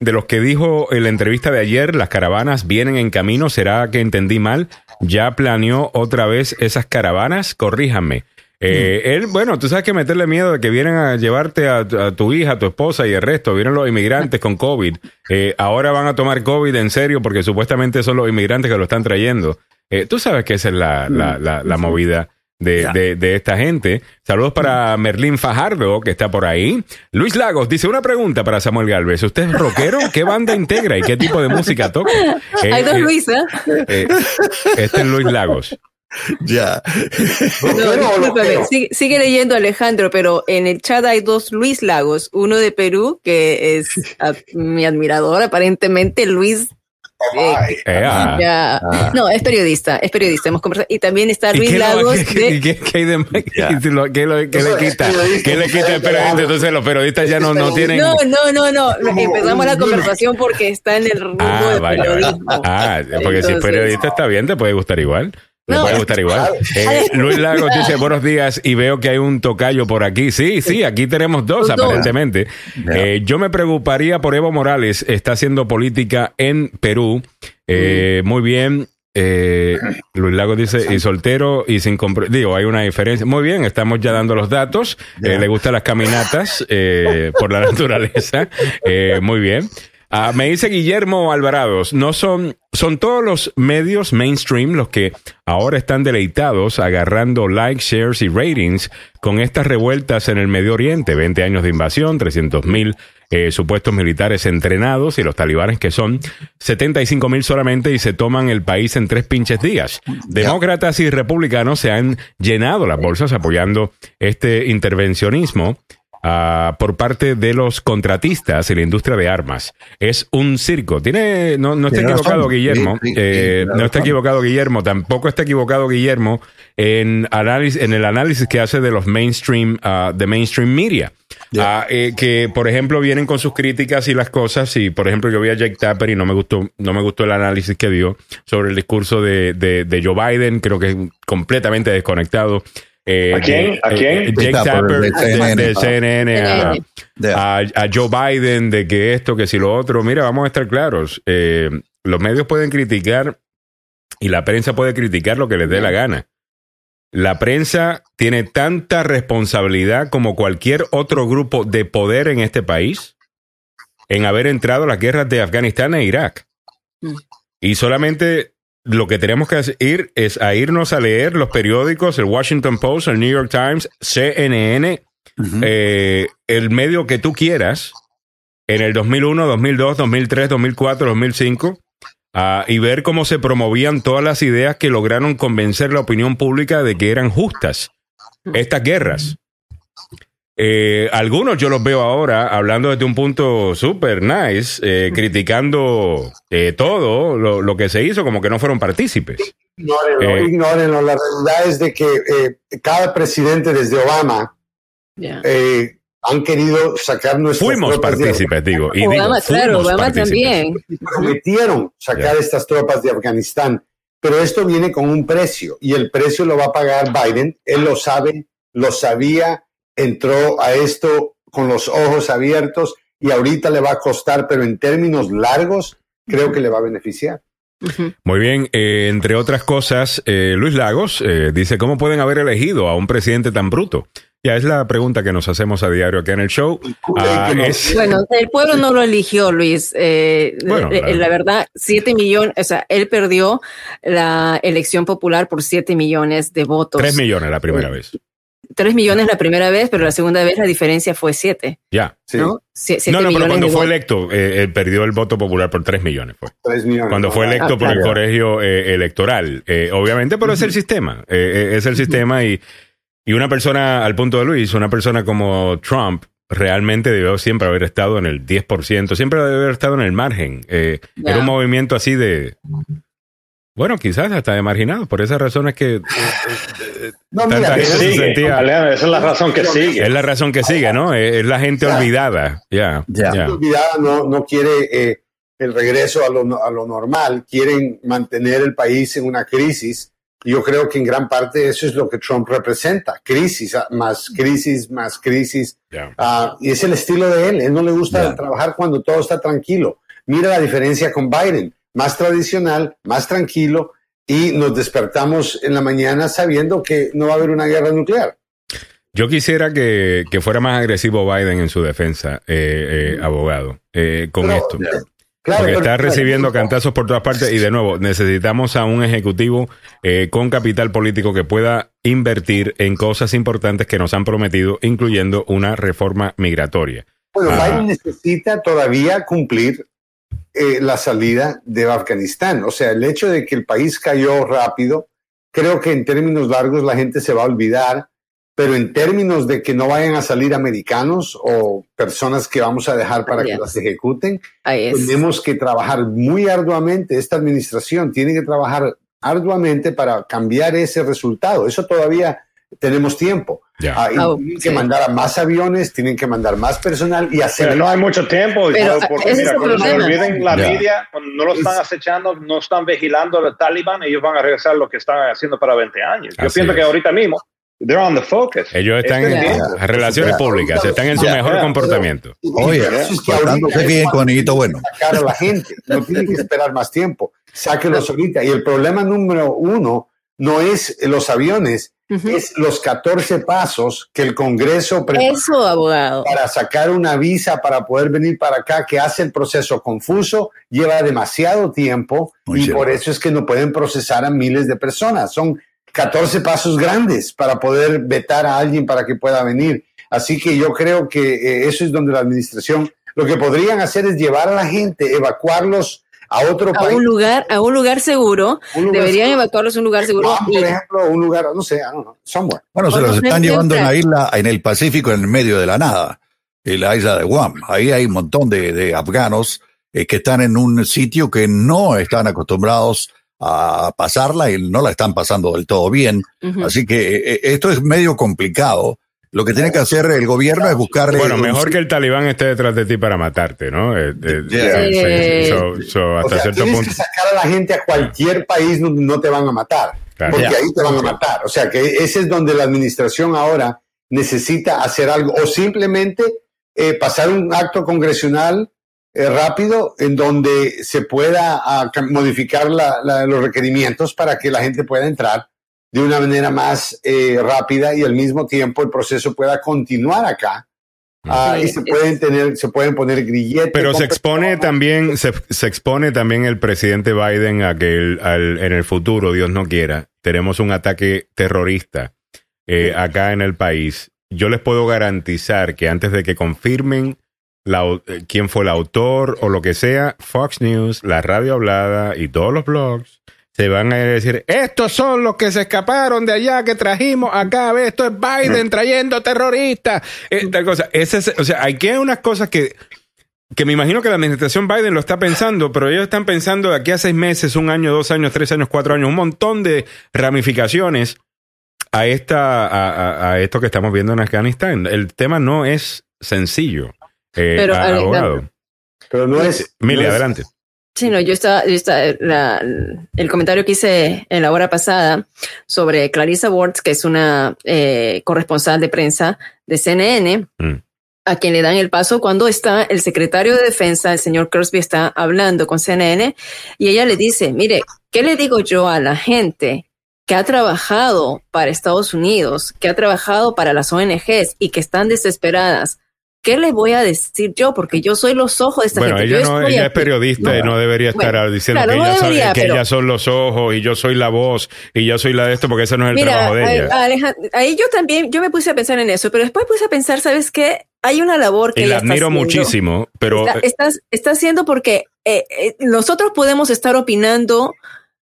[SPEAKER 4] de los que dijo en la entrevista de ayer, las caravanas vienen en camino, ¿será que entendí mal? ¿Ya planeó otra vez esas caravanas? Corríjanme. Eh, Él, bueno, tú sabes que meterle miedo de que vienen a llevarte a, a tu hija, a tu esposa y el resto. Vienen los inmigrantes con COVID. Eh, ahora van a tomar COVID en serio porque supuestamente son los inmigrantes que lo están trayendo. Eh, tú sabes que esa es la, la, la, la movida de, de, de esta gente. Saludos para Merlín Fajardo, que está por ahí. Luis Lagos dice una pregunta para Samuel Galvez. ¿Usted es rockero? ¿Qué banda integra y qué tipo de música toca? Eh, <laughs>
[SPEAKER 6] Hay dos
[SPEAKER 4] eh,
[SPEAKER 6] Luisa.
[SPEAKER 4] eh, este es Luis Lagos.
[SPEAKER 5] Ya.
[SPEAKER 6] No,
[SPEAKER 9] ¿Rockero o
[SPEAKER 6] discúlpame,
[SPEAKER 9] loquero?
[SPEAKER 6] sigue, sigue leyendo Alejandro, pero en el chat hay dos Luis Lagos, uno de Perú, que es <laughs> mi admirador, aparentemente Luis. eh,
[SPEAKER 4] Eh, ah.
[SPEAKER 6] ya- no, es periodista, es periodista, hemos conversado. Y también está
[SPEAKER 4] ¿Y
[SPEAKER 6] Luis
[SPEAKER 4] qué,
[SPEAKER 6] Lagos <laughs>
[SPEAKER 4] qué-
[SPEAKER 6] de...
[SPEAKER 4] de- <laughs> le quita? ¿Qué le quita el periodista? Entonces los periodistas ya no, no tienen...
[SPEAKER 6] No, no, no, no. Empezamos la conversación porque está en el rumbo
[SPEAKER 4] Ah, vaya.
[SPEAKER 6] periodismo.
[SPEAKER 4] Ah, porque si es periodista está bien, te puede gustar igual.
[SPEAKER 6] No,
[SPEAKER 4] puede gustar igual. Eh, Luis Lagos dice buenos días y veo que hay un tocayo por aquí. Sí, sí, aquí tenemos dos, aparentemente. Eh, yo me preocuparía por Evo Morales. Está haciendo política en Perú. Eh, Muy bien. Eh, Luis Lago dice, y soltero y sin compromiso. Digo, hay una diferencia. Muy bien, estamos ya dando los datos. Le gustan las caminatas eh, por la <laughs> naturaleza. Eh, muy bien. Ah, me dice Guillermo Alvarados, no son, son todos los medios mainstream los que ahora están deleitados agarrando likes, shares y ratings con estas revueltas en el Medio Oriente. 20 años de invasión, 300 mil eh, supuestos militares entrenados y los talibanes que son 75 mil solamente y se toman el país en tres pinches días. Demócratas y republicanos se han llenado las bolsas apoyando este intervencionismo ah, por parte de los contratistas y la industria de armas. Es un circo. Tiene, no, no está equivocado
[SPEAKER 5] razón.
[SPEAKER 4] Guillermo.
[SPEAKER 5] Sí, sí,
[SPEAKER 4] eh,
[SPEAKER 5] sí,
[SPEAKER 4] no está
[SPEAKER 5] razón.
[SPEAKER 4] equivocado Guillermo. Tampoco está equivocado Guillermo en análisis, en el análisis que hace de los mainstream, ah, de mainstream media. Ah, eh, que por ejemplo vienen con sus críticas y las cosas y por ejemplo yo vi a Jake Tapper y no me gustó no me gustó el análisis que dio sobre el discurso de, de, de Joe Biden creo que es completamente desconectado Eh,
[SPEAKER 10] ¿A quién? ¿A
[SPEAKER 4] eh,
[SPEAKER 10] quién?
[SPEAKER 4] eh, Jake
[SPEAKER 5] Tapper, de CNN.
[SPEAKER 4] de CNN a,
[SPEAKER 6] CNN.
[SPEAKER 4] a, a Joe Biden de que esto que si lo otro mira vamos a estar claros eh, los medios pueden criticar y la prensa puede criticar lo que les dé la gana la prensa tiene tanta responsabilidad como cualquier otro grupo de poder en este país en haber entrado a las guerras de Afganistán e Irak.
[SPEAKER 6] Mm.
[SPEAKER 4] Y solamente lo que tenemos que ir es a irnos a leer los periódicos, el Washington Post, el New York Times, CNN, eh, el medio que tú quieras, en el 2001, 2002, 2003, 2004, 2005, ah, y ver cómo se promovían todas las ideas que lograron convencer la opinión pública de que eran justas estas guerras. Eh, algunos yo los veo ahora hablando desde un punto super nice, eh, criticando eh, todo lo, lo que se hizo, como que no fueron partícipes.
[SPEAKER 9] Ignórenlo,
[SPEAKER 4] Eh.
[SPEAKER 9] ignórenlo. La realidad es de que eh, cada presidente desde Obama eh, han querido sacar nuestras
[SPEAKER 4] Fuimos
[SPEAKER 9] tropas de-
[SPEAKER 4] partícipes, digo. Y
[SPEAKER 6] Obama,
[SPEAKER 4] digo,
[SPEAKER 6] claro, Obama también.
[SPEAKER 9] prometieron sacar estas tropas de Afganistán, pero esto viene con un precio y el precio lo va a pagar Biden. Él lo sabe, lo sabía, entró a esto con los ojos abiertos y ahorita le va a costar, pero en términos largos creo que le va a beneficiar.
[SPEAKER 4] Muy bien, eh, entre otras cosas, eh, Luis Lagos eh, dice, ¿cómo pueden haber elegido a un presidente tan bruto? Ya es la pregunta que nos hacemos a diario aquí en el show. Ah, es-
[SPEAKER 6] Bueno, el pueblo no lo eligió, Luis. Eh,
[SPEAKER 4] Bueno, claro.
[SPEAKER 6] la verdad, siete millones, o sea, él perdió la elección popular por siete millones de votos.
[SPEAKER 4] tres millones la primera vez.
[SPEAKER 6] Tres millones la primera vez, pero la segunda vez la diferencia fue siete.
[SPEAKER 4] Ya.
[SPEAKER 6] ¿no? Sie- siete
[SPEAKER 4] No, no, pero
[SPEAKER 6] millones
[SPEAKER 4] cuando fue electo, eh, él perdió el voto popular por 3 millones. Fue.
[SPEAKER 9] Tres millones.
[SPEAKER 4] Cuando fue electo
[SPEAKER 6] Ah,
[SPEAKER 4] por el colegio eh, electoral. Eh, obviamente, pero es el sistema. eh, eh, es el sistema y, y una persona, al punto de Luis, una persona como Trump realmente debió siempre haber estado en el 10%, siempre debe haber estado en el margen. Eh. Era un movimiento así de... Bueno, quizás hasta de marginados. Por esas razones que... eh, eh, <laughs>
[SPEAKER 9] No, mira,
[SPEAKER 4] gente
[SPEAKER 9] eso
[SPEAKER 4] se
[SPEAKER 10] Sigue,
[SPEAKER 4] sentía-
[SPEAKER 10] esa es la razón que sigue.
[SPEAKER 4] es la razón que sigue, ¿no? Es, es la gente
[SPEAKER 9] Ya.
[SPEAKER 4] olvidada. Ya,
[SPEAKER 5] Ya.
[SPEAKER 4] ya.
[SPEAKER 9] olvidada no, no quiere eh, el regreso a lo, a lo normal, quieren mantener el país en una crisis. Yo creo que en gran parte eso es lo que Trump representa, crisis, ah, más crisis, más crisis.
[SPEAKER 4] Ya.
[SPEAKER 9] Ah, y es el estilo de él, él no le gusta trabajar cuando todo está tranquilo. Mira la diferencia con Biden, más tradicional, más tranquilo, y nos despertamos en la mañana sabiendo que no va a haber una guerra nuclear.
[SPEAKER 4] Yo quisiera que, que fuera más agresivo Biden en su defensa, eh, eh, abogado, eh, con
[SPEAKER 9] Pero,
[SPEAKER 4] esto.
[SPEAKER 9] Claro,
[SPEAKER 4] Porque está recibiendo cantazos por todas partes y de nuevo necesitamos a un ejecutivo eh, con capital político que pueda invertir en cosas importantes que nos han prometido, incluyendo una reforma migratoria.
[SPEAKER 9] Bueno. Biden necesita todavía cumplir eh, la salida de Afganistán. O sea, el hecho de que el país cayó rápido, creo que en términos largos la gente se va a olvidar, pero en términos de que no vayan a salir americanos o personas que vamos a dejar para que las ejecuten, tenemos que trabajar muy arduamente. Esta administración tiene que trabajar arduamente para cambiar ese resultado. Eso todavía tenemos tiempo.
[SPEAKER 4] Ya.
[SPEAKER 9] Ah, y
[SPEAKER 6] Ah,
[SPEAKER 9] tienen
[SPEAKER 6] sí.
[SPEAKER 9] que mandar a más aviones, tienen que mandar más personal y hacer
[SPEAKER 10] Pero no hay mucho tiempo.
[SPEAKER 6] Pero,
[SPEAKER 10] porque mira, cuando se olviden la
[SPEAKER 5] Ya.
[SPEAKER 10] media, cuando no lo están acechando, no están vigilando al Taliban, ellos van a regresar lo que están haciendo para 20 años. Yo
[SPEAKER 4] Así
[SPEAKER 10] pienso
[SPEAKER 4] es.
[SPEAKER 10] que ahorita mismo, they're on the focus.
[SPEAKER 4] Ellos están
[SPEAKER 10] Este
[SPEAKER 4] en
[SPEAKER 10] tiempo.
[SPEAKER 4] en relaciones
[SPEAKER 9] Ya.
[SPEAKER 4] públicas, están en su mejor comportamiento.
[SPEAKER 5] Oye,
[SPEAKER 9] Eso es que
[SPEAKER 5] portándose bien con amiguito bueno.
[SPEAKER 9] sacar a la gente, no tienen que esperar más tiempo. sáquelos ahorita. Y el problema número uno no es los aviones, es los 14 pasos que el Congreso prepara
[SPEAKER 6] Eso, abogado.
[SPEAKER 9] para sacar una visa para poder venir para acá, que hace el proceso confuso, lleva demasiado tiempo
[SPEAKER 5] Muy
[SPEAKER 9] y
[SPEAKER 5] cierto.
[SPEAKER 9] por eso es que no pueden procesar a miles de personas. Son 14 pasos grandes para poder vetar a alguien para que pueda venir. Así que yo creo que eh, eso es donde la administración lo que podrían hacer es llevar a la gente, evacuarlos a otro
[SPEAKER 6] A
[SPEAKER 9] país.
[SPEAKER 6] un lugar, a un lugar seguro.
[SPEAKER 9] Un lugar
[SPEAKER 6] Deberían
[SPEAKER 9] seguro.
[SPEAKER 6] evacuarlos a un lugar seguro.
[SPEAKER 9] Por ejemplo, un lugar, no sé, know, somewhere.
[SPEAKER 5] Bueno, se los están llevando en
[SPEAKER 6] a-
[SPEAKER 5] la isla, en el Pacífico, en el medio de la nada, en la isla de Guam. Ahí hay un montón de, de afganos eh, que están en un sitio que no están acostumbrados a pasarla y no la están pasando del todo bien. Así que eh, esto es medio complicado. Lo que tiene que hacer el gobierno es buscarle.
[SPEAKER 4] Bueno, mejor que el talibán esté detrás de ti para matarte, ¿no? Eh, eh,
[SPEAKER 5] Yeah.
[SPEAKER 4] sí, sí,
[SPEAKER 6] Eh,
[SPEAKER 4] so- so,
[SPEAKER 9] O
[SPEAKER 4] hasta
[SPEAKER 9] sea,
[SPEAKER 4] cierto
[SPEAKER 9] tienes
[SPEAKER 4] punto.
[SPEAKER 9] que sacar a la gente a cualquier país donde no te van a matar,
[SPEAKER 4] Claro.
[SPEAKER 9] porque ahí te van a matar. O sea, que ese es donde la administración ahora necesita hacer algo o simplemente eh, pasar un acto congresional eh, rápido en donde se pueda ah, cam- modificar la- la- los requerimientos para que la gente pueda entrar de una manera más eh, rápida y al mismo tiempo el proceso pueda continuar acá. Ah,
[SPEAKER 6] Sí,
[SPEAKER 9] y se pueden tener, se pueden poner grilletes.
[SPEAKER 4] Pero se expone también, se, se expone también el presidente Biden a que el- al- en el futuro, Dios no quiera, tenemos un ataque terrorista eh, acá en el país. Yo les puedo garantizar que antes de que confirmen la eh, quién fue el autor o lo que sea, Fox News, la radio hablada y todos los blogs se van a decir, estos son los que se escaparon de allá, que trajimos acá, esto es Biden trayendo terroristas, eh, tal cosa. Ese es- o sea, hay que hay unas cosas que que me imagino que la administración Biden lo está pensando, pero ellos están pensando de aquí a seis meses, un año, dos años, tres años, cuatro años, un montón de ramificaciones a esta, a, a- a esto que estamos viendo en Afganistán. El tema no es sencillo. Eh,
[SPEAKER 6] Pero,
[SPEAKER 4] abogado.
[SPEAKER 9] Pero no es.
[SPEAKER 4] Mili,
[SPEAKER 9] no es-
[SPEAKER 4] adelante.
[SPEAKER 6] Sí, no, yo estaba, yo estaba- la- el comentario que hice en la hora pasada sobre Clarissa Ward, que es una eh, corresponsal de prensa de CNN,
[SPEAKER 4] Mm.
[SPEAKER 6] a quien le dan el paso cuando está el secretario de defensa, el señor Crosby, está hablando con CNN y ella le dice, mire, ¿qué le digo yo a la gente que ha trabajado para Estados Unidos, que ha trabajado para las ONGs y que están desesperadas? ¿Qué le voy a decir yo? Porque yo soy los ojos de esta
[SPEAKER 4] Bueno,
[SPEAKER 6] gente.
[SPEAKER 4] ella,
[SPEAKER 6] Yo
[SPEAKER 4] no, ella es periodista y no debería estar
[SPEAKER 6] Bueno,
[SPEAKER 4] diciendo
[SPEAKER 6] claro,
[SPEAKER 4] que,
[SPEAKER 6] no
[SPEAKER 4] ellas,
[SPEAKER 6] debería,
[SPEAKER 4] son, que
[SPEAKER 6] pero-
[SPEAKER 4] ellas son los ojos y yo soy la voz y yo soy la de esto porque ese no es el
[SPEAKER 6] Mira,
[SPEAKER 4] trabajo de ella.
[SPEAKER 6] Alejandro, ahí yo también, yo me puse a pensar en eso, pero después puse a pensar, ¿sabes qué? Hay una labor que
[SPEAKER 4] y
[SPEAKER 6] ella
[SPEAKER 4] la admiro
[SPEAKER 6] haciendo.
[SPEAKER 4] muchísimo, pero
[SPEAKER 6] Está, estás- está haciendo porque eh, eh, nosotros podemos estar opinando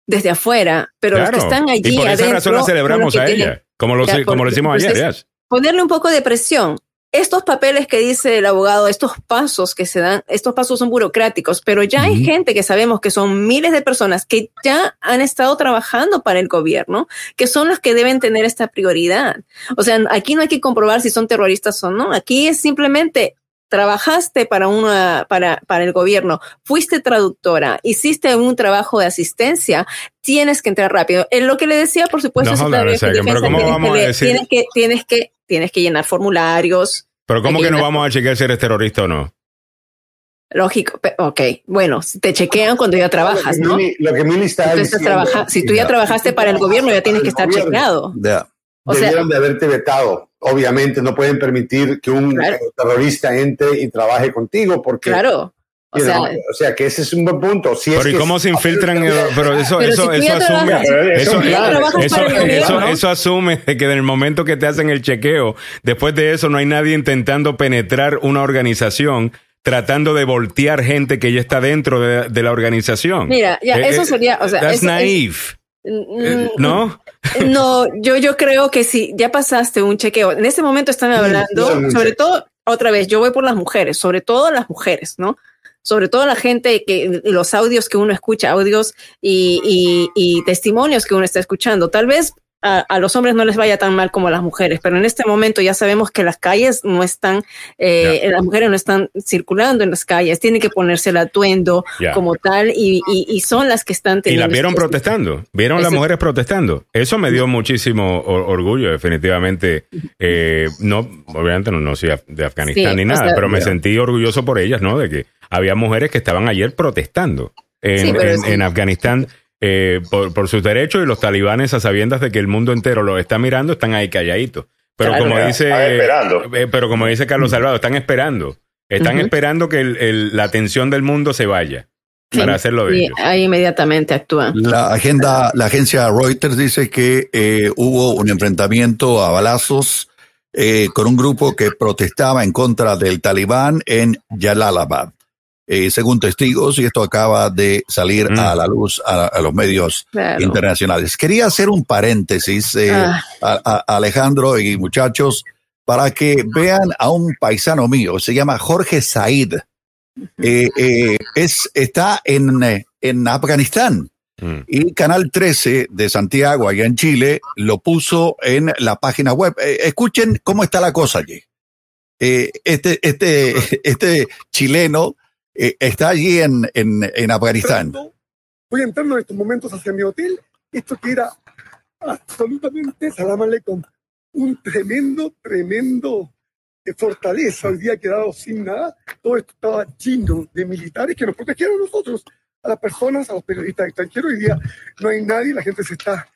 [SPEAKER 6] desde afuera, pero los que están allí
[SPEAKER 4] y por esa
[SPEAKER 6] adentro
[SPEAKER 4] razón la celebramos a
[SPEAKER 6] tienen-
[SPEAKER 4] ella, como lo,
[SPEAKER 6] Ya,
[SPEAKER 4] como lo hicimos ayer.
[SPEAKER 6] entonces,
[SPEAKER 4] yes.
[SPEAKER 6] ponerle un poco de presión. Estos papeles que dice el abogado, estos pasos que se dan, estos pasos son burocráticos, pero ya hay gente que sabemos que son miles de personas que ya han estado trabajando para el gobierno, que son los que deben tener esta prioridad. O sea, aquí no hay que comprobar si son terroristas o no. Aquí es simplemente trabajaste para una para para el gobierno, fuiste traductora, hiciste un trabajo de asistencia, tienes que entrar rápido. En lo que le decía, por supuesto,
[SPEAKER 4] No,
[SPEAKER 6] es
[SPEAKER 4] hold on a
[SPEAKER 6] todavía
[SPEAKER 4] second, pero ¿cómo
[SPEAKER 6] tienes
[SPEAKER 4] vamos
[SPEAKER 6] que
[SPEAKER 4] a
[SPEAKER 6] le-
[SPEAKER 4] decir-
[SPEAKER 6] tienes que tienes que tienes que llenar formularios.
[SPEAKER 4] Pero ¿cómo que no
[SPEAKER 6] llenar-
[SPEAKER 4] vamos a chequear si eres terrorista o no?
[SPEAKER 6] Lógico, ok, bueno, te chequean cuando ya trabajas,
[SPEAKER 9] lo
[SPEAKER 6] ¿no?
[SPEAKER 9] que Lo que Mili está
[SPEAKER 6] Tú estás
[SPEAKER 9] diciendo.
[SPEAKER 6] trabaja- si tú ya trabajaste para el gobierno, ya tienes que estar
[SPEAKER 9] Gobierno.
[SPEAKER 6] chequeado.
[SPEAKER 5] Ya.
[SPEAKER 6] O sea-
[SPEAKER 9] Debieron de haberte vetado. Obviamente no pueden permitir que un
[SPEAKER 6] Claro.
[SPEAKER 9] eh, terrorista entre y trabaje contigo porque
[SPEAKER 6] Claro. O sea,
[SPEAKER 9] o sea que ese es un buen punto. Si es
[SPEAKER 4] Pero ¿y
[SPEAKER 9] que-
[SPEAKER 4] cómo se infiltran? eh, Pero eso,
[SPEAKER 6] Pero
[SPEAKER 4] eso,
[SPEAKER 6] si
[SPEAKER 4] eso asume,
[SPEAKER 6] trabajas-
[SPEAKER 4] eso, eso,
[SPEAKER 6] el
[SPEAKER 4] eso- eso asume de que en el momento que te hacen el chequeo, después de eso no hay nadie intentando penetrar una organización, tratando de voltear gente que ya está dentro de, de la organización.
[SPEAKER 6] Mira, ya,
[SPEAKER 4] Eh,
[SPEAKER 6] eso
[SPEAKER 4] eh,
[SPEAKER 6] sería, o sea,
[SPEAKER 4] that's
[SPEAKER 6] eso-
[SPEAKER 4] naive, eh,
[SPEAKER 6] Mm,
[SPEAKER 4] ¿no?
[SPEAKER 6] No, yo, yo creo que si ya pasaste un chequeo, en este momento están hablando, sobre todo, otra vez, yo voy por las mujeres, sobre todo las mujeres, ¿no? Sobre todo la gente que los audios que uno escucha, audios y, y- y testimonios que uno está escuchando. Tal vez a, a los hombres no les vaya tan mal como a las mujeres, pero en este momento ya sabemos que las calles no están, eh, las mujeres no están circulando en las calles, tienen que ponerse el atuendo como tal y, y- y son las que están
[SPEAKER 4] Y
[SPEAKER 6] teniendo.
[SPEAKER 4] las vieron
[SPEAKER 6] estos-
[SPEAKER 4] protestando, vieron las mujeres protestando. Eso me dio muchísimo or- orgullo, definitivamente. Eh, no, obviamente no, no soy de Afganistán
[SPEAKER 6] Sí,
[SPEAKER 4] ni
[SPEAKER 6] o
[SPEAKER 4] nada,
[SPEAKER 6] sea-
[SPEAKER 4] pero me sentí orgulloso por ellas, ¿no? De que había mujeres que estaban ayer protestando. en,
[SPEAKER 6] Sí, pero
[SPEAKER 4] en-
[SPEAKER 6] sí.
[SPEAKER 4] en Afganistán eh, por, por sus derechos y los talibanes a sabiendas de que el mundo entero lo está mirando, están ahí calladitos. Pero
[SPEAKER 10] Claro.
[SPEAKER 4] como dice, eh, pero como dice Carlos Salvador, están esperando, están esperando que el- el- la atención del mundo se vaya
[SPEAKER 6] Sí.
[SPEAKER 4] para hacerlo de
[SPEAKER 6] Y
[SPEAKER 4] ellos.
[SPEAKER 6] ahí inmediatamente actúan.
[SPEAKER 5] La agenda, la agencia Reuters dice que eh, hubo un enfrentamiento a balazos eh, con un grupo que protestaba en contra del talibán en Jalalabad. Eh, según testigos, y esto acaba de salir
[SPEAKER 4] Mm.
[SPEAKER 5] a la luz a, a los medios
[SPEAKER 6] Claro.
[SPEAKER 5] internacionales. Quería hacer un paréntesis, eh,
[SPEAKER 6] Ah.
[SPEAKER 5] a- a- Alejandro y muchachos, para que vean a un paisano mío, se llama Jorge Said. Eh, eh, es, está en, en Afganistán.
[SPEAKER 4] Mm.
[SPEAKER 5] Y Canal 13 de Santiago, allá en Chile, lo puso en la página web. Eh, escuchen cómo está la cosa allí. Este, este, <laughs> este chileno eh, está allí en, en, en Afganistán.
[SPEAKER 15] Voy entrando en estos momentos hacia mi hotel. Esto que era absolutamente, salam aleikum, un tremendo, tremendo eh, fortaleza. Hoy día ha quedado sin nada. Todo esto estaba lleno de militares que nos protegieron a nosotros, a las personas, a los periodistas extranjeros. Hoy día no hay nadie, la gente se está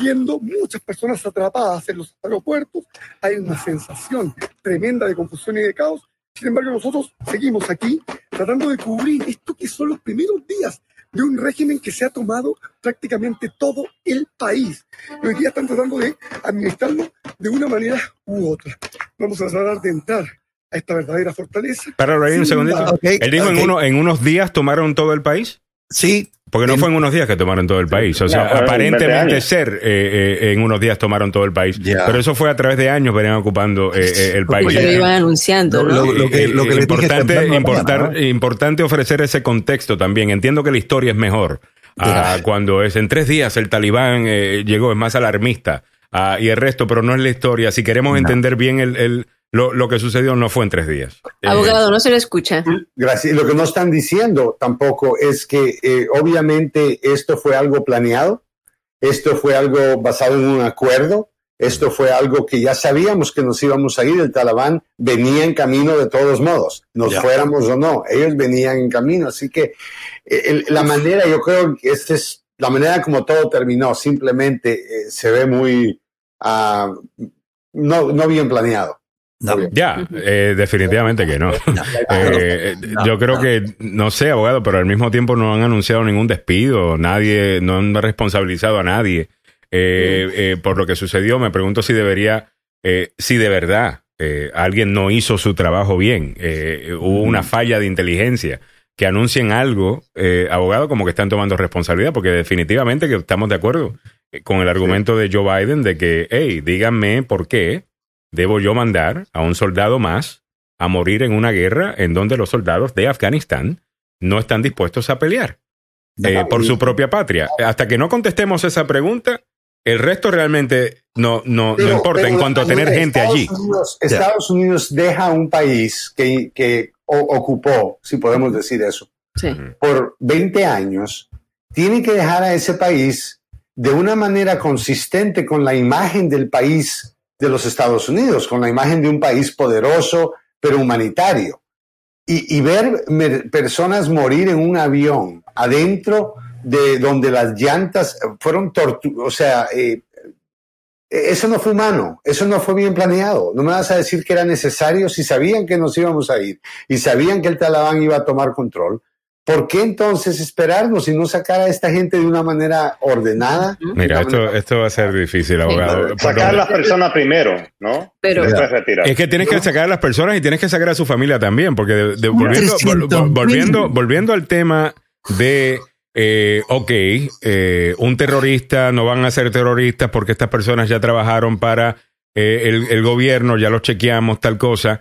[SPEAKER 15] yendo, muchas personas atrapadas en los aeropuertos. Hay una sensación tremenda de confusión y de caos. Sin embargo, nosotros seguimos aquí tratando de cubrir esto que son los primeros días de un régimen que se ha tomado prácticamente todo el país. Y hoy día están tratando de administrarlo de una manera u otra. Vamos a tratar de entrar a esta verdadera fortaleza.
[SPEAKER 4] Para ahí un segundito. Él dijo en, uno, en unos días tomaron todo el país.
[SPEAKER 5] Sí.
[SPEAKER 4] Porque no
[SPEAKER 5] En-
[SPEAKER 4] fue en unos días que tomaron todo el país. O sea,
[SPEAKER 10] No, fueron 20
[SPEAKER 4] aparentemente ser eh, eh, en unos días tomaron todo el país. Pero eso fue a través de años, venían ocupando eh, eh, el país.
[SPEAKER 6] Porque lo iban anunciando, ¿no?
[SPEAKER 5] Lo- lo que- lo que dije
[SPEAKER 4] importante,
[SPEAKER 5] temprano
[SPEAKER 4] importar-
[SPEAKER 5] mañana, ¿no?
[SPEAKER 4] importante ofrecer ese contexto también. Entiendo que la historia es mejor. Ah, cuando es en tres días el talibán eh, llegó, es más alarmista. Ah, y el resto, pero no es la historia. Si queremos entender bien el, el- lo, lo que sucedió, no fue en tres días. Eh,
[SPEAKER 6] Abogado, no se le escucha.
[SPEAKER 9] Gracias. Lo que no están diciendo tampoco es que eh, obviamente esto fue algo planeado, esto fue algo basado en un acuerdo, esto fue algo que ya sabíamos que nos íbamos a ir, el talibán venía en camino de todos modos, nos
[SPEAKER 5] Ya.
[SPEAKER 9] fuéramos o no, ellos venían en camino, así que eh, la manera, yo creo que esta es la manera como todo terminó, simplemente eh, se ve muy, ah, no, no bien planeado.
[SPEAKER 5] No.
[SPEAKER 4] Ya, eh, definitivamente que no. Eh, yo creo que, no sé, abogado, pero al mismo tiempo no han anunciado ningún despido, nadie, no han responsabilizado a nadie eh, eh, por lo que sucedió. Me pregunto si debería, eh, si de verdad eh, alguien no hizo su trabajo bien, eh, hubo una falla de inteligencia. Que anuncien algo, eh, abogado, como que están tomando responsabilidad, porque definitivamente que estamos de acuerdo con el argumento de Joe Biden de que, hey, díganme por qué debo yo mandar a un soldado más a morir en una guerra en donde los soldados de Afganistán no están dispuestos a pelear eh, por su propia patria. Hasta que no contestemos esa pregunta, el resto realmente no, no, no importa
[SPEAKER 9] pero
[SPEAKER 4] en cuanto a tener
[SPEAKER 9] Estados
[SPEAKER 4] gente allí.
[SPEAKER 9] Unidos- Estados Unidos deja un país que, que o- ocupó, si podemos decir eso,
[SPEAKER 6] Sí.
[SPEAKER 9] por 20 años, tiene que dejar a ese país de una manera consistente con la imagen del país de los Estados Unidos, con la imagen de un país poderoso, pero humanitario. Y, ver personas morir en un avión adentro de donde las llantas fueron torturadas, o sea, eh, eso no fue humano, eso no fue bien planeado. No me vas a decir que era necesario si sabían que nos íbamos a ir y sabían que el talibán iba a tomar control. ¿Por qué entonces esperarnos y no sacar a esta gente de una manera ordenada?
[SPEAKER 4] Mira, esto, esto va a ser difícil, abogado.
[SPEAKER 10] Sacar a las personas primero, ¿no?
[SPEAKER 6] Pero-.
[SPEAKER 4] Es que tienes que sacar a las personas y tienes que sacar a su familia también, porque de- de- volviendo, vol-
[SPEAKER 1] 300
[SPEAKER 4] vol- volviendo, volviendo al tema de, eh, ok, eh, un terrorista, no van a ser terroristas porque estas personas ya trabajaron para eh, el, el gobierno, ya los chequeamos, tal cosa.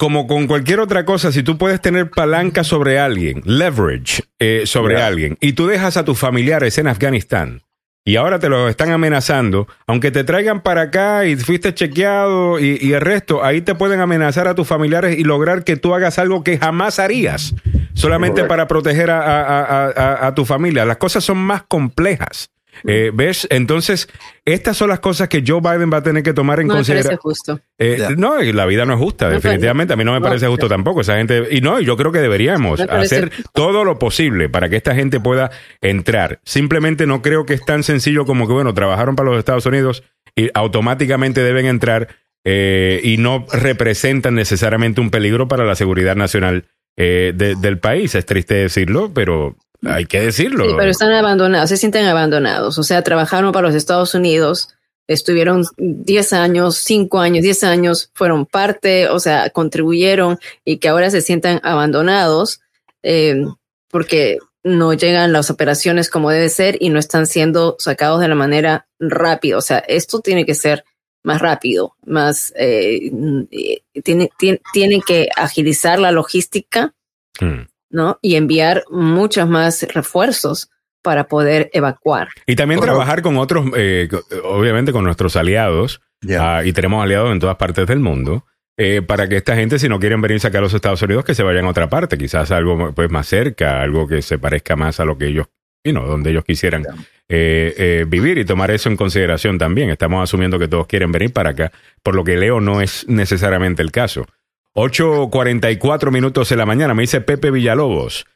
[SPEAKER 4] Como con cualquier otra cosa, si tú puedes tener palanca sobre alguien, leverage eh, sobre alguien, y tú dejas a tus familiares en Afganistán, y ahora te los están amenazando, aunque te traigan para acá y fuiste chequeado y, y el resto, ahí te pueden amenazar a tus familiares y lograr que tú hagas algo que jamás harías, solamente
[SPEAKER 10] Correcto.
[SPEAKER 4] para proteger a- a- a- a tu familia. Las cosas son más complejas. Eh, ¿Ves? Entonces, estas son las cosas que Joe Biden va a tener que tomar en
[SPEAKER 6] No
[SPEAKER 4] consideración. Eh, No, y la vida no es justa,
[SPEAKER 6] No,
[SPEAKER 4] definitivamente. A mí no me parece
[SPEAKER 6] no.
[SPEAKER 4] justo tampoco. Esa gente, y no, yo creo que deberíamos hacer todo lo posible para que esta gente pueda entrar. Simplemente no creo que es tan sencillo como que, bueno, trabajaron para los Estados Unidos y automáticamente deben entrar eh, y no representan necesariamente un peligro para la seguridad nacional eh, de- del país. Es triste decirlo, pero hay que decirlo.
[SPEAKER 6] Sí, pero están abandonados, se sienten abandonados. O sea, trabajaron para los Estados Unidos, estuvieron 10 años, 5 años, 10 años, fueron parte, o sea, contribuyeron y que ahora se sientan abandonados eh, porque no llegan las operaciones como debe ser y no están siendo sacados de la manera rápida. O sea, esto tiene que ser más rápido, más, eh, eh, tiene, tiene, tiene que agilizar la logística
[SPEAKER 4] Hmm.
[SPEAKER 6] ¿No? Y enviar muchos más refuerzos para poder evacuar.
[SPEAKER 4] Y también trabajar con otros, eh, obviamente con nuestros aliados, ah, y tenemos aliados en todas partes del mundo, eh, para que esta gente, si no quieren venirse acá a los Estados Unidos, que se vayan a otra parte, quizás algo pues, más cerca, algo que se parezca más a lo que ellos, you know, donde ellos quisieran eh, eh, vivir y tomar eso en consideración también. Estamos asumiendo que todos quieren venir para acá, por lo que leo no es necesariamente el caso. 8.44 minutos de la mañana, me dice Pepe Villalobos.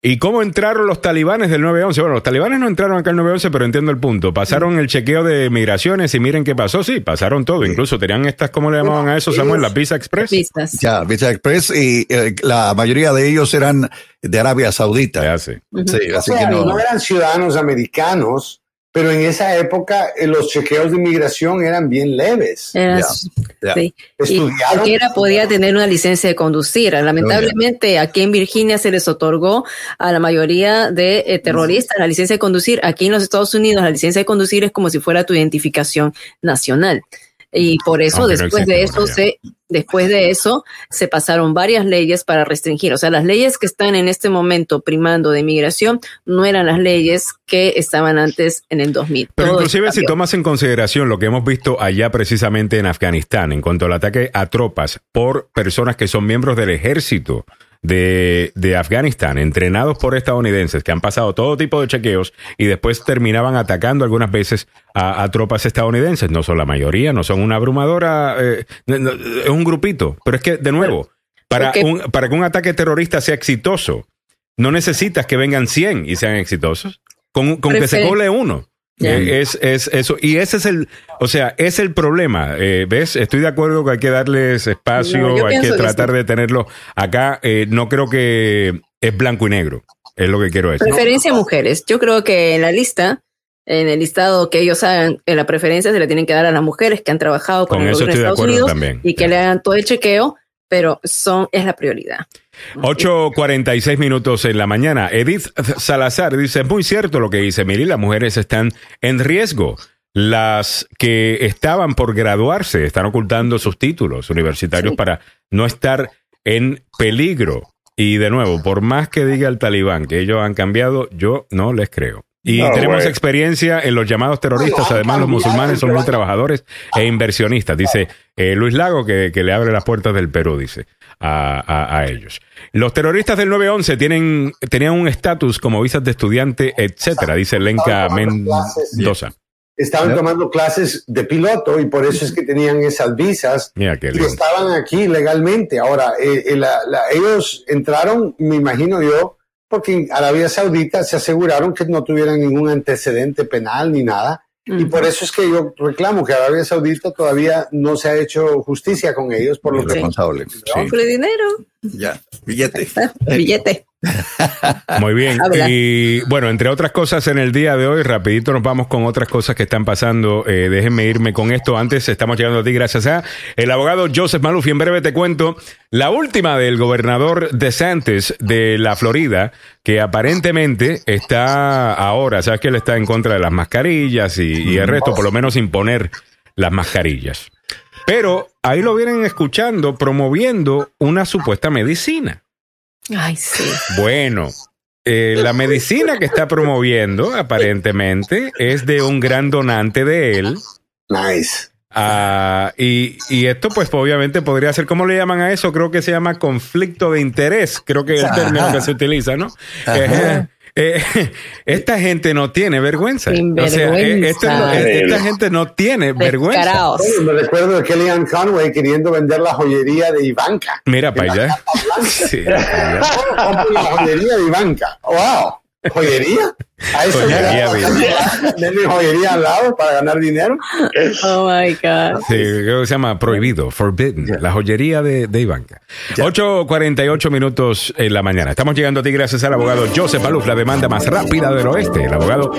[SPEAKER 4] ¿Y cómo entraron los talibanes del 911? Bueno, los talibanes no entraron acá al 911, pero entiendo el punto. Pasaron el chequeo de migraciones y miren qué pasó. Sí, pasaron todo. Incluso tenían estas, ¿cómo le llamaban a eso, Samuel? ¿La Visa Express?
[SPEAKER 5] Ya, Visa Express y eh, la mayoría de ellos eran de Arabia Saudita.
[SPEAKER 4] sí.
[SPEAKER 5] Sí,
[SPEAKER 9] O
[SPEAKER 5] así
[SPEAKER 9] sea,
[SPEAKER 5] que no.
[SPEAKER 9] no eran ciudadanos americanos, pero en esa época eh, los chequeos de inmigración eran bien leves.
[SPEAKER 6] Era-
[SPEAKER 9] Ya.
[SPEAKER 6] sí. Y
[SPEAKER 9] Estudiaron.
[SPEAKER 6] cualquiera podía tener una licencia de conducir. Lamentablemente, aquí en Virginia se les otorgó a la mayoría de eh, terroristas la licencia de conducir. Aquí en los Estados Unidos, la licencia de conducir es como si fuera tu identificación nacional. Y por eso,
[SPEAKER 16] Aunque no
[SPEAKER 6] después de eso, se, después de eso, se pasaron varias leyes para restringir. O sea, las leyes que están en este momento primando de inmigración no eran las leyes que estaban antes en el 2000.
[SPEAKER 4] Pero
[SPEAKER 6] Todo
[SPEAKER 4] inclusive si tomas en consideración lo que hemos visto allá precisamente en Afganistán en cuanto al ataque a tropas por personas que son miembros del ejército de, de Afganistán, entrenados por estadounidenses que han pasado todo tipo de chequeos y después terminaban atacando algunas veces a, a tropas estadounidenses. No son la mayoría, no son una abrumadora, eh, no- es un grupito. Pero es que, de nuevo, para, un, para que un ataque terrorista sea exitoso, no necesitas que vengan 100 y sean exitosos. Con, con que se cole uno. Eh, es, es eso. Y ese es el, o sea, es el problema. Eh, ¿Ves? Estoy de acuerdo que hay que darles espacio,
[SPEAKER 6] No,
[SPEAKER 4] hay que tratar
[SPEAKER 6] sí.
[SPEAKER 4] de tenerlo acá. Eh, no creo que es blanco y negro. Es lo que quiero decir.
[SPEAKER 6] Preferencia mujeres. Yo creo que en la lista, en el listado que ellos hagan, en la preferencia se le tienen que dar a las mujeres que han trabajado con,
[SPEAKER 4] Con
[SPEAKER 6] el
[SPEAKER 4] eso
[SPEAKER 6] gobierno de
[SPEAKER 4] estoy de
[SPEAKER 6] Estados
[SPEAKER 4] acuerdo
[SPEAKER 6] Unidos
[SPEAKER 4] también.
[SPEAKER 6] y que le hagan todo el chequeo, pero son es la prioridad.
[SPEAKER 4] 8.46 minutos en la mañana. Edith Salazar dice, es muy cierto lo que dice Miri, las mujeres están en riesgo. Las que estaban por graduarse están ocultando sus títulos universitarios para no estar en peligro. Y de nuevo, por más que diga el talibán que ellos han cambiado, yo no les creo. Y
[SPEAKER 10] No,
[SPEAKER 4] tenemos experiencia en los llamados terroristas. Además, los musulmanes son muy trabajadores e inversionistas. Dice eh, Luis Lago que, que le abre las puertas del Perú, dice a, a- a ellos. Los terroristas del 911 tienen, tenían un estatus como visas de estudiante, etcétera, dice Lenka Mendoza.
[SPEAKER 9] Estaban tomando clases de piloto y por eso es que tenían esas visas
[SPEAKER 4] Mira qué
[SPEAKER 9] y estaban aquí legalmente. Ahora, eh, eh, la- la- ellos entraron, me imagino yo, porque en Arabia Saudita se aseguraron que no tuvieran ningún antecedente penal ni nada. Y por eso es que yo reclamo que Arabia Saudita todavía no se ha hecho justicia con ellos por lo que
[SPEAKER 5] Responsable.
[SPEAKER 6] Con el dinero,
[SPEAKER 5] Ya, billete. <laughs>
[SPEAKER 6] billete.
[SPEAKER 4] Muy bien.
[SPEAKER 6] Habla.
[SPEAKER 4] Y bueno, entre otras cosas en el día de hoy, rapidito nos vamos con otras cosas que están pasando. Eh, déjenme irme con esto. Antes estamos llegando a ti gracias a el abogado Joseph Maluf. Y en breve te cuento la última del gobernador DeSantis de la Florida, que aparentemente está ahora, sabes que él está en contra de las mascarillas y, y el resto, por lo menos imponer las mascarillas. Pero ahí lo vienen escuchando promoviendo una supuesta medicina.
[SPEAKER 6] Ay, sí.
[SPEAKER 4] Bueno, eh, la medicina que está promoviendo, aparentemente, es de un gran donante de él.
[SPEAKER 9] Nice.
[SPEAKER 4] Ah, y, y esto, pues, obviamente podría ser, ¿cómo le llaman a eso? Creo que se llama conflicto de interés. Creo que es el
[SPEAKER 5] Ajá.
[SPEAKER 4] término que se utiliza, ¿no? Eh, <laughs> esta gente no tiene vergüenza. O sea, eh, esta gente no tiene vergüenza.
[SPEAKER 9] Bueno, me recuerdo de Kellyanne Conway queriendo vender la joyería de Ivanka.
[SPEAKER 4] Mira para allá. <laughs> Sí,
[SPEAKER 9] la joyería de Ivanca. ¡Wow! ¿Joyería? ¿A eso
[SPEAKER 4] Joyería? <laughs>
[SPEAKER 9] ¿Denle joyería al lado para ganar dinero?
[SPEAKER 6] Oh my God.
[SPEAKER 4] Sí, creo que se llama prohibido, forbidden, la joyería de, de Ivanka. 8.48 minutos en la mañana. Estamos llegando a ti gracias al abogado Joseph Maluf, la demanda más rápida del oeste. El abogado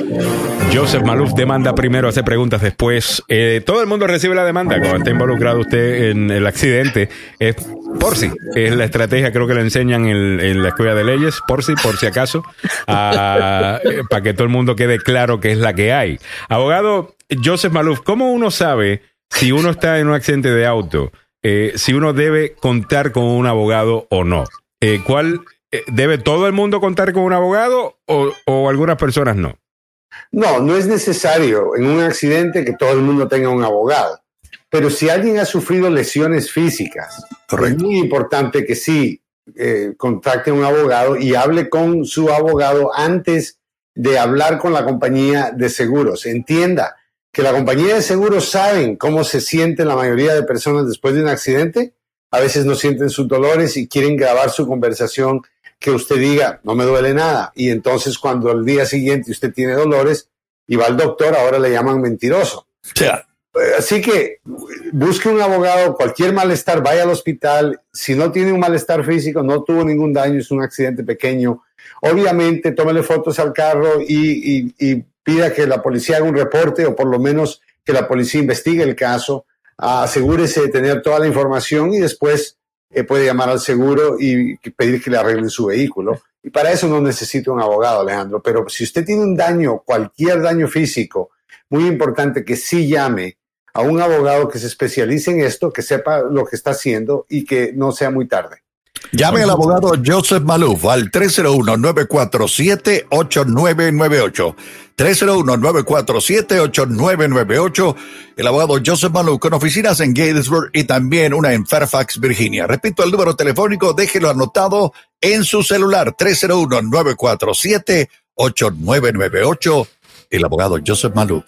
[SPEAKER 4] Joseph Maluf demanda primero, hace preguntas después. Eh, todo el mundo recibe la demanda cuando está involucrado usted en el accidente. Es por si, es la estrategia, creo que le enseñan en, la escuela de leyes, por si, por si acaso, a- eh, para que todo el mundo quede claro que es la que hay. Abogado Joseph Maluf, ¿cómo uno sabe si uno está en un accidente de auto, eh, si uno debe contar con un abogado o no? Eh, ¿Cuál debe todo el mundo contar con un abogado o algunas personas no?
[SPEAKER 9] No, no es necesario en un accidente que todo el mundo tenga un abogado. Pero si alguien ha sufrido lesiones físicas, es muy importante que sí eh, contacte a un abogado y hable con su abogado antes de hablar con la compañía de seguros. Entienda que la compañía de seguros saben cómo se sienten la mayoría de personas después de un accidente. A veces no sienten sus dolores y quieren grabar su conversación que usted diga, no me duele nada. Y entonces cuando al día siguiente usted tiene dolores y va al doctor, ahora le llaman mentiroso. Así que busque un abogado, cualquier malestar, vaya al hospital. Si no tiene un malestar físico, no tuvo ningún daño, es un accidente pequeño. Obviamente, tómele fotos al carro y, pida que la policía haga un reporte o por lo menos que la policía investigue el caso. Asegúrese de tener toda la información y después eh, puede llamar al seguro y pedir que le arreglen su vehículo. Y para eso no necesita un abogado, Alejandro. Pero si usted tiene un daño, cualquier daño físico, muy importante que sí llame a un abogado que se especialice en esto, que sepa lo que está haciendo y que no sea muy tarde.
[SPEAKER 5] Llame al abogado Joseph Maluf al 301-947-8998. 301-947-8998. El abogado Joseph Maluf con oficinas en Gatesburg y también una en Fairfax, Virginia. Repito el número telefónico, déjelo anotado en su celular. 301-947-8998. El abogado Joseph Maluf.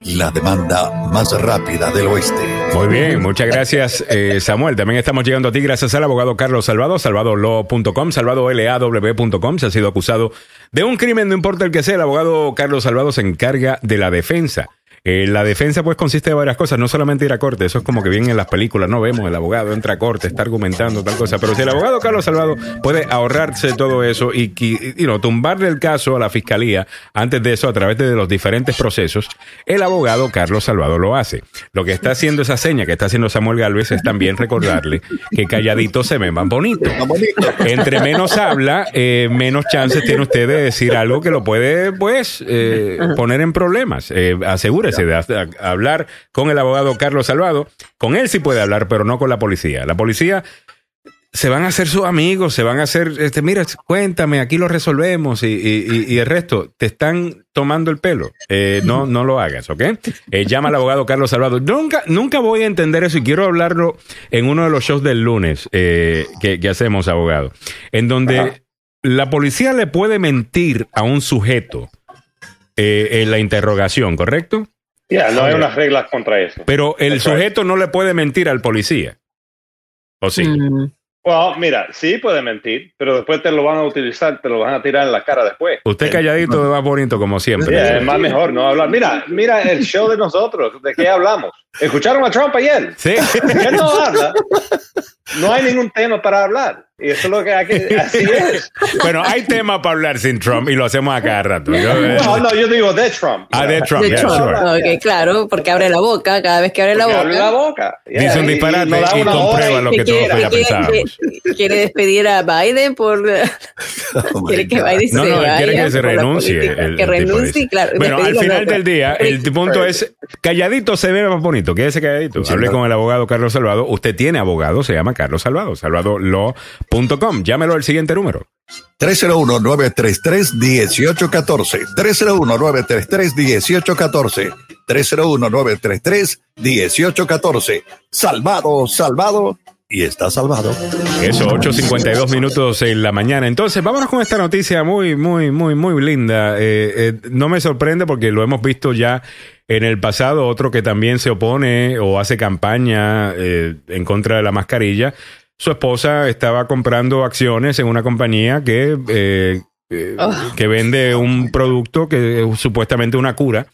[SPEAKER 5] La demanda más rápida del oeste.
[SPEAKER 4] Muy bien, muchas gracias eh, Samuel. También estamos llegando a ti gracias al abogado Carlos Salvado, salvadolaw.com, salvadolaw.com. Se ha sido acusado de un crimen, no importa el que sea. El abogado Carlos Salvado se encarga de la defensa. Eh, la defensa pues consiste de varias cosas, no solamente ir a corte, eso es como que bien en las películas, no vemos el abogado entra a corte, está argumentando tal cosa, pero si el abogado Carlos Salvado puede ahorrarse todo eso y, no, tumbarle el caso a la fiscalía antes de eso a través de los diferentes procesos, el abogado Carlos Salvado lo hace. Lo que está haciendo esa seña que está haciendo Samuel Galvez es también recordarle que calladito se ve más bonito. Entre menos habla, eh, menos chances tiene usted de decir algo que lo puede, pues, eh, poner en problemas. Eh, de ha- hablar con el abogado Carlos Salvado. Con él sí puede hablar, pero no con la policía. La policía se van a hacer sus amigos, se van a hacer, este, mira, cuéntame, aquí lo resolvemos y, y- y- y el resto te están tomando el pelo. Eh, no, no lo hagas, ¿ok? Eh, llama al abogado Carlos Salvado. Nunca, nunca voy a entender eso y quiero hablarlo en uno de los shows del lunes eh, que, que hacemos, abogado, en donde la policía le puede mentir a un sujeto en la interrogación, ¿correcto?
[SPEAKER 10] Ya, no hay unas reglas contra eso.
[SPEAKER 4] Pero el
[SPEAKER 10] That's right.
[SPEAKER 4] sujeto no le puede mentir al policía. ¿O sí?
[SPEAKER 10] Well, mira, sí puede mentir, pero después te lo van a utilizar, te lo van a tirar en la cara después.
[SPEAKER 4] Usted calladito es más bonito como siempre.
[SPEAKER 10] Yeah, es más mejor no hablar. Mira, mira el show de nosotros, ¿de qué hablamos? ¿Escucharon a Trump ayer?
[SPEAKER 4] Sí.
[SPEAKER 10] Él no habla. No hay ningún tema para hablar. Y eso es lo que hay que, así es.
[SPEAKER 4] Bueno, hay tema para hablar sin Trump y lo hacemos a cada rato. Yo, eh,
[SPEAKER 10] No, no, yo digo de Trump.
[SPEAKER 4] Ah, de Trump,
[SPEAKER 6] De
[SPEAKER 4] yeah,
[SPEAKER 6] Trump.
[SPEAKER 4] sure.
[SPEAKER 6] Ok, claro, porque abre la boca cada vez que abre la
[SPEAKER 10] Porque
[SPEAKER 6] boca.
[SPEAKER 10] abre la boca. Yeah,
[SPEAKER 4] Dice un
[SPEAKER 10] y- y
[SPEAKER 4] disparate y comprueba lo que todos ya
[SPEAKER 6] quiere,
[SPEAKER 4] pensábamos.
[SPEAKER 6] quiere- quiere despedir a Biden por. quiere que Biden
[SPEAKER 4] No,
[SPEAKER 6] se
[SPEAKER 4] no,
[SPEAKER 6] vaya
[SPEAKER 4] quiere que se renuncie.
[SPEAKER 6] política.
[SPEAKER 4] el-
[SPEAKER 6] que renuncie, claro.
[SPEAKER 4] Bueno, al final del día, el punto es calladito se ve más bonito. Quédese calladito. Hable con el abogado Carlos Salvado. Usted tiene abogado, se llama Carlos Salvado. Salvadolaw.com. Llámelo al siguiente número.
[SPEAKER 5] 301-933-1814. 301-933-1814. 301-933-1814. Salvado, salvado, y está salvado.
[SPEAKER 4] Eso, 8.52 minutos en la mañana. Entonces, vámonos con esta noticia muy, muy, muy, muy linda. Eh, eh, no me sorprende porque lo hemos visto ya en el pasado, otro que también se opone o hace campaña eh, en contra de la mascarilla. Su esposa estaba comprando acciones en una compañía que, eh, eh,
[SPEAKER 6] Oh.
[SPEAKER 4] que vende un producto que es supuestamente una cura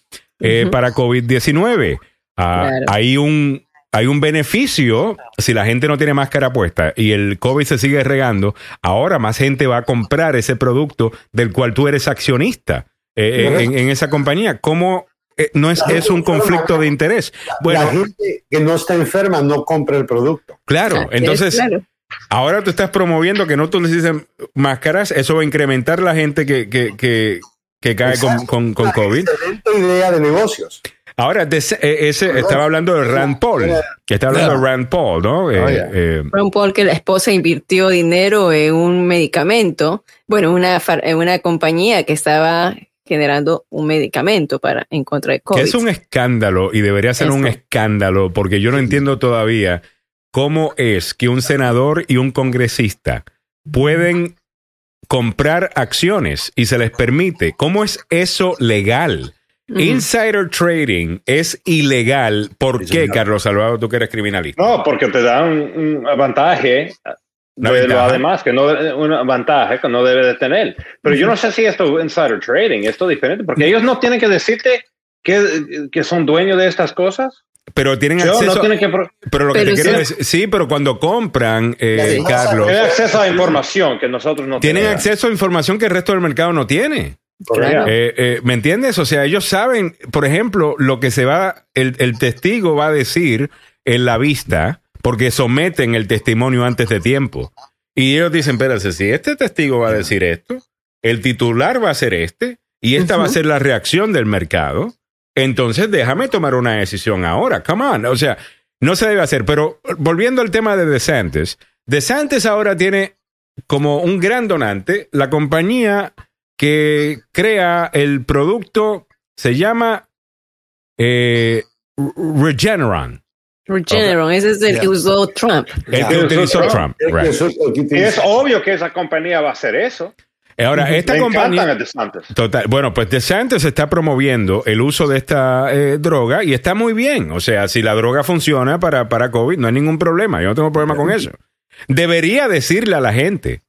[SPEAKER 4] para COVID-19. Ah,
[SPEAKER 6] Claro.
[SPEAKER 4] Hay un hay un beneficio si la gente no tiene máscara puesta y el COVID se sigue regando. Ahora más gente va a comprar ese producto del cual tú eres accionista eh, en- en esa compañía. ¿Cómo eh, no es, es un conflicto de interés? Bueno,
[SPEAKER 9] la gente que no está enferma no compra el producto.
[SPEAKER 4] Claro, entonces ahora tú estás promoviendo que no tú necesites máscaras, eso va a incrementar la gente que, que, que, que cae con, con, con COVID.
[SPEAKER 9] Excelente idea de negocios.
[SPEAKER 4] Ahora, de ese, eh, ese- estaba hablando de Rand Paul, que está hablando de Rand Paul, ¿no? Eh,
[SPEAKER 6] Oh, yeah.
[SPEAKER 4] eh,
[SPEAKER 6] Ron Paul que la esposa invirtió dinero en un medicamento, bueno, una, far- en una compañía que estaba generando un medicamento para en contra de COVID.
[SPEAKER 4] que es un escándalo y debería ser un escándalo porque yo no entiendo todavía cómo es que un senador y un congresista pueden comprar acciones y se les permite. ¿Cómo es eso legal? Insider trading es ilegal. ¿Por qué, Carlos Salvador, tú que eres criminalista?
[SPEAKER 10] No, porque te da un, un avantaje
[SPEAKER 4] Una
[SPEAKER 10] de lo
[SPEAKER 4] ventaja.
[SPEAKER 10] además que no un avantaje que no debe de tener. Pero yo no sé si esto es insider trading, esto es diferente, porque ellos no tienen que decirte que, que son dueños de estas cosas.
[SPEAKER 4] Pero tienen
[SPEAKER 10] Yo, no
[SPEAKER 4] acceso.
[SPEAKER 10] tienen que
[SPEAKER 4] pero lo que
[SPEAKER 10] Pero
[SPEAKER 4] te quiero
[SPEAKER 10] sí.
[SPEAKER 4] decir, sí, pero cuando compran, eh, Carlos,
[SPEAKER 10] Tienen acceso a información que nosotros no
[SPEAKER 4] tienen
[SPEAKER 10] tenemos.
[SPEAKER 4] acceso a información que el resto del mercado no tiene.
[SPEAKER 10] Claro.
[SPEAKER 4] Eh, eh, ¿Me entiendes? O sea, ellos saben, por ejemplo, lo que se va, el, el testigo va a decir en la vista, porque someten el testimonio antes de tiempo. Y ellos dicen, espérate, si este testigo va a decir esto, el titular va a ser este, y esta va a ser la reacción del mercado, entonces déjame tomar una decisión ahora. Come on. O sea, no se debe hacer. Pero volviendo al tema de DeSantis, DeSantis ahora tiene como un gran donante la compañía que crea el producto, se llama eh, Regeneron.
[SPEAKER 6] Regeneron, ese es el que usó Trump.
[SPEAKER 4] El que utilizó Trump. right.
[SPEAKER 10] Y es obvio que esa compañía va a hacer eso.
[SPEAKER 4] Ahora, esta
[SPEAKER 10] encantan
[SPEAKER 4] compañía. Total. Bueno, pues DeSantis está promoviendo el uso de esta eh, droga y está muy bien. O sea, si la droga funciona para, para COVID, no hay ningún problema. Yo no tengo problema con eso. Debería decirle a la gente,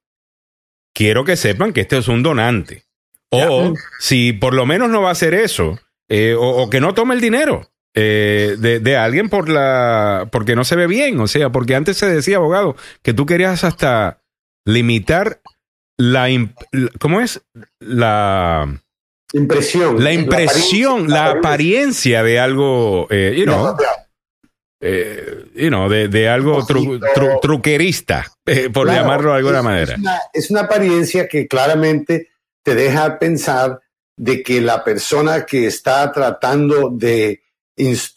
[SPEAKER 4] quiero que sepan que este es un donante. O si por lo menos no va a hacer eso, eh, o, o que no tome el dinero eh, de, de alguien por la porque no se ve bien. O sea, porque antes se decía, abogado, que tú querías hasta limitar la... ¿Cómo es? La...
[SPEAKER 9] Impresión.
[SPEAKER 4] La impresión, la apariencia de algo, eh, you know, eh, you know, de, de algo tru- tru- truquerista, eh, por
[SPEAKER 9] Claro,
[SPEAKER 4] llamarlo de alguna
[SPEAKER 9] es-
[SPEAKER 4] manera.
[SPEAKER 9] Es una, es una apariencia que claramente te deja pensar de que la persona que está tratando de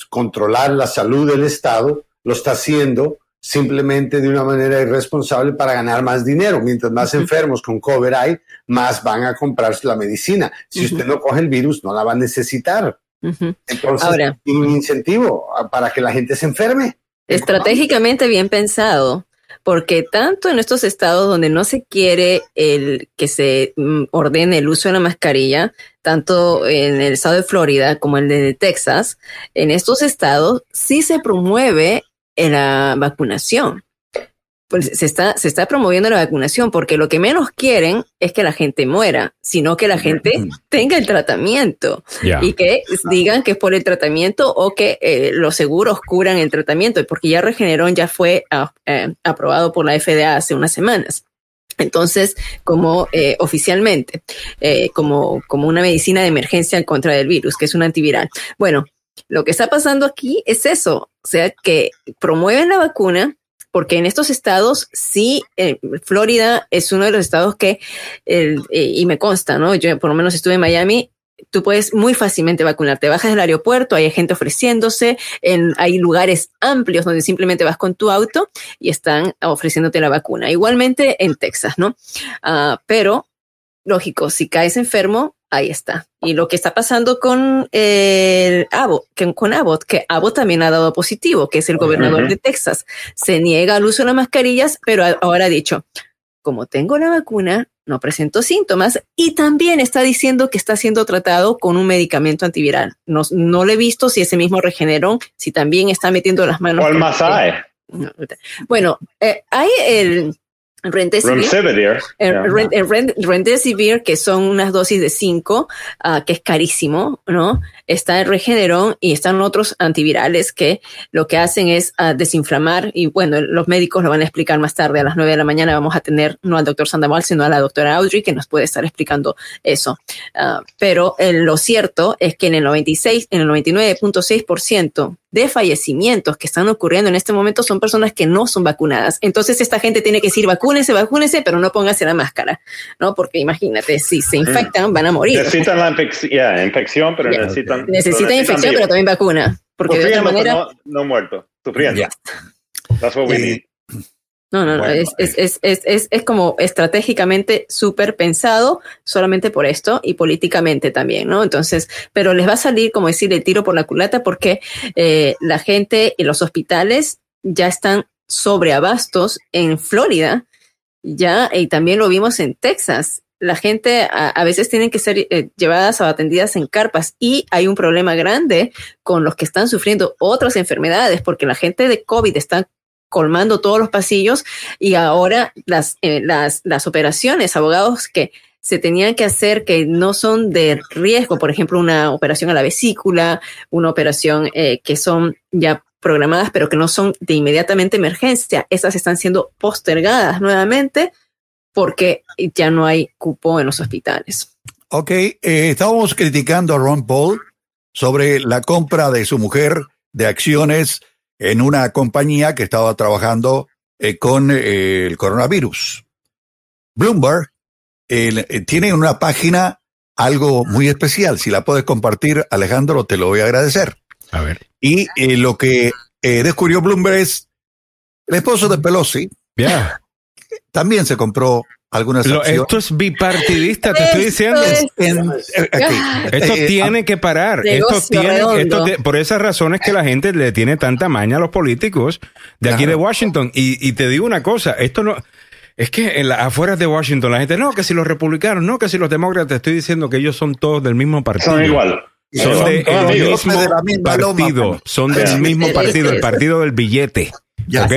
[SPEAKER 9] controlar la salud del Estado lo está haciendo simplemente de una manera irresponsable para ganar más dinero. Mientras más enfermos con COVID hay, más van a comprarse la medicina. Si usted no coge el virus, no la va a necesitar. Entonces,
[SPEAKER 6] Ahora.
[SPEAKER 9] un incentivo ah, para que la gente se enferme.
[SPEAKER 6] Estratégicamente bien pensado, porque tanto en estos estados donde no se quiere el que se mm, ordene el uso de la mascarilla, tanto en el estado de Florida como en el de Texas, en estos estados sí se promueve la vacunación. Pues se está, se está promoviendo la vacunación porque lo que menos quieren es que la gente muera, sino que la gente tenga el tratamiento y que digan que es por el tratamiento o que eh, los seguros curan el tratamiento, porque ya Regeneron ya fue ah, eh, aprobado por la FDA hace unas semanas. Entonces, como eh, oficialmente, eh, como, como una medicina de emergencia en contra del virus, que es un antiviral. Bueno, lo que está pasando aquí es eso, o sea, que promueven la vacuna, porque en estos estados sí, Florida es uno de los estados que, eh, y me consta, ¿no? Yo por lo menos estuve en Miami, tú puedes muy fácilmente vacunarte. Bajas del aeropuerto, hay gente ofreciéndose, en, hay lugares amplios donde simplemente vas con tu auto y están ofreciéndote la vacuna. Igualmente en Texas, ¿no? Ah, pero, lógico, si caes enfermo, Ahí está. Y lo que está pasando con el Abbott, que, con Abbott, que Abbott también ha dado positivo, que es el gobernador de Texas. Se niega al uso de las mascarillas, pero ahora ha dicho, como tengo la vacuna, no presento síntomas y también está diciendo que está siendo tratado con un medicamento antiviral. No, no le he visto si ese mismo regenerón, si también está metiendo las manos.
[SPEAKER 10] ¿Cuál más hay?
[SPEAKER 6] No, Bueno, eh, hay el Remdesivir. Que son unas dosis de 5, que es carísimo, ¿no? Está el Regeneron y están otros antivirales que lo que hacen es ah, desinflamar y bueno, los médicos lo van a explicar más tarde a las 9 de la mañana. Vamos a tener no al doctor Sandoval, sino a la doctora Audrey que nos puede estar explicando eso. Ah, pero eh, lo cierto es que en el 96, en el 99.6% de fallecimientos que están ocurriendo en este momento son personas que no son vacunadas. Entonces esta gente tiene que decir vacúnese, vacúnese, pero no póngase la máscara, ¿no? Porque imagínate, si se infectan van a morir.
[SPEAKER 10] Necesitan la infec- yeah, infección, pero
[SPEAKER 6] Yeah.
[SPEAKER 10] necesitan.
[SPEAKER 6] Necesitan
[SPEAKER 10] pero
[SPEAKER 6] infección, pero también vacuna. Porque de otra manera,
[SPEAKER 10] no, no muerto. Sufriendo. That's what we need.
[SPEAKER 6] No, no, no,
[SPEAKER 10] Bueno,
[SPEAKER 6] es, es, es, es, es, es como estratégicamente súper pensado solamente por esto y políticamente también, ¿no? Entonces, pero les va a salir, como decir, el tiro por la culata porque eh, la gente en los hospitales ya están sobreabastos en Florida, ya, y también lo vimos en Texas. La gente a, a veces tienen que ser eh, llevadas o atendidas en carpas y hay un problema grande con los que están sufriendo otras enfermedades porque la gente de COVID está colmando todos los pasillos y ahora las, eh, las, las operaciones, abogados que se tenían que hacer que no son de riesgo, por ejemplo, una operación a la vesícula, una operación eh, que son ya programadas, pero que no son de inmediatamente emergencia. Estas están siendo postergadas nuevamente porque ya no hay cupo en los hospitales.
[SPEAKER 5] Ok, eh, estábamos criticando a Ron Paul sobre la compra de su mujer de acciones en una compañía que estaba trabajando eh, con eh, el coronavirus. Bloomberg eh, tiene una página algo muy especial. Si la puedes compartir, Alejandro, te lo voy a agradecer.
[SPEAKER 4] A ver.
[SPEAKER 5] Y eh, lo que descubrió Bloomberg es el esposo de Pelosi. <laughs> También se compró algunas
[SPEAKER 4] Lo- esto es bipartidista, te estoy diciendo.
[SPEAKER 5] En- eh, aquí.
[SPEAKER 4] Esto
[SPEAKER 5] Eh,
[SPEAKER 4] tiene que parar. Esto tiene, esto te- por esas razones que la gente le tiene tanta maña a los políticos de aquí de Washington. Y, y te digo una cosa, esto no. Es que en la, afuera de Washington la gente, no, que si los republicanos, no, que si los demócratas, te estoy diciendo que ellos son todos del mismo partido.
[SPEAKER 10] Son igual.
[SPEAKER 4] Son
[SPEAKER 10] Son
[SPEAKER 4] mismo
[SPEAKER 5] de la misma loma,
[SPEAKER 4] partido. Son del mismo partido, el partido del billete.
[SPEAKER 5] Ya.
[SPEAKER 4] ¿ok?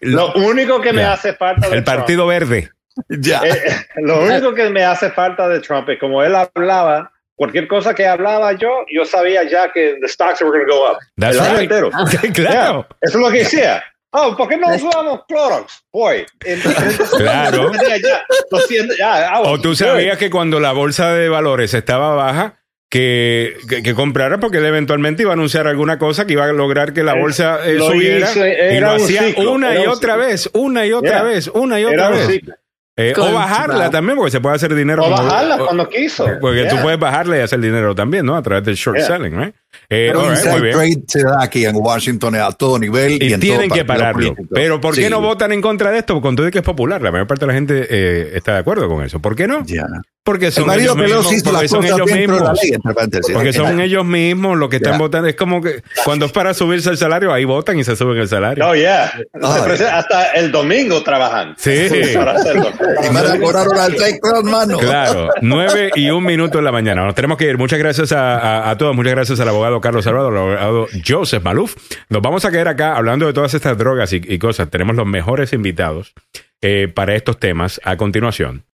[SPEAKER 10] Lo único que me hace falta
[SPEAKER 4] El
[SPEAKER 10] Trump-
[SPEAKER 4] partido verde.
[SPEAKER 5] Ya.
[SPEAKER 10] Eh, eh, lo único que me hace falta de Trump es como él hablaba, cualquier cosa que hablaba yo, yo sabía ya que the stocks were going to go up.
[SPEAKER 4] That's
[SPEAKER 10] el año
[SPEAKER 4] right.
[SPEAKER 10] entero. <laughs>
[SPEAKER 4] claro.
[SPEAKER 10] Yeah, Eso es lo que decía. Oh, ¿por qué no usamos Clorox? Boy. Entonces, <laughs>
[SPEAKER 4] Claro.
[SPEAKER 10] ya, lo siento, ya,
[SPEAKER 4] O tú
[SPEAKER 10] good.
[SPEAKER 4] sabías que cuando la bolsa de valores estaba baja, que, que, que comprara porque él eventualmente iba a anunciar alguna cosa que iba a lograr que la
[SPEAKER 10] Eh,
[SPEAKER 4] bolsa eh,
[SPEAKER 10] lo
[SPEAKER 4] subiera.
[SPEAKER 10] hizo,
[SPEAKER 4] y
[SPEAKER 10] era
[SPEAKER 4] lo
[SPEAKER 10] un
[SPEAKER 4] hacía
[SPEAKER 10] ciclo,
[SPEAKER 4] una
[SPEAKER 10] era
[SPEAKER 4] y
[SPEAKER 10] un
[SPEAKER 4] otra
[SPEAKER 10] ciclo.
[SPEAKER 4] vez, una y otra
[SPEAKER 10] Yeah.
[SPEAKER 4] vez, una y
[SPEAKER 10] Era
[SPEAKER 4] otra
[SPEAKER 10] un
[SPEAKER 4] vez. Eh, o bajarla también, porque se puede hacer dinero.
[SPEAKER 10] O
[SPEAKER 4] como-
[SPEAKER 10] bajarla
[SPEAKER 4] o-
[SPEAKER 10] cuando quiso.
[SPEAKER 4] Porque tú
[SPEAKER 10] Yeah.
[SPEAKER 4] puedes bajarla y hacer dinero también, ¿no? A través del short
[SPEAKER 10] Yeah.
[SPEAKER 4] selling, ¿right? Eh,
[SPEAKER 5] Pero
[SPEAKER 4] right, muy bien.
[SPEAKER 5] trade se da aquí en Washington a todo nivel y,
[SPEAKER 4] Y
[SPEAKER 5] en
[SPEAKER 4] tienen
[SPEAKER 5] todo
[SPEAKER 4] que pararlo.
[SPEAKER 5] político.
[SPEAKER 4] Pero ¿por qué
[SPEAKER 5] Sí.
[SPEAKER 4] no votan en contra de esto? Con todo y que es popular. La mayor parte de la gente eh, está de acuerdo con eso. ¿Por qué no?
[SPEAKER 5] Ya.
[SPEAKER 4] Porque
[SPEAKER 5] El
[SPEAKER 4] son
[SPEAKER 5] marido
[SPEAKER 4] ellos mismos. Porque son ellos
[SPEAKER 5] la
[SPEAKER 4] mismos.
[SPEAKER 5] ley.
[SPEAKER 4] Porque son
[SPEAKER 5] Ya.
[SPEAKER 4] ellos mismos los que están
[SPEAKER 5] Ya.
[SPEAKER 4] votando. Es como que cuando es para subirse el salario, ahí votan y se suben el salario.
[SPEAKER 10] No, yeah.
[SPEAKER 5] Ah,
[SPEAKER 10] Se presenta- hasta el domingo trabajan.
[SPEAKER 4] Sí.
[SPEAKER 10] Para hacerlo. <laughs>
[SPEAKER 5] Y a trade crown, mano.
[SPEAKER 4] Claro, nueve y un minuto en la mañana. Nos tenemos que ir. Muchas gracias a, a- a todos. Muchas gracias al abogado Carlos Salvador, al abogado Joseph Maluf. Nos vamos a quedar acá hablando de todas estas drogas y, y cosas. Tenemos los mejores invitados eh, para estos temas a continuación.